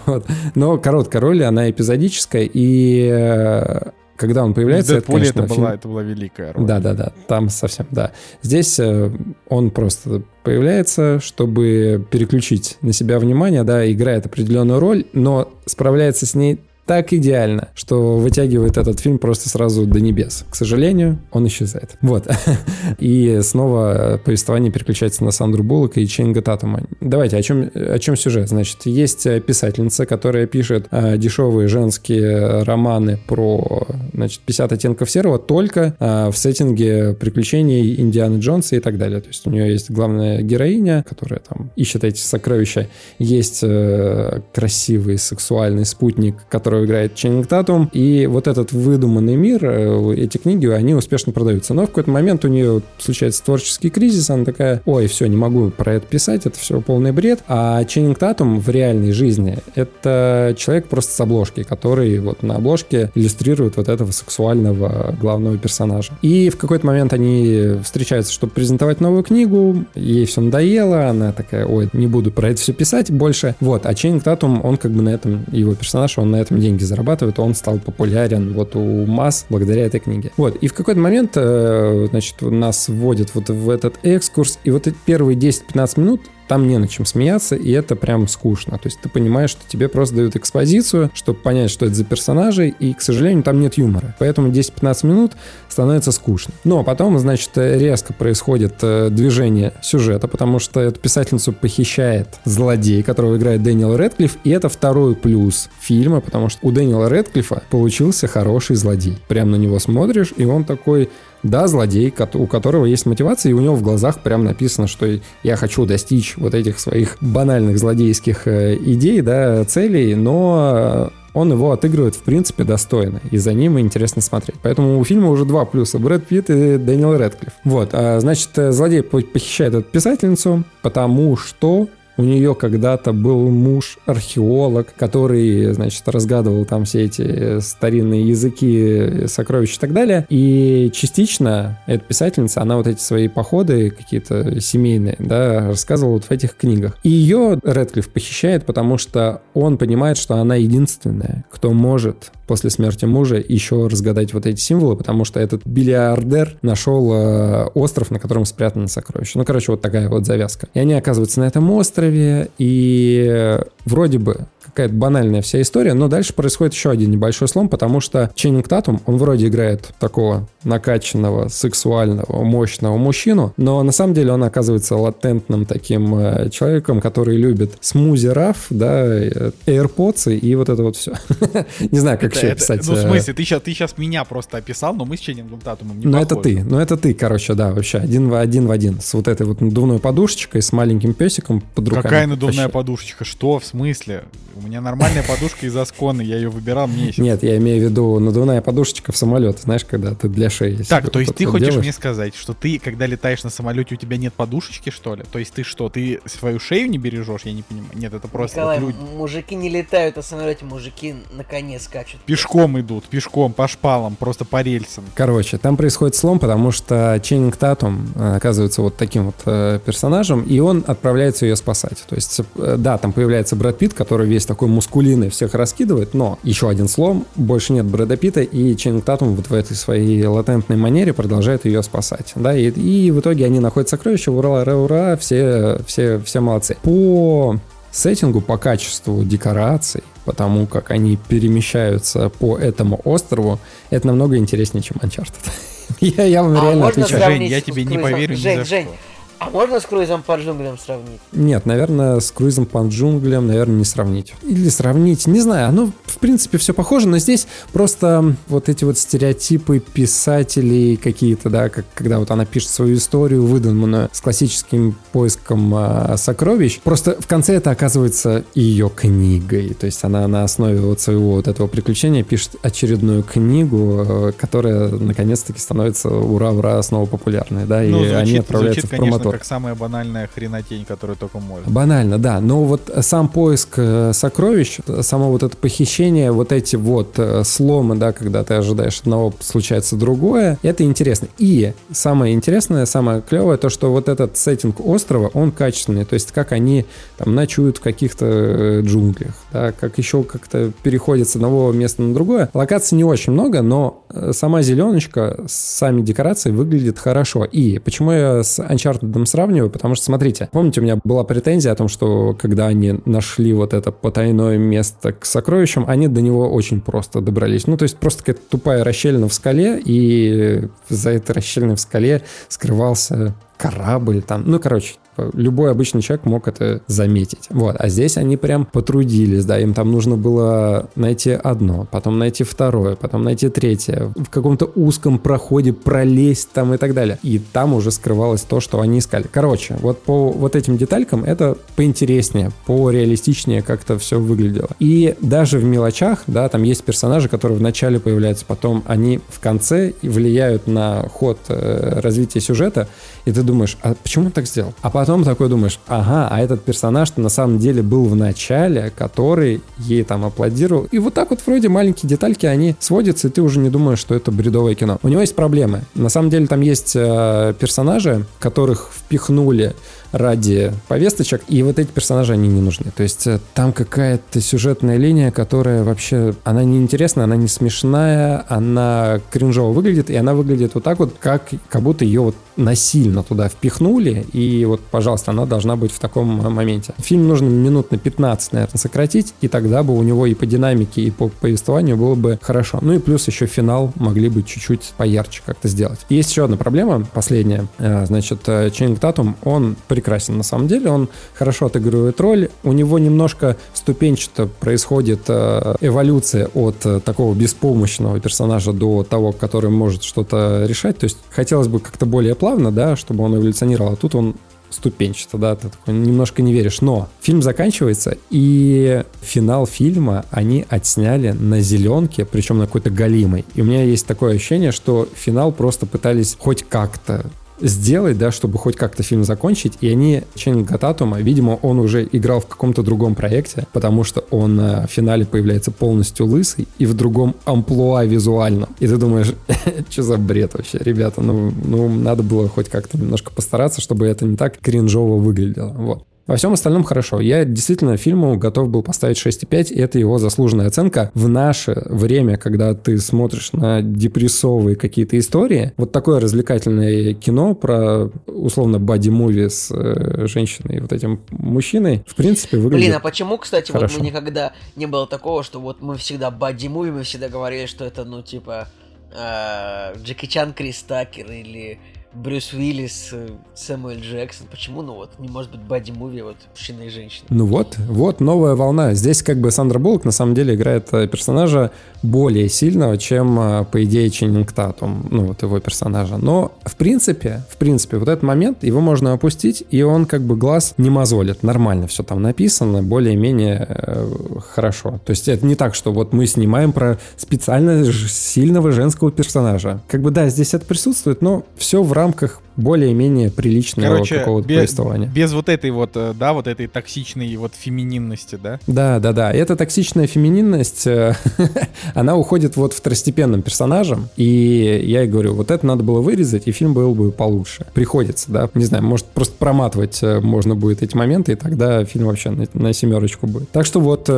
Вот. Но короткая роль, она эпизодическая, и э, когда он
В
появляется, это, конечно,
это
фильм-
была, это была великая роль.
да, да, да, там совсем, да. Здесь э, он просто появляется, чтобы переключить на себя внимание, да, играет определенную роль, но справляется с ней так идеально, что вытягивает этот фильм просто сразу до небес. К сожалению, он исчезает. Вот. И снова повествование переключается на Сандру Буллока и Ченга Татума. Давайте, о чем, о чем сюжет? Значит, есть э, писательница, которая пишет э, дешевые женские романы про, значит, 50 оттенков серого, только э, в сеттинге приключений Индианы Джонса и так далее. То есть у нее есть главная героиня, которая там ищет эти сокровища. Есть э, красивый сексуальный спутник, которого играет Ченнинг Татум. И вот этот выдуманный мир, э, эти книги, они успешно продаются. Но в какой-то момент у нее случается творческий кризис, она такая, ой, все, не могу про это писать, это все полный бред. А Ченнинг Татум в реальной жизни это человек просто с обложки, который вот на обложке иллюстрирует вот этого сексуального главного персонажа. И в какой-то момент они встречаются, чтобы презентовать новую книгу, ей все надоело, она такая, ой, не буду про это все писать больше. Вот, а Ченнинг Татум, он как бы на этом, его персонаж, он на этом деньги зарабатывает, он стал популярен вот у масс благодаря этой книге. Вот, и в какой-то момент, э, значит, нас вводят вот в этот экскурс, и вот эти первые 10-15 минут там не на чем смеяться, и это прям скучно. То есть ты понимаешь, что тебе просто дают экспозицию, чтобы понять, что это за персонажи, и, к сожалению, там нет юмора. Поэтому 10-15 минут становится скучно. Но потом, значит, резко происходит э, движение сюжета, потому что эту писательницу похищает злодей, которого играет Дэниел Редклифф, и это второй плюс фильма, потому что у Дэниела Редклиффа получился хороший злодей. Прям на него смотришь, и он такой да, злодей, у которого есть мотивация, и у него в глазах прям написано, что я хочу достичь вот этих своих банальных злодейских э, идей, да, целей, но он его отыгрывает, в принципе, достойно, и за ним интересно смотреть. Поэтому у фильма уже два плюса. Брэд Питт и Дэниел Редклифф. Вот, а, значит, злодей похищает эту писательницу, потому что у нее когда-то был муж-археолог, который, значит, разгадывал там все эти старинные языки, сокровища и так далее. И частично эта писательница, она вот эти свои походы какие-то семейные, да, рассказывала вот в этих книгах. И ее Редклифф похищает, потому что он понимает, что она единственная, кто может после смерти мужа еще разгадать вот эти символы, потому что этот бильярдер нашел э, остров, на котором спрятано сокровище. Ну, короче, вот такая вот завязка. И они оказываются на этом острове, и вроде бы какая-то банальная вся история, но дальше происходит еще один небольшой слом, потому что Ченнинг Татум, он вроде играет такого накачанного, сексуального, мощного мужчину, но на самом деле он оказывается латентным таким э, человеком, который любит смузи раф, да, э, AirPods и вот это вот все. Не знаю, как еще описать.
Ну, в э, смысле, ты сейчас, ты сейчас меня просто описал, но мы с Ченнингом Татумом не
Ну, это ты, ну, это ты, короче, да, вообще, один в один в один, с вот этой вот надувной подушечкой, с маленьким песиком под руками.
Какая надувная подушечка? Что? В смысле? У меня нормальная подушка из Асконы, я ее выбирал месяц.
Нет, я имею в виду надувная подушечка в самолет, знаешь, когда ты для шеи.
Так, то есть ты хочешь делаешь? мне сказать, что ты, когда летаешь на самолете, у тебя нет подушечки, что ли? То есть ты что, ты свою шею не бережешь? Я не понимаю. Нет, это просто
Николай, люди... мужики не летают на самолете, мужики на коне скачут.
Пешком идут, пешком, по шпалам, просто по рельсам.
Короче, там происходит слом, потому что Ченнинг Татум э, оказывается вот таким вот э, персонажем, и он отправляется ее спасать. То есть, э, да, там появляется Брэд Питт, который весь такой мускулиный, всех раскидывает, но еще один слом, больше нет Брэда Питта, и Ченнинг Татум вот в этой своей латентной манере продолжает ее спасать. Да, и, и в итоге они находят сокровища, ура, ура, ура, все, все, все молодцы. По сеттингу, по качеству декораций, потому как они перемещаются по этому острову, это намного интереснее, чем Uncharted. я, я вам а реально отвечаю.
Жень, я тебе не поверю
Жень, Жень. А можно с круизом по джунглям сравнить?
Нет, наверное, с круизом по джунглям, наверное, не сравнить. Или сравнить, не знаю. Оно, в принципе, все похоже, но здесь просто вот эти вот стереотипы писателей какие-то, да, как, когда вот она пишет свою историю, выдуманную с классическим поиском а, сокровищ. Просто в конце это оказывается ее книгой. То есть она на основе вот своего вот этого приключения пишет очередную книгу, э, которая наконец-таки становится ура-ура снова популярной, да,
ну,
и
звучит,
они отправляются звучит, в промотор
конечно, как самая банальная хренотень, которую только можно.
Банально, да. Но вот сам поиск э, сокровищ, само вот это похищение, вот эти вот э, сломы, да, когда ты ожидаешь одного, случается другое, это интересно. И самое интересное, самое клевое, то, что вот этот сеттинг острова, он качественный. То есть как они там ночуют в каких-то э, джунглях, да, как еще как-то переходят с одного места на другое. Локаций не очень много, но сама зеленочка, сами декорации выглядят хорошо. И почему я с Uncharted методом сравниваю, потому что, смотрите, помните, у меня была претензия о том, что когда они нашли вот это потайное место к сокровищам, они до него очень просто добрались. Ну, то есть просто какая-то тупая расщелина в скале, и за этой расщелиной в скале скрывался корабль там. Ну, короче, любой обычный человек мог это заметить. Вот. А здесь они прям потрудились, да, им там нужно было найти одно, потом найти второе, потом найти третье, в каком-то узком проходе пролезть там и так далее. И там уже скрывалось то, что они искали. Короче, вот по вот этим деталькам это поинтереснее, пореалистичнее как-то все выглядело. И даже в мелочах, да, там есть персонажи, которые вначале появляются, потом они в конце влияют на ход э, развития сюжета, и ты думаешь, а почему он так сделал? А потом такой думаешь, ага, а этот персонаж на самом деле был в начале, который ей там аплодировал. И вот так вот вроде маленькие детальки, они сводятся, и ты уже не думаешь, что это бредовое кино. У него есть проблемы. На самом деле там есть э, персонажи, которых впихнули ради повесточек, и вот эти персонажи, они не нужны. То есть э, там какая-то сюжетная линия, которая вообще, она неинтересная, она не смешная, она кринжово выглядит, и она выглядит вот так вот, как, как будто ее вот насильно туда впихнули, и вот, пожалуйста, она должна быть в таком моменте. Фильм нужно минут на 15, наверное, сократить, и тогда бы у него и по динамике, и по повествованию было бы хорошо. Ну и плюс еще финал могли бы чуть-чуть поярче как-то сделать. Есть еще одна проблема, последняя. Э, значит, э, Ченнинг Татум, он прекрасен на самом деле, он хорошо отыгрывает роль, у него немножко ступенчато происходит э, эволюция от такого беспомощного персонажа до того, который может что-то решать. То есть хотелось бы как-то более плавно, да, чтобы он эволюционировал, а тут он ступенчато, да, ты такой немножко не веришь. Но фильм заканчивается, и финал фильма они отсняли на зеленке, причем на какой-то галимой. И у меня есть такое ощущение, что финал просто пытались хоть как-то сделать, да, чтобы хоть как-то фильм закончить. И они, Ченнинга Татума, видимо, он уже играл в каком-то другом проекте, потому что он в финале появляется полностью лысый и в другом амплуа визуально. И ты думаешь, что за бред вообще, ребята, ну, ну, надо было хоть как-то немножко постараться, чтобы это не так кринжово выглядело. Вот. Во всем остальном хорошо. Я действительно фильму готов был поставить 6,5, и это его заслуженная оценка. В наше время, когда ты смотришь на депрессовые какие-то истории, вот такое развлекательное кино про, условно, боди-муви с э, женщиной и вот этим мужчиной, в принципе, выглядит
Блин, а почему, кстати,
хорошо.
вот мы никогда не было такого, что вот мы всегда боди-муви, мы всегда говорили, что это, ну, типа, э, Джеки Чан, Крис Такер или Брюс Уиллис, э, Сэмюэль Джексон. Почему, ну вот, не может быть бади-муви вот мужчина и женщина?
Ну вот, вот новая волна. Здесь как бы Сандра Буллок на самом деле играет э, персонажа более сильного, чем, э, по идее, Ченнинг Татум, ну вот его персонажа. Но, в принципе, в принципе, вот этот момент, его можно опустить, и он как бы глаз не мозолит. Нормально все там написано, более-менее э, хорошо. То есть это не так, что вот мы снимаем про специально сильного женского персонажа. Как бы да, здесь это присутствует, но все в рамках рамках более-менее приличного
Короче,
какого-то
без,
повествования.
Без вот этой вот, э, да, вот этой токсичной вот фемининности, да?
Да, да, да. Эта токсичная фемининность, э, она уходит вот второстепенным персонажем, и я и говорю, вот это надо было вырезать, и фильм был бы получше. Приходится, да, не знаю, может просто проматывать э, можно будет эти моменты, и тогда фильм вообще на, на семерочку будет. Так что вот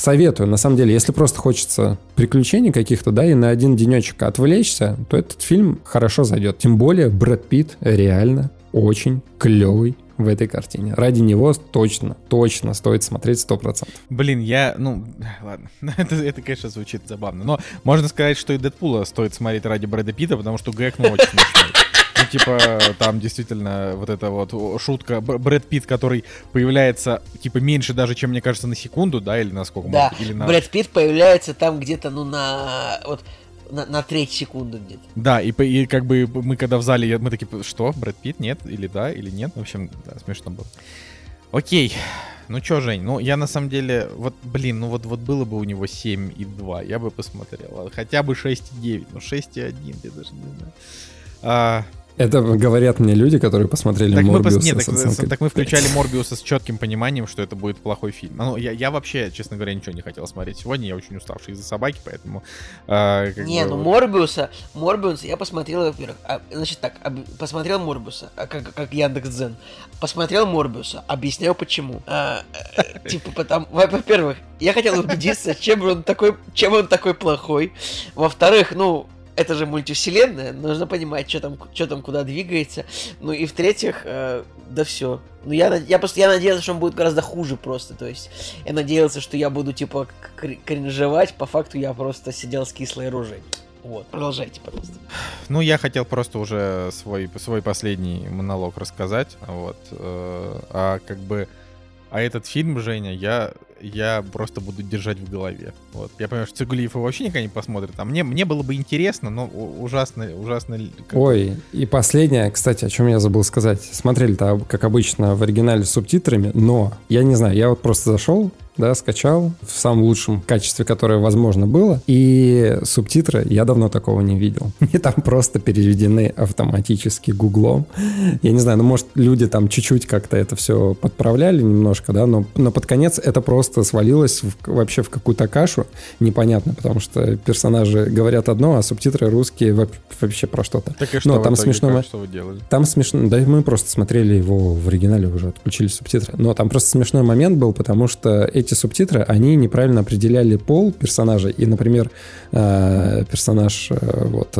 советую, на самом деле, если просто хочется приключений каких-то, да, и на один денечек отвлечься, то этот фильм хорошо зайдет. Тем более Брэд Питт реально очень клевый в этой картине. Ради него точно, точно стоит смотреть 100%.
Блин, я, ну, ладно, это, это, конечно, звучит забавно, но можно сказать, что и Дэдпула стоит смотреть ради Брэда Питта, потому что Гэг, ну, очень смешной. Типа, там действительно вот эта вот шутка Брэд Питт, который появляется, типа, меньше даже, чем мне кажется, на секунду, да, или на сколько?
Да,
может, или на...
Брэд Питт появляется там где-то, ну, на... Вот, на, на треть секунды где-то.
Да, и, и как бы мы когда в зале, мы такие, что, Брэд Питт, нет, или да, или нет, в общем, да, смешно было. Окей, ну чё, Жень, ну я на самом деле, вот, блин, ну вот, вот было бы у него 7 и 2, я бы посмотрел, хотя бы 6 и 9, ну 6 и 1, я даже не знаю. А,
это говорят мне люди, которые посмотрели
так
Морбиуса.
Мы, нет, так, так мы включали Морбиуса с четким пониманием, что это будет плохой фильм. Ну, я, я вообще, честно говоря, ничего не хотел смотреть сегодня. Я очень уставший из-за собаки, поэтому...
Э, не, бы... ну Морбиуса, Морбиуса я посмотрел, во-первых, а, значит так, об, посмотрел Морбиуса, а, как, как Яндекс Дзен. Посмотрел Морбиуса, объясняю почему. А, э, типа, потому, во-первых, я хотел убедиться, чем он такой, чем он такой плохой. Во-вторых, ну, это же мультивселенная, нужно понимать, что там, что там куда двигается. Ну и в-третьих, э, да все. Ну я, я просто я надеялся, что он будет гораздо хуже просто. То есть я надеялся, что я буду типа кринжевать, по факту я просто сидел с кислой рожей. Вот, продолжайте, пожалуйста.
Ну, я хотел просто уже свой, свой последний монолог рассказать. Вот. Э, а как бы а этот фильм, Женя, я, я просто буду держать в голове. Вот. Я понимаю, что Цигулиев его вообще никогда не посмотрит. А мне, мне было бы интересно, но ужасно, ужасно...
Ой, и последнее, кстати, о чем я забыл сказать. Смотрели-то, как обычно, в оригинале с субтитрами, но, я не знаю, я вот просто зашел, да, скачал в самом лучшем качестве, которое возможно было. И субтитры я давно такого не видел. И там просто переведены автоматически гуглом. Я не знаю, ну, может, люди там чуть-чуть как-то это все подправляли немножко, да, но, но под конец это просто свалилось в, вообще в какую-то кашу непонятно, потому что персонажи говорят одно, а субтитры русские вообще про что-то.
Так и что но там смешно. Как, что вы делали?
Там смешно. Да, мы просто смотрели его в оригинале уже, отключили субтитры. Но там просто смешной момент был, потому что эти субтитры, они неправильно определяли пол персонажа. И, например, э, персонаж э, вот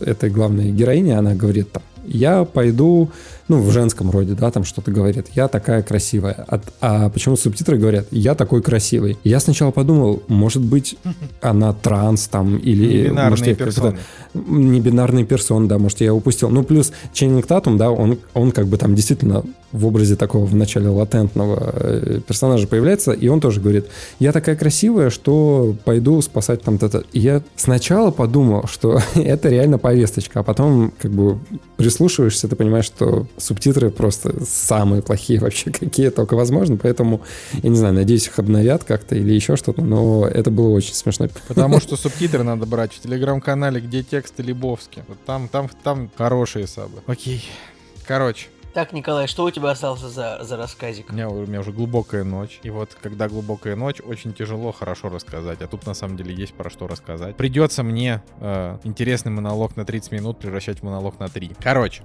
этой главной героини, она говорит там, я пойду, ну, в женском роде, да, там что-то говорит, я такая красивая. А, а почему субтитры говорят, я такой красивый? Я сначала подумал, может быть, она транс там, или...
Бинарные персоны.
Не бинарный персон, да, может, я упустил. Ну, плюс Ченнинг Татум, да, он, он как бы там действительно в образе такого в начале латентного э, персонажа появляется, и он тоже говорит, я такая красивая, что пойду спасать там то-то. И я сначала подумал, что это реально повесточка, а потом как бы прислушиваешься, ты понимаешь, что субтитры просто самые плохие вообще, какие только возможно, поэтому, я не знаю, надеюсь, их обновят как-то или еще что-то, но это было очень смешно.
Потому что субтитры надо брать в телеграм-канале, где тексты Лебовски. Вот там, там, там хорошие сабы. Окей. Короче,
так, Николай, что у тебя остался за, за рассказик?
У меня, у меня уже глубокая ночь. И вот, когда глубокая ночь, очень тяжело хорошо рассказать. А тут, на самом деле, есть про что рассказать. Придется мне э, интересный монолог на 30 минут превращать в монолог на 3. Короче,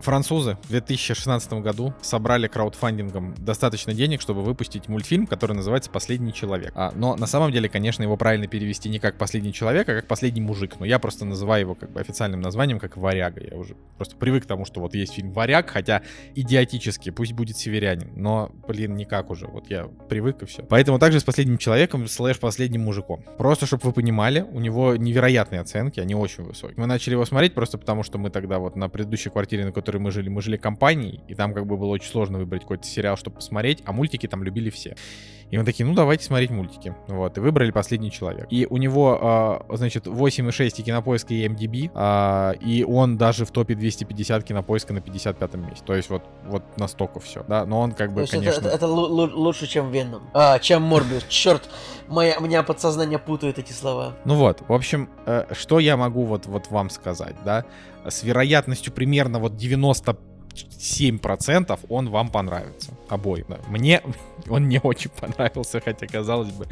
Французы в 2016 году собрали краудфандингом достаточно денег, чтобы выпустить мультфильм, который называется «Последний человек». А, но на самом деле, конечно, его правильно перевести не как «Последний человек», а как «Последний мужик». Но я просто называю его как бы официальным названием, как «Варяга». Я уже просто привык к тому, что вот есть фильм «Варяг», хотя идиотически, пусть будет «Северянин». Но, блин, никак уже. Вот я привык и все. Поэтому также с «Последним человеком» слэш «Последним мужиком». Просто, чтобы вы понимали, у него невероятные оценки, они очень высокие. Мы начали его смотреть просто потому, что мы тогда вот на предыдущей квартире, на которой которой мы жили, мы жили компанией, и там как бы было очень сложно выбрать какой-то сериал, чтобы посмотреть, а мультики там любили все. И мы такие, ну давайте смотреть мультики. Вот, и выбрали «Последний человек». И у него, э, значит, 8,6 и кинопоиска и MDB, э, и он даже в топе 250 кинопоиска на 55 месте. То есть вот, вот настолько все, да, но он как бы,
То
конечно...
Это, это, это лучше, чем Веном. А, чем Морбиус. Черт, моя, меня подсознание путает эти слова.
Ну вот, в общем, э, что я могу вот, вот вам сказать, да? С вероятностью примерно вот 90 7% он вам понравится. Обоим. Да. Мне он не очень понравился, хотя казалось бы.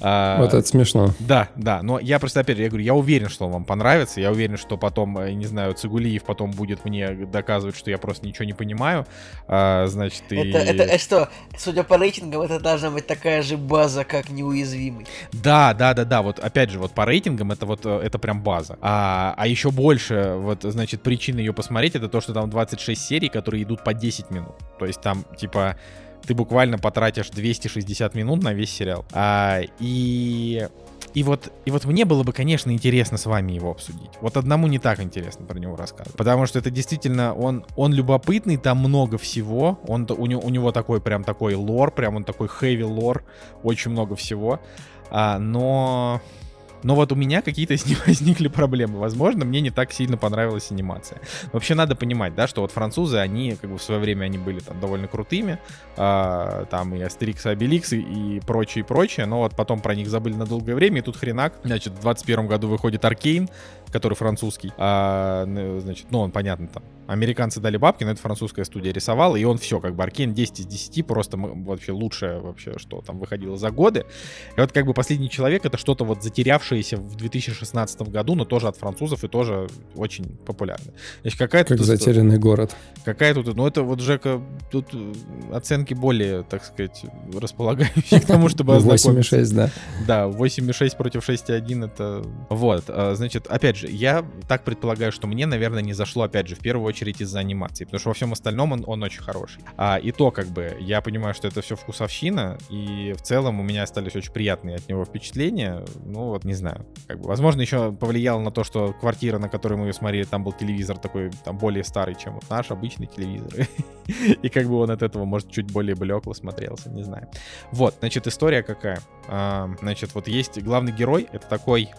А, вот это смешно.
Да, да. Но я просто, опять же, я говорю, я уверен, что он вам понравится. Я уверен, что потом, э, не знаю, Цигулиев потом будет мне доказывать, что я просто ничего не понимаю. А, значит, и...
Это, это, это что, судя по рейтингам, это должна быть такая же база, как неуязвимый.
Да, да, да, да. Вот опять же, вот по рейтингам это вот э, это прям база. А, а еще больше, вот, значит, причина ее посмотреть, это то, что там 26 серий, серий, которые идут по 10 минут. То есть там, типа, ты буквально потратишь 260 минут на весь сериал. А, и и вот, и вот мне было бы, конечно, интересно с вами его обсудить. Вот одному не так интересно про него рассказывать. Потому что это действительно, он, он любопытный, там много всего. Он, у, него, у него такой прям такой лор, прям он такой heavy лор, очень много всего. А, но но вот у меня какие-то с ним возникли проблемы. Возможно, мне не так сильно понравилась анимация. Вообще надо понимать, да, что вот французы, они как бы в свое время они были там довольно крутыми, а, там и Астерикс, и Обеликс, и, и прочее, и прочее, но вот потом про них забыли на долгое время, и тут хренак, значит, в 21 году выходит Аркейн, который французский, а, значит, ну, он, понятно, там, американцы дали бабки, но это французская студия рисовала, и он все, как бы, Аркейн 10 из 10, просто вообще лучшее вообще, что там выходило за годы. И вот, как бы, Последний Человек — это что-то вот затерявшееся в 2016 году, но тоже от французов и тоже очень популярно.
Значит, какая как тут затерянный город.
Какая тут, ну, это вот, Жека, тут оценки более, так сказать, располагающие к тому, чтобы
8,6, да.
Да, 8,6 против 6,1 это... Вот, а, значит, опять же, я так предполагаю, что мне, наверное, не зашло, опять же, в первую очередь из-за анимации, потому что во всем остальном он, он очень хороший. А, и то, как бы, я понимаю, что это все вкусовщина, и в целом у меня остались очень приятные от него впечатления. Ну, вот, не знаю. Как бы, возможно, еще повлияло на то, что квартира, на которой мы ее смотрели, там был телевизор такой, там, более старый, чем вот наш обычный телевизор. И как бы он от этого, может, чуть более блекло смотрелся, не знаю. Вот, значит, история какая? А, значит, вот есть главный герой, это такой,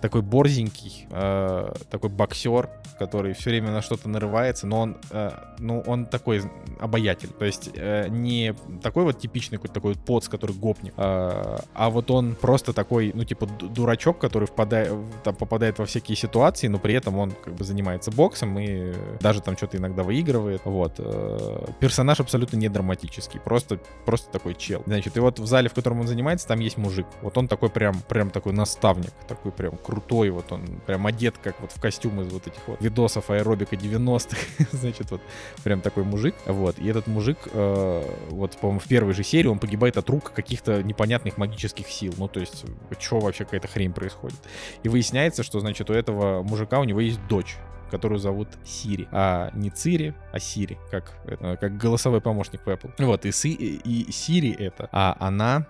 такой борзенький, а, такой боксер, который все время на что-то нарывается, но он, а, ну, он такой обаятель, то есть э, не такой вот типичный какой-то такой вот поц, который гопник, а вот он просто такой, ну, типа дурачок, который впадает, там, попадает во всякие ситуации, но при этом он как бы занимается боксом и даже там что-то иногда выигрывает, вот. Э, э, персонаж абсолютно не драматический, просто, просто такой чел. Значит, и вот в зале, в котором он занимается, там есть мужик. Вот он такой прям, прям такой наставник, такой прям крутой, вот он прям одет, как вот в костюм из вот этих вот видосов аэробика 90-х, значит, вот прям такой мужик, вот, и этот мужик, э, вот, по-моему, в первой же серии он погибает от рук каких-то непонятных магических сил, ну, то есть, что вообще какая-то хрень происходит. И выясняется, что, значит, у этого мужика у него есть дочь, которую зовут Сири. А не Цири, а Сири, как, как голосовой помощник в Apple. Вот, и, Си, и Сири это. А она,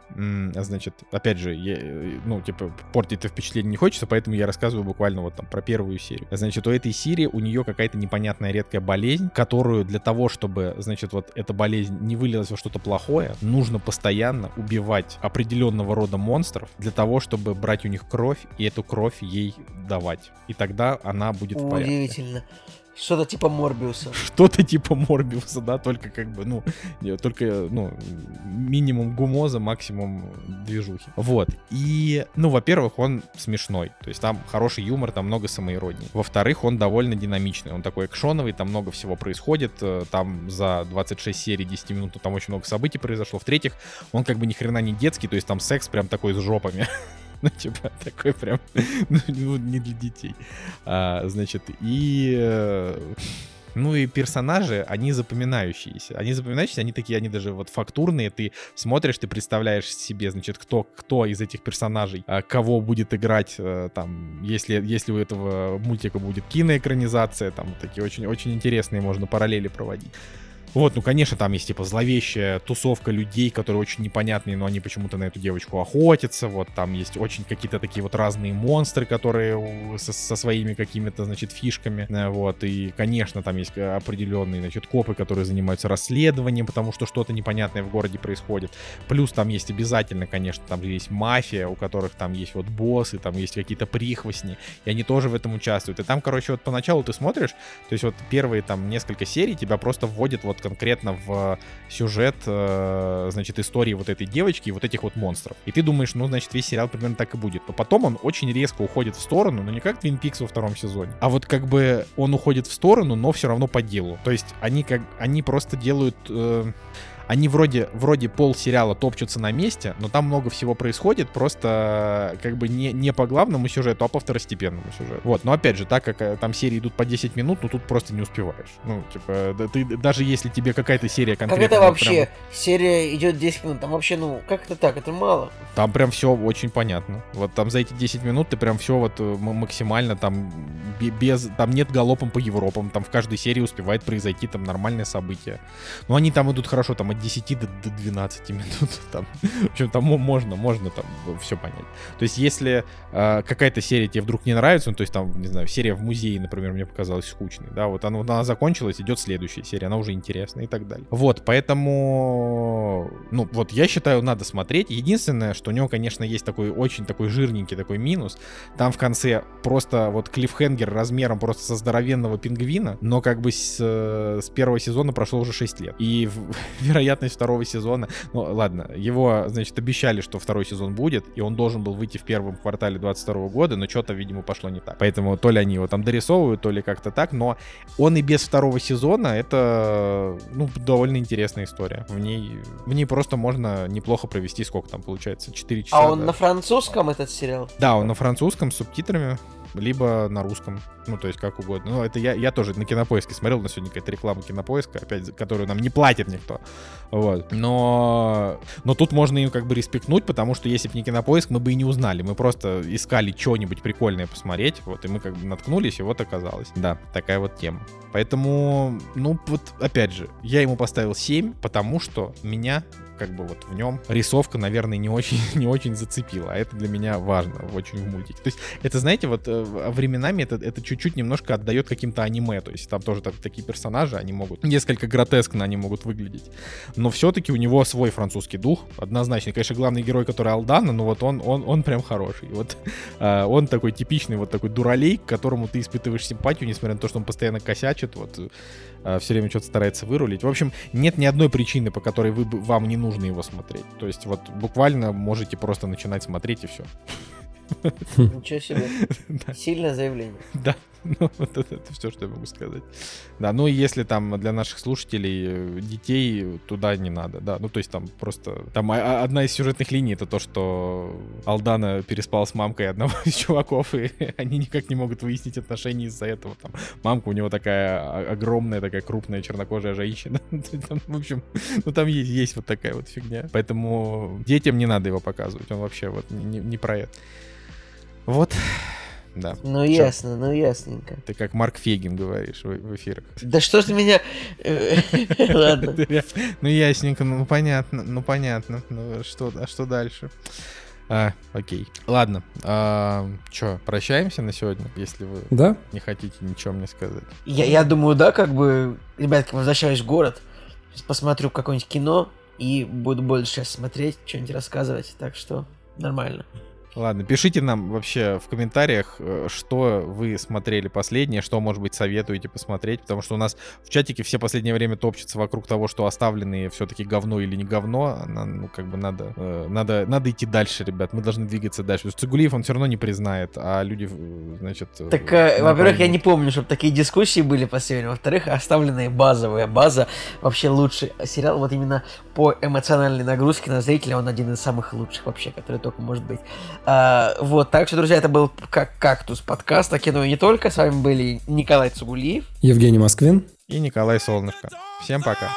значит, опять же, я, э, ну, типа, портить это впечатление не хочется, поэтому я рассказываю буквально вот там про первую серию. Значит, у этой Сири, у нее какая-то непонятная редкая болезнь, которую для того, чтобы, значит, вот эта болезнь не вылилась во что-то плохое, нужно постоянно убивать определенного рода монстров для того, чтобы брать у них кровь и эту кровь ей давать. И тогда она будет в порядке.
Удивительно. Что-то типа Морбиуса.
Что-то типа Морбиуса, да, только как бы, ну, только, ну, минимум гумоза, максимум движухи. Вот. И, ну, во-первых, он смешной. То есть там хороший юмор, там много самоиронии. Во-вторых, он довольно динамичный. Он такой экшоновый, там много всего происходит. э, Там за 26 серий 10 минут там очень много событий произошло. В-третьих, он как бы ни хрена не детский, то есть там секс прям такой с жопами. Ну, типа, такой прям, ну, ну, не для детей. А, значит, и... э, Ну и персонажи, они запоминающиеся. Они запоминающиеся, они такие, они даже вот фактурные. Ты смотришь, ты представляешь себе, значит, кто, кто из этих персонажей, а, кого будет играть, э, там, если, если у этого мультика будет киноэкранизация, там, такие очень, очень интересные можно параллели проводить. Вот, ну, конечно, там есть, типа, зловещая тусовка людей, которые очень непонятные, но они почему-то на эту девочку охотятся. Вот, там есть очень какие-то такие вот разные монстры, которые со, со своими какими-то, значит, фишками. Э, Вот, и, конечно, там есть э, определенные, значит, копы, которые занимаются расследованием, потому что что-то непонятное в городе происходит. Плюс там есть обязательно, конечно, там есть мафия, у которых там есть вот боссы, там есть какие-то прихвостни, и они тоже в этом участвуют. И там, короче, вот поначалу ты смотришь, то есть вот первые там несколько серий тебя просто вводят вот конкретно в сюжет, э, значит, истории вот этой девочки и вот этих вот монстров. И ты думаешь, ну, значит, весь сериал примерно так и будет. Но потом он очень резко уходит в сторону, но не как Твин Пикс во втором сезоне, а вот как бы он уходит в сторону, но все равно по делу. То есть они как, они просто делают... э, они вроде, вроде пол сериала топчутся на месте, но там много всего происходит, просто как бы не, не по главному сюжету, а по второстепенному сюжету. Вот, но опять же, так как э, там серии идут по 10 минут, ну тут просто не успеваешь. Ну, типа, да ты даже если тебе какая-то серия
Как
конкретно...
это
ну,
вообще?
прям-
Серия идет 10 минут. Там вообще, ну, как это так? Это мало.
Там прям все очень понятно. Вот там за эти 10 минут ты прям все вот э, максимально там бе- без... Там нет галопом по Европам, там в каждой серии успевает произойти там нормальное событие. Но они там идут хорошо, там 10 до, до 12 минут. Там, в общем, там мо- можно, можно там все понять. То есть если э, какая-то серия тебе вдруг не нравится, ну то есть там, не знаю, серия в музее, например, мне показалась скучной, да, вот она, она закончилась, идет следующая серия, она уже интересная и так далее. Вот, поэтому, ну вот я считаю, надо смотреть. Единственное, что у него, конечно, есть такой очень такой жирненький такой минус. Там в конце просто вот клиффхенгер размером просто со здоровенного пингвина, но как бы с, э, с первого сезона прошло уже 6 лет. И в- вероятность второго сезона, ну ладно, его, значит, обещали, что второй сезон будет, и он должен был выйти в первом квартале 22 года, но что-то, видимо, пошло не так. Поэтому то ли они его там дорисовывают, то ли как-то так, но он и без второго сезона это, ну, довольно интересная история. В ней, в ней просто можно неплохо провести, сколько там получается, 4 часа.
А он
да.
на французском этот сериал?
Да, он на французском с субтитрами, либо на русском. Ну, то есть как угодно. Ну, это я, я тоже на кинопоиске смотрел, на сегодня какая-то реклама кинопоиска, опять, которую нам не платит никто. Вот. Но, но тут можно им как бы респектнуть, потому что если бы не кинопоиск, мы бы и не узнали. Мы просто искали что-нибудь прикольное посмотреть, вот, и мы как бы наткнулись, и вот оказалось. Да, такая вот тема. Поэтому, ну, вот, опять же, я ему поставил 7, потому что меня как бы вот в нем рисовка, наверное, не очень, не очень зацепила. А это для меня важно очень в мультике. То есть это, знаете, вот э, временами это, это чуть-чуть немножко отдает каким-то аниме. То есть там тоже так- такие персонажи, они могут несколько гротескно они могут выглядеть. Но все-таки у него свой французский дух, однозначно. Конечно, главный герой, который Алдана, но вот он, он, он прям хороший. Вот э, он такой типичный вот такой дуралей, к которому ты испытываешь симпатию, несмотря на то, что он постоянно косячит, вот все время что-то старается вырулить. В общем, нет ни одной причины, по которой вы, вам не нужно его смотреть. То есть вот буквально можете просто начинать смотреть и все.
Ничего себе. Сильное заявление.
Да. Ну, вот это, это все, что я могу сказать. Да, ну и если там для наших слушателей э, детей туда не надо, да. Ну, то есть там просто... Там а- а- одна из сюжетных линий это то, что Алдана переспал с мамкой одного из чуваков, и они никак не могут выяснить отношения из-за этого. Там мамка у него такая о- огромная, такая крупная чернокожая женщина. Там, В общем, ну там есть, есть вот такая вот фигня. Поэтому детям не надо его показывать. Он вообще вот не, не- не про это. Вот. Да.
Ну
Чё?
ясно, ну ясненько.
Ты как Марк Фегин говоришь в, в эфирах.
Да что ж ты меня... э, Ладно.
Ну ясненько, ну понятно, ну понятно. Ну что, а что дальше? А, окей. Ладно. А, Че, прощаемся на сегодня, если вы
Да?
не хотите ничего мне сказать.
Я, я думаю, да, как бы, ребятки, возвращаюсь в город, сейчас посмотрю какое-нибудь кино и буду больше сейчас смотреть, что-нибудь рассказывать, так что нормально.
Ладно, пишите нам вообще в комментариях, э, что вы смотрели последнее, что, может быть, советуете посмотреть, потому что у нас в чатике все последнее время топчется вокруг того, что оставленные все-таки говно или не говно. Ну, как бы надо, э, надо, надо идти дальше, ребят, мы должны двигаться дальше. Потому что Цигулиев он все равно не признает, а люди, значит...
Так, э, во-первых, я не помню, чтобы такие дискуссии были последние. Во-вторых, оставленные базовые. База вообще лучший сериал. Вот именно по эмоциональной нагрузке на зрителя он один из самых лучших вообще, который только может быть. А, вот, так что, друзья, это был как кактус подкаст о кино и не только. С вами были Николай Цугулиев.
Евгений Москвин.
И Николай Солнышко. Всем пока.